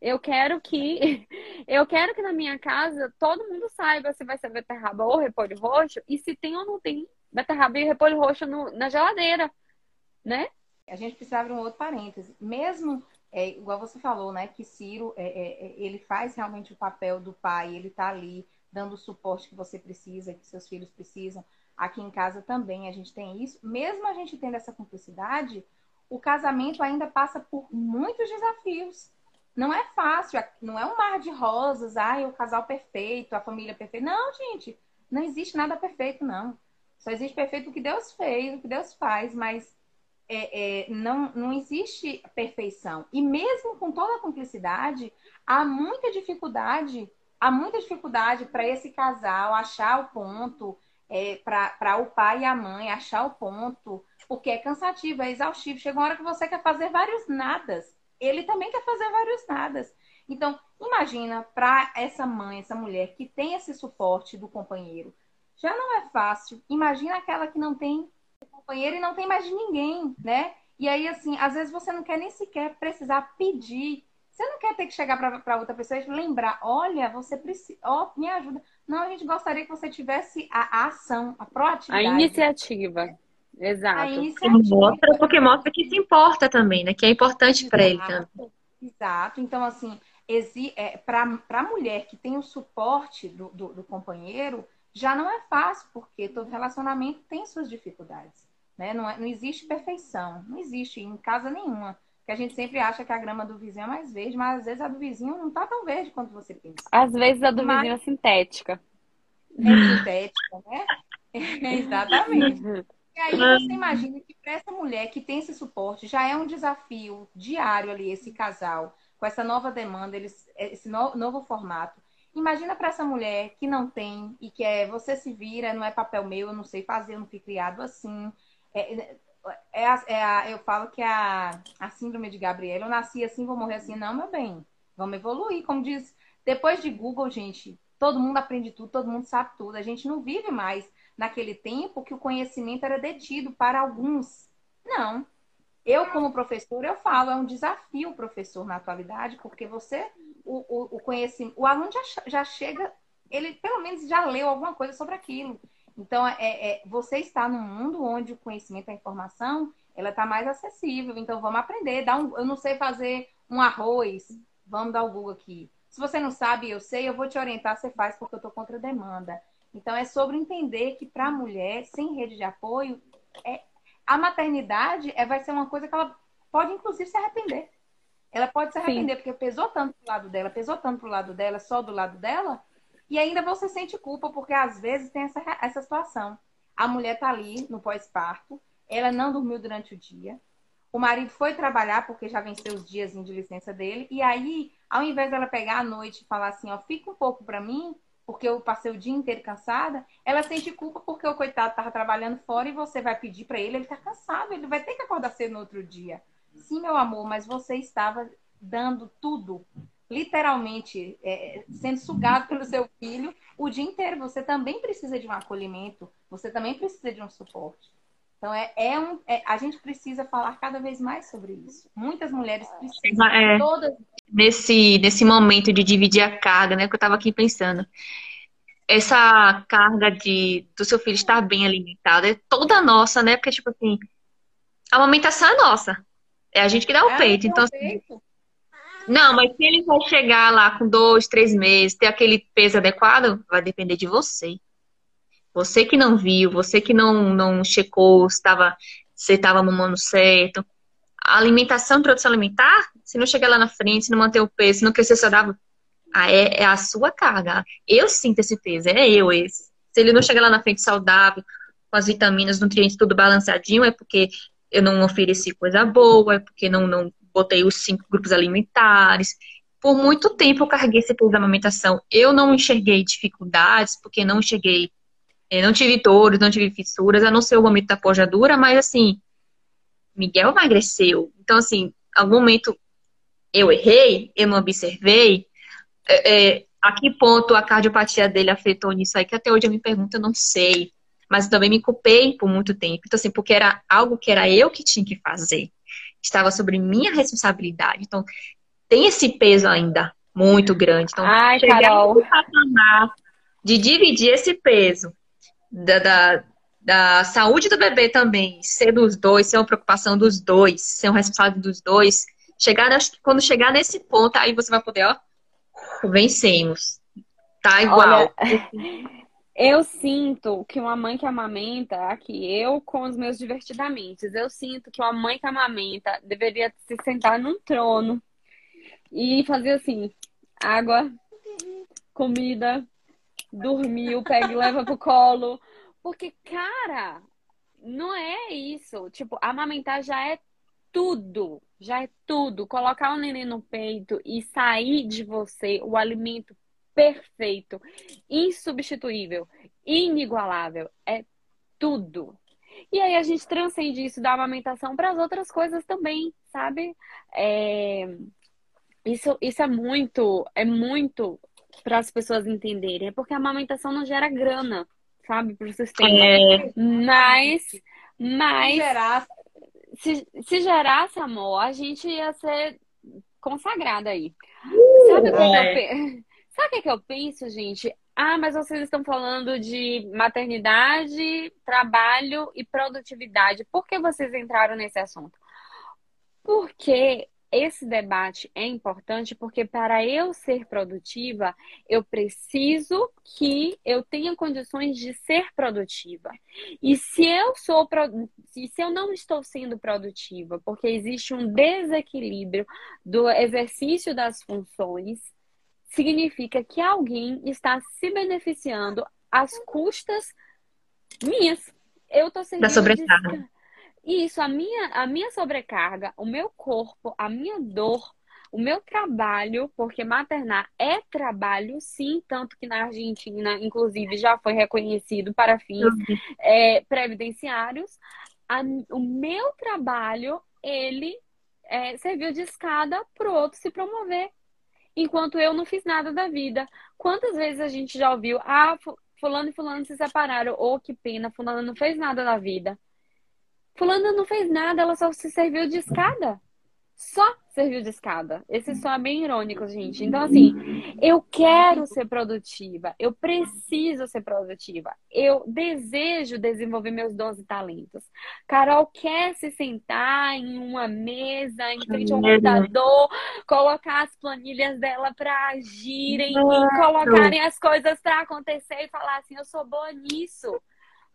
Eu quero que eu quero que na minha casa todo mundo saiba se vai ser beterraba ou repolho roxo e se tem ou não tem beterraba e repolho roxo no, na geladeira, né? A gente precisava de um outro parêntese. Mesmo, é, igual você falou, né, que Ciro, é, é, é, ele faz realmente o papel do pai, ele tá ali dando o suporte que você precisa, que seus filhos precisam. Aqui em casa também a gente tem isso. Mesmo a gente tendo essa cumplicidade, o casamento ainda passa por muitos desafios. Não é fácil, não é um mar de rosas, ai, o casal perfeito, a família perfeita. Não, gente, não existe nada perfeito, não. Só existe perfeito o que Deus fez, o que Deus faz, mas é, é, não, não existe perfeição. E mesmo com toda a cumplicidade, há muita dificuldade, há muita dificuldade para esse casal achar o ponto, é, para o pai e a mãe achar o ponto, porque é cansativo, é exaustivo. Chega uma hora que você quer fazer vários nadas. Ele também quer fazer vários nadas. Então, imagina para essa mãe, essa mulher que tem esse suporte do companheiro, já não é fácil. Imagina aquela que não tem companheiro e não tem mais de ninguém, né? E aí, assim, às vezes você não quer nem sequer precisar pedir. Você não quer ter que chegar para outra pessoa e lembrar: olha, você precisa, ó, oh, me ajuda. Não, a gente gostaria que você tivesse a, a ação, a proatividade. A iniciativa. Exato. A iniciativa. Mostra, porque mostra que se importa também, né? Que é importante para ele também. Exato. Então, assim, é, para a mulher que tem o suporte do, do, do companheiro, já não é fácil, porque todo relacionamento tem suas dificuldades. Né? Não, é, não existe perfeição, não existe em casa nenhuma. Que a gente sempre acha que a grama do vizinho é mais verde, mas às vezes a do vizinho não está tão verde quanto você pensa. Às vezes a do mas... vizinho é sintética. É sintética, né? exatamente. E aí você imagina que para essa mulher que tem esse suporte, já é um desafio diário ali, esse casal, com essa nova demanda, eles, esse no, novo formato. Imagina para essa mulher que não tem e que é você se vira, não é papel meu, eu não sei fazer, eu não fui criado assim. É, é, é, a, é a, eu falo que é a, a síndrome de Gabriela, eu nasci assim, vou morrer assim. Não, meu bem, vamos evoluir. Como diz, depois de Google, gente, todo mundo aprende tudo, todo mundo sabe tudo. A gente não vive mais naquele tempo que o conhecimento era detido para alguns. Não. Eu, como professor, eu falo, é um desafio professor na atualidade, porque você o, o, o conhecimento, o aluno já, já chega, ele pelo menos já leu alguma coisa sobre aquilo. Então, é, é você está num mundo onde o conhecimento, a informação, ela está mais acessível. Então, vamos aprender. Dá um, eu não sei fazer um arroz, vamos dar o Google aqui. Se você não sabe, eu sei, eu vou te orientar, você faz porque eu estou contra a demanda. Então, é sobre entender que para a mulher, sem rede de apoio, é, a maternidade é, vai ser uma coisa que ela pode, inclusive, se arrepender. Ela pode se arrepender Sim. porque pesou tanto pro lado dela, pesou tanto pro lado dela, só do lado dela, E ainda você sente culpa, porque às vezes tem essa, essa situação. A mulher tá ali no pós-parto, ela não dormiu durante o dia. O marido foi trabalhar porque já venceu os dias de licença dele. E aí, ao invés dela pegar à noite e falar assim, ó, fica um pouco para mim, porque eu passei o dia inteiro cansada, ela sente culpa porque o coitado estava trabalhando fora e você vai pedir para ele, ele está cansado, ele vai ter que acordar cedo no outro dia. Sim, meu amor, mas você estava dando tudo, literalmente é, sendo sugado pelo seu filho o dia inteiro. Você também precisa de um acolhimento, você também precisa de um suporte. Então, é, é um, é, a gente precisa falar cada vez mais sobre isso. Muitas mulheres precisam, é, todas. Nesse, nesse momento de dividir a carga, né? Que eu estava aqui pensando. Essa carga de do seu filho estar bem alimentado é toda nossa, né? Porque, tipo assim, a amamentação é nossa. É a gente que dá o é peito. Então, assim, não, mas se ele vai chegar lá com dois, três meses, ter aquele peso adequado, vai depender de você. Você que não viu, você que não, não checou se estava se estava mamando certo. A alimentação, introdução alimentar, se não chegar lá na frente, se não manter o peso, se não crescer saudável, é, é a sua carga. Eu sinto esse peso, é eu esse. Se ele não chegar lá na frente saudável, com as vitaminas, nutrientes, tudo balanceadinho, é porque eu não ofereci coisa boa, é porque não, não botei os cinco grupos alimentares. Por muito tempo eu carreguei esse peso da amamentação. Eu não enxerguei dificuldades, porque não enxerguei eu não tive dores, não tive fissuras, a não ser o momento da pojadura, mas assim, Miguel emagreceu. Então, assim, algum momento eu errei, eu não observei. É, é, a que ponto a cardiopatia dele afetou nisso aí, que até hoje eu me pergunto, eu não sei. Mas também me culpei por muito tempo. Então, assim, porque era algo que era eu que tinha que fazer. Estava sobre minha responsabilidade. Então, tem esse peso ainda muito grande. Então, Ai, Carol. de dividir esse peso da, da, da, saúde do bebê também, ser dos dois, ser uma preocupação dos dois, ser um responsável dos dois. Chegar, acho que quando chegar nesse ponto, aí você vai poder, ó, vencemos. Tá igual. Olha, eu sinto que uma mãe que amamenta, aqui, eu com os meus divertidamente, eu sinto que uma mãe que amamenta deveria se sentar num trono e fazer assim, água, comida, dormiu, pega e leva pro colo. Porque, cara, não é isso. Tipo, amamentar já é tudo. Já é tudo. Colocar o neném no peito e sair de você o alimento perfeito, insubstituível, inigualável. É tudo. E aí a gente transcende isso da amamentação para as outras coisas também, sabe? É... Isso, isso é muito, é muito para as pessoas entenderem. É porque a amamentação não gera grana, sabe, para o sistema. É. Mas, mas se, se gerasse amor, a gente ia ser consagrada aí. Sabe o que, é. eu, sabe que, que eu penso, gente? Ah, mas vocês estão falando de maternidade, trabalho e produtividade. Por que vocês entraram nesse assunto? Porque esse debate é importante porque para eu ser produtiva, eu preciso que eu tenha condições de ser produtiva. E se eu sou se eu não estou sendo produtiva, porque existe um desequilíbrio do exercício das funções, significa que alguém está se beneficiando às custas minhas. Eu estou sendo da sobrecarga. Isso, a minha, a minha sobrecarga, o meu corpo, a minha dor, o meu trabalho, porque maternar é trabalho, sim, tanto que na Argentina, inclusive, já foi reconhecido para fins uhum. é, previdenciários. A, o meu trabalho, ele é, serviu de escada para o outro se promover, enquanto eu não fiz nada da vida. Quantas vezes a gente já ouviu, ah, fulano e fulano se separaram, ou oh, que pena, fulano não fez nada da vida. Fulana não fez nada, ela só se serviu de escada. Só serviu de escada. Esse só é bem irônico, gente. Então, assim, eu quero ser produtiva, eu preciso ser produtiva, eu desejo desenvolver meus dons e talentos. Carol quer se sentar em uma mesa, em frente ao computador, colocar as planilhas dela para agirem e colocarem as coisas para acontecer e falar assim: eu sou boa nisso.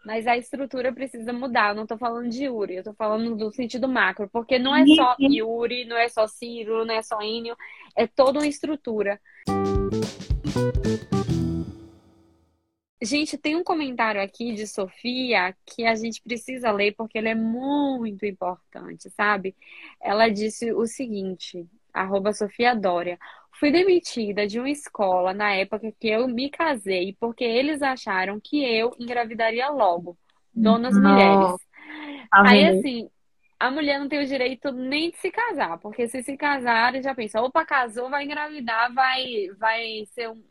Mas a estrutura precisa mudar. Eu não estou falando de Yuri, eu estou falando do sentido macro, porque não é só Yuri, não é só Ciro, não é só Ínio, é toda uma estrutura. Gente, tem um comentário aqui de Sofia que a gente precisa ler porque ele é muito importante, sabe? Ela disse o seguinte, arroba Sofia Dória. Fui demitida de uma escola na época que eu me casei porque eles acharam que eu engravidaria logo. Donas Nossa. mulheres. Aí, assim, a mulher não tem o direito nem de se casar, porque se se casar, já pensa, opa, casou, vai engravidar, vai, vai ser um,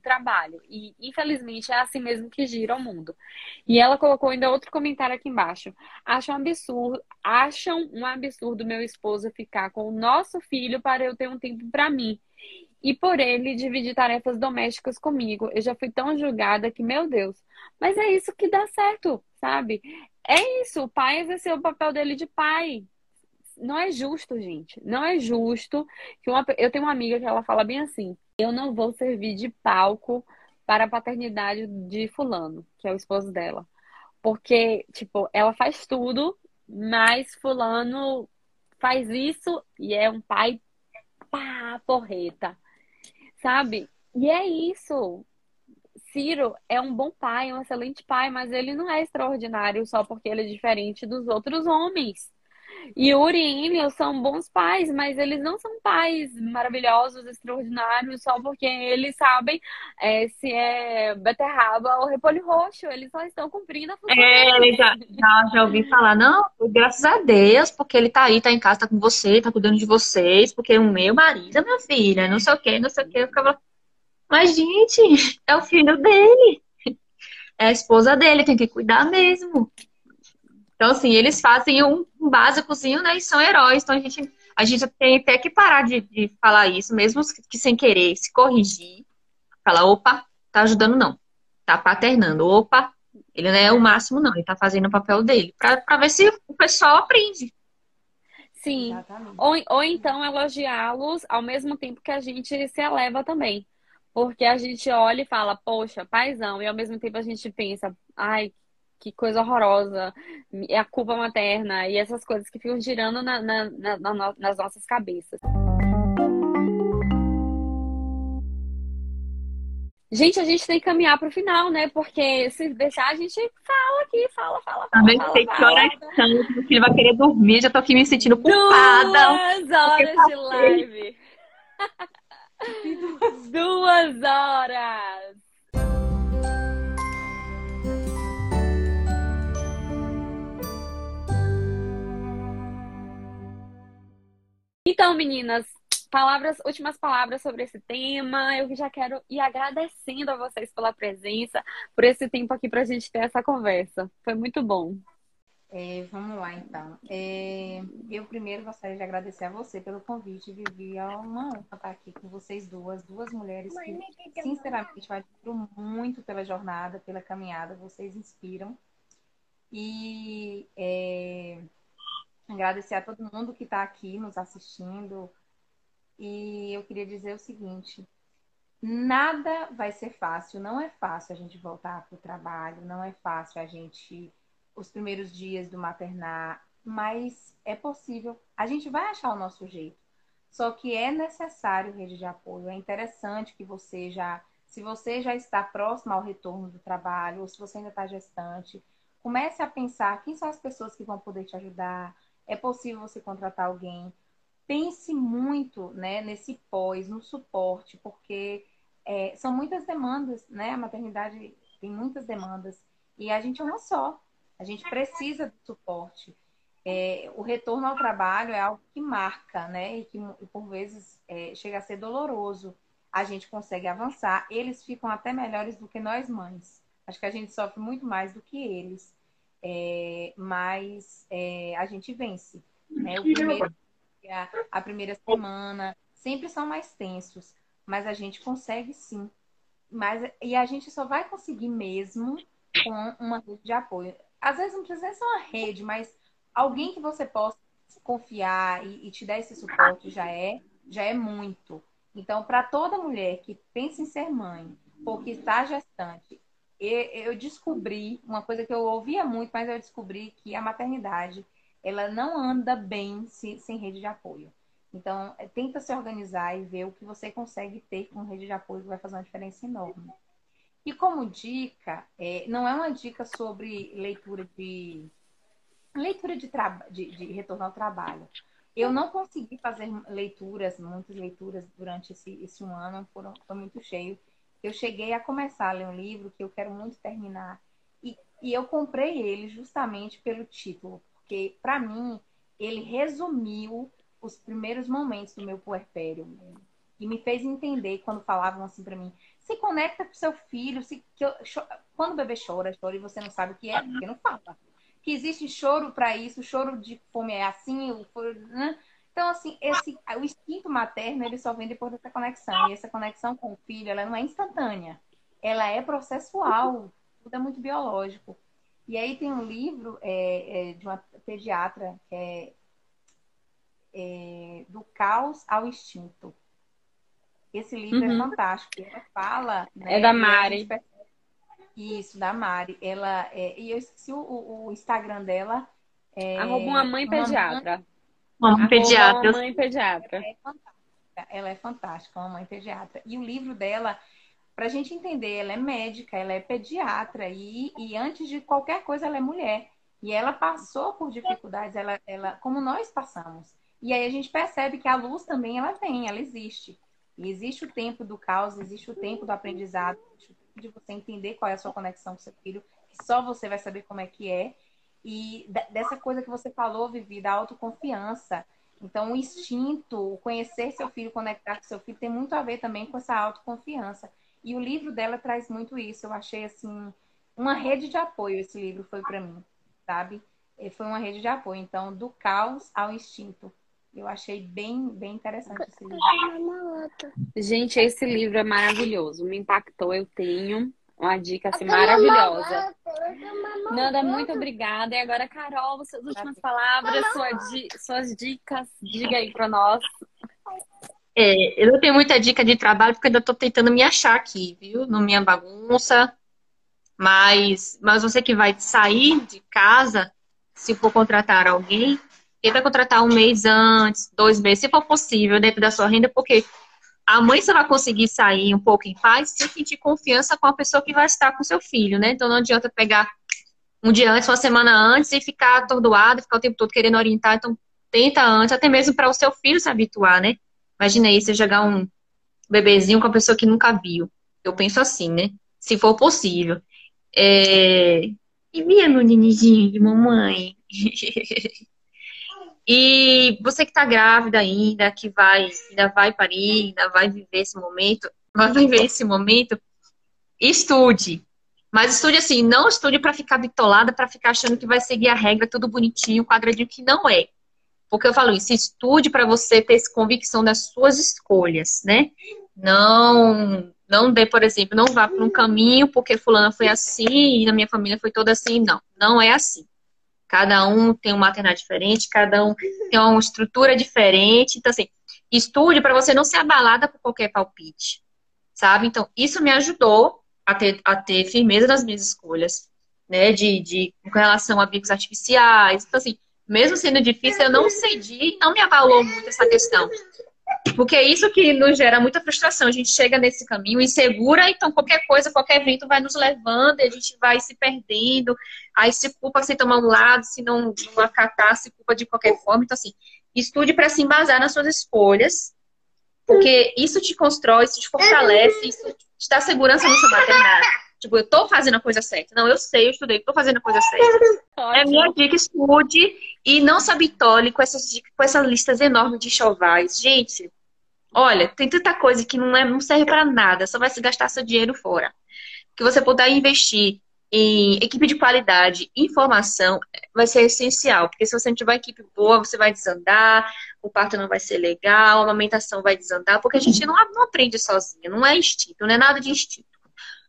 trabalho. E, infelizmente, é assim mesmo que gira o mundo. E ela colocou ainda outro comentário aqui embaixo. Acham um absurdo, acham um absurdo meu esposo ficar com o nosso filho para eu ter um tempo para mim. E por ele dividir tarefas domésticas comigo. Eu já fui tão julgada que, meu Deus. Mas é isso que dá certo, sabe? É isso, o pai exerceu o papel dele de pai não é justo, gente. Não é justo que uma. Eu tenho uma amiga que ela fala bem assim: eu não vou servir de palco para a paternidade de fulano, que é o esposo dela. Porque, tipo, ela faz tudo, mas fulano faz isso e é um pai pá, porreta. Sabe? E é isso. Ciro é um bom pai, um excelente pai, mas ele não é extraordinário só porque ele é diferente dos outros homens. Yuri e Emil são bons pais, mas eles não são pais maravilhosos, extraordinários, só porque eles sabem é, se é beterraba ou repolho roxo. Eles só estão cumprindo a função. É, já, já, já ouvi falar, não, graças a Deus, porque ele tá aí, tá em casa, tá com você, tá cuidando de vocês, porque o meu marido, minha filha, não sei o que, não sei o que. Eu ficava. Mas, gente, é o filho dele. É a esposa dele, tem que cuidar mesmo. Então, assim, eles fazem um, básicozinho, né? E são heróis. Então, a gente, a gente tem até que parar de, de falar isso, mesmo que sem querer, se corrigir. Falar, opa, tá ajudando não. Tá paternando. Opa, ele não é o máximo, não. Ele tá fazendo o papel dele. Pra, pra ver se o pessoal aprende. Sim. Ou, ou então elogiá-los ao mesmo tempo que a gente se eleva também. Porque a gente olha e fala, poxa, paizão, e ao mesmo tempo a gente pensa, ai, que coisa horrorosa, é a culpa materna e essas coisas que ficam girando na, na, na, nas nossas cabeças. Gente, a gente tem que caminhar para o final, né? Porque se deixar, a gente fala aqui, fala, fala, fala. Também sei que horas são, o filho vai querer dormir, já tô aqui me sentindo culpada. Duas horas de live. Duas horas. Então, meninas, palavras, últimas palavras sobre esse tema. Eu já quero ir agradecendo a vocês pela presença, por esse tempo aqui para a gente ter essa conversa. Foi muito bom. É, vamos lá, então. É, eu primeiro gostaria de agradecer a você pelo convite, Vivi. É uma honra estar aqui com vocês duas, duas mulheres que, sinceramente, admiro muito pela jornada, pela caminhada. Vocês inspiram. E é, agradecer a todo mundo que está aqui nos assistindo. E eu queria dizer o seguinte: nada vai ser fácil, não é fácil a gente voltar para o trabalho, não é fácil a gente, os primeiros dias do maternar, mas é possível, a gente vai achar o nosso jeito. Só que é necessário rede de apoio. É interessante que você já, se você já está próximo ao retorno do trabalho, ou se você ainda está gestante, comece a pensar quem são as pessoas que vão poder te ajudar, é possível você contratar alguém. Pense muito né, nesse pós, no suporte, porque é, são muitas demandas, né? A maternidade tem muitas demandas e a gente é uma só. A gente precisa de suporte. É, o retorno ao trabalho é algo que marca, né? E que por vezes é, chega a ser doloroso. A gente consegue avançar, eles ficam até melhores do que nós mães. Acho que a gente sofre muito mais do que eles é, mas é, a gente vence. Né? O primeiro, a, a primeira semana sempre são mais tensos, mas a gente consegue sim. Mas, e a gente só vai conseguir mesmo com uma rede de apoio. Às vezes não precisa ser uma rede, mas alguém que você possa confiar e, e te dar esse suporte já é, já é muito. Então, para toda mulher que pensa em ser mãe, ou que está gestante eu descobri uma coisa que eu ouvia muito, mas eu descobri que a maternidade ela não anda bem sem, sem rede de apoio. Então, é, tenta se organizar e ver o que você consegue ter com rede de apoio que vai fazer uma diferença enorme. E como dica, é, não é uma dica sobre leitura de leitura de, de, de retorno ao trabalho. Eu não consegui fazer leituras, muitas leituras durante esse, esse um ano, foram, foi muito cheio. Eu cheguei a começar a ler um livro que eu quero muito terminar. E, e eu comprei ele justamente pelo título, porque, para mim, ele resumiu os primeiros momentos do meu puerpério. E me fez entender quando falavam assim para mim: se conecta com seu filho. Se, eu, quando o bebê chora, chora e você não sabe o que é, porque não fala que existe choro para isso, choro de fome é assim, o né? Então, assim, esse, o instinto materno, ele só vem depois dessa conexão. E essa conexão com o filho, ela não é instantânea. Ela é processual. Tudo é muito biológico. E aí tem um livro é, é, de uma pediatra que é, é, Do Caos ao Instinto. Esse livro é uhum. é fantástico. Ela fala... Né, é da Mari. Isso, da Mari. Ela, é, e eu esqueci o, o Instagram dela. É, Arroba uma mãe pediatra. Uma mãe pediatra. Uma mãe pediatra. É ela é fantástica, uma mãe pediatra. E o livro dela, para a gente entender, ela é médica, ela é pediatra e, e antes de qualquer coisa ela é mulher. E ela passou por dificuldades, ela, ela, como nós passamos. E aí a gente percebe que a luz também ela tem, ela existe. E existe o tempo do caos, existe o tempo do aprendizado, existe o de você entender qual é a sua conexão com seu filho, que só você vai saber como é que é. E dessa coisa que você falou, Vivi, da autoconfiança. Então, o instinto, o conhecer seu filho, conectar com seu filho, tem muito a ver também com essa autoconfiança. E o livro dela traz muito isso. Eu achei, assim, uma rede de apoio esse livro foi para mim, sabe? Foi uma rede de apoio. Então, do caos ao instinto. Eu achei bem, bem interessante esse livro. Gente, esse livro é maravilhoso. Me impactou, eu tenho uma dica assim, maravilhosa. Nanda, muito obrigada. E agora, Carol, suas últimas palavras, sua di suas dicas, diga aí para nós. É, eu não tenho muita dica de trabalho porque ainda estou tentando me achar aqui, viu? No minha bagunça. Mas, mas você que vai sair de casa, se for contratar alguém, Tenta contratar um mês antes, dois meses, se for possível, dentro da sua renda, porque a mãe só vai conseguir sair um pouco em paz se sentir confiança com a pessoa que vai estar com seu filho, né? Então não adianta pegar um dia antes, uma semana antes e ficar atordoado, ficar o tempo todo querendo orientar. Então tenta antes, até mesmo para o seu filho se habituar, né? Imagina aí você jogar um bebezinho com a pessoa que nunca viu. Eu penso assim, né? Se for possível. É... E minha meu de mamãe. E você que está grávida ainda, que vai, ainda vai parir, ainda vai viver esse momento, vai viver esse momento, estude. Mas estude assim, não estude para ficar bitolada, para ficar achando que vai seguir a regra tudo bonitinho, quadradinho, que não é. Porque eu falo isso, estude para você ter essa convicção das suas escolhas, né? Não, não dê, por exemplo, não vá para um caminho porque fulana foi assim e na minha família foi toda assim. Não, não é assim. Cada um tem um maternidade diferente, cada um tem uma estrutura diferente. Então, assim, estude para você não ser abalada por qualquer palpite, sabe? Então, isso me ajudou a ter, a ter firmeza nas minhas escolhas, né? De, de com relação a bicos artificiais. Então, assim, mesmo sendo difícil, eu não cedi, não me abalou muito essa questão. Porque é isso que nos gera muita frustração. A gente chega nesse caminho insegura, então qualquer coisa, qualquer vento vai nos levando, e a gente vai se perdendo, aí se culpa se tomar um lado, se não, não acatar, se culpa de qualquer forma. Então, assim, estude para se embasar nas suas escolhas, porque isso te constrói, isso te fortalece, isso te dá segurança no seu maternidade. Tipo, eu tô fazendo a coisa certa. Não, eu sei, eu estudei, tô fazendo a coisa certa. Ótimo. É minha dica, estude e não se habitole com essas com essas listas enormes de chovais. Gente, olha, tem tanta coisa que não, é, não serve para nada, só vai se gastar seu dinheiro fora. Que você puder investir em equipe de qualidade, informação, vai ser essencial. Porque se você não tiver equipe boa, você vai desandar, o parto não vai ser legal, a amamentação vai desandar, porque a gente não, não aprende sozinho, não é instinto, não é nada de instinto.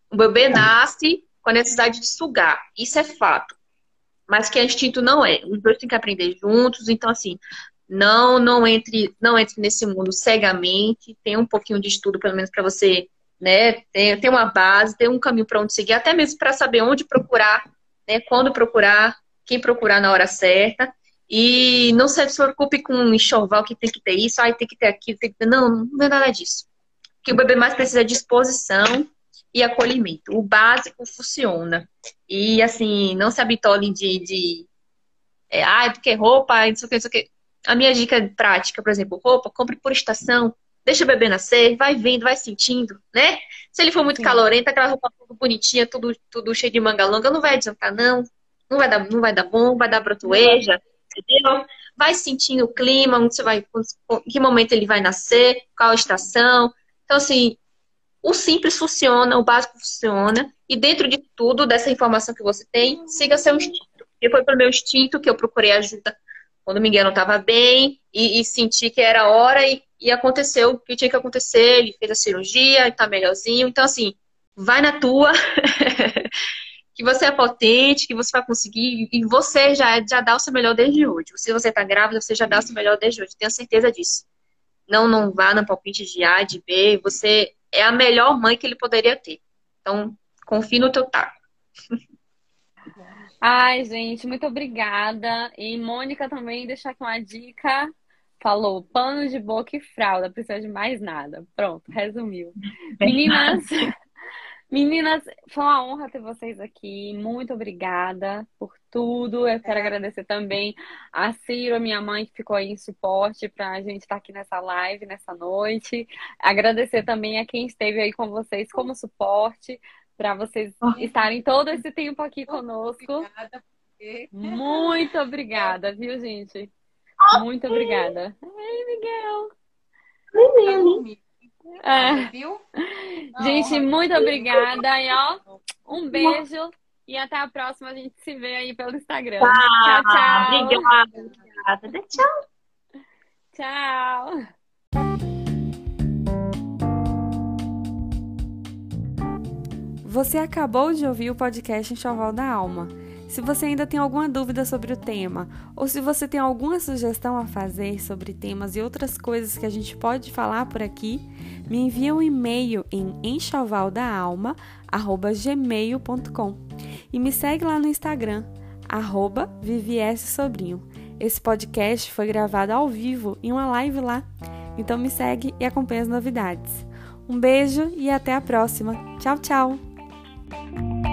O bebê nasce com a necessidade de sugar. Isso é fato. Mas que é instinto não é. Os dois têm que aprender juntos. Então, assim, não não entre não entre nesse mundo cegamente. Tem um pouquinho de estudo, pelo menos, para você né, ter, ter uma base, ter um caminho para onde seguir, até mesmo para saber onde procurar, né, quando procurar, quem procurar na hora certa. E não se preocupe com enxoval que tem que ter isso, aí tem que ter aquilo, tem que ter. Não, não é nada disso. O que o bebê mais precisa é disposição e acolhimento. O básico funciona. E, assim, não se habitolem de, de é, ah, porque roupa, não sei o que, não sei o que. A minha dica prática, por exemplo, roupa, compre por estação, deixa o bebê nascer, vai vendo, vai sentindo, né? Se ele for muito Sim. calorento, aquela roupa tudo bonitinha, tudo, tudo cheio de manga longa, não vai adiantar, não. Não vai dar, não vai dar bom, vai dar brotoeja, entendeu? Vai sentindo o clima, onde você vai, em que momento ele vai nascer, qual estação. Então, assim, o simples funciona, o básico funciona, e dentro de tudo, dessa informação que você tem, siga seu instinto. E foi pelo meu instinto que eu procurei ajuda quando o Miguel não estava bem e, e, senti que era hora e, e, aconteceu o que tinha que acontecer. Ele fez a cirurgia, está melhorzinho. Então, assim, vai na tua, que você é potente, que você vai conseguir e você já, já dá o seu melhor desde hoje. Se você está grávida, você já dá o seu melhor desde hoje. Tenho certeza disso. Não, não vá no palpite de A, de B. Você é a melhor mãe que ele poderia ter. Então, confie no teu taco. Ai, gente, muito obrigada. E Mônica também deixar aqui uma dica. Falou, pano de boca e fralda, precisa de mais nada. Pronto, resumiu. Meninas, meninas, foi uma honra ter vocês aqui. Muito obrigada por tudo. Eu quero agradecer também a Ciro, minha mãe, que ficou aí em suporte para a gente estar aqui nessa live, nessa noite. Agradecer também a quem esteve aí com vocês como suporte para vocês estarem todo esse tempo aqui conosco. Obrigada. Muito obrigada, viu, gente? Muito obrigada. Ei, Miguel. Menino. É. Viu? Gente, muito obrigada. E ó, um beijo. E até a próxima. A gente se vê aí pelo Instagram. tchau, tchau. Obrigada. Obrigada. Tchau. Tchau. Você acabou de ouvir o podcast Enxoval da Alma. Se você ainda tem alguma dúvida sobre o tema, ou se você tem alguma sugestão a fazer sobre temas e outras coisas que a gente pode falar por aqui, me envie um e-mail em enxovaldaalma@gmail.com e me segue lá no Instagram @vvssobrinho. Esse podcast foi gravado ao vivo em uma live lá, então me segue e acompanhe as novidades. Um beijo e até a próxima. Tchau, tchau. Thank you.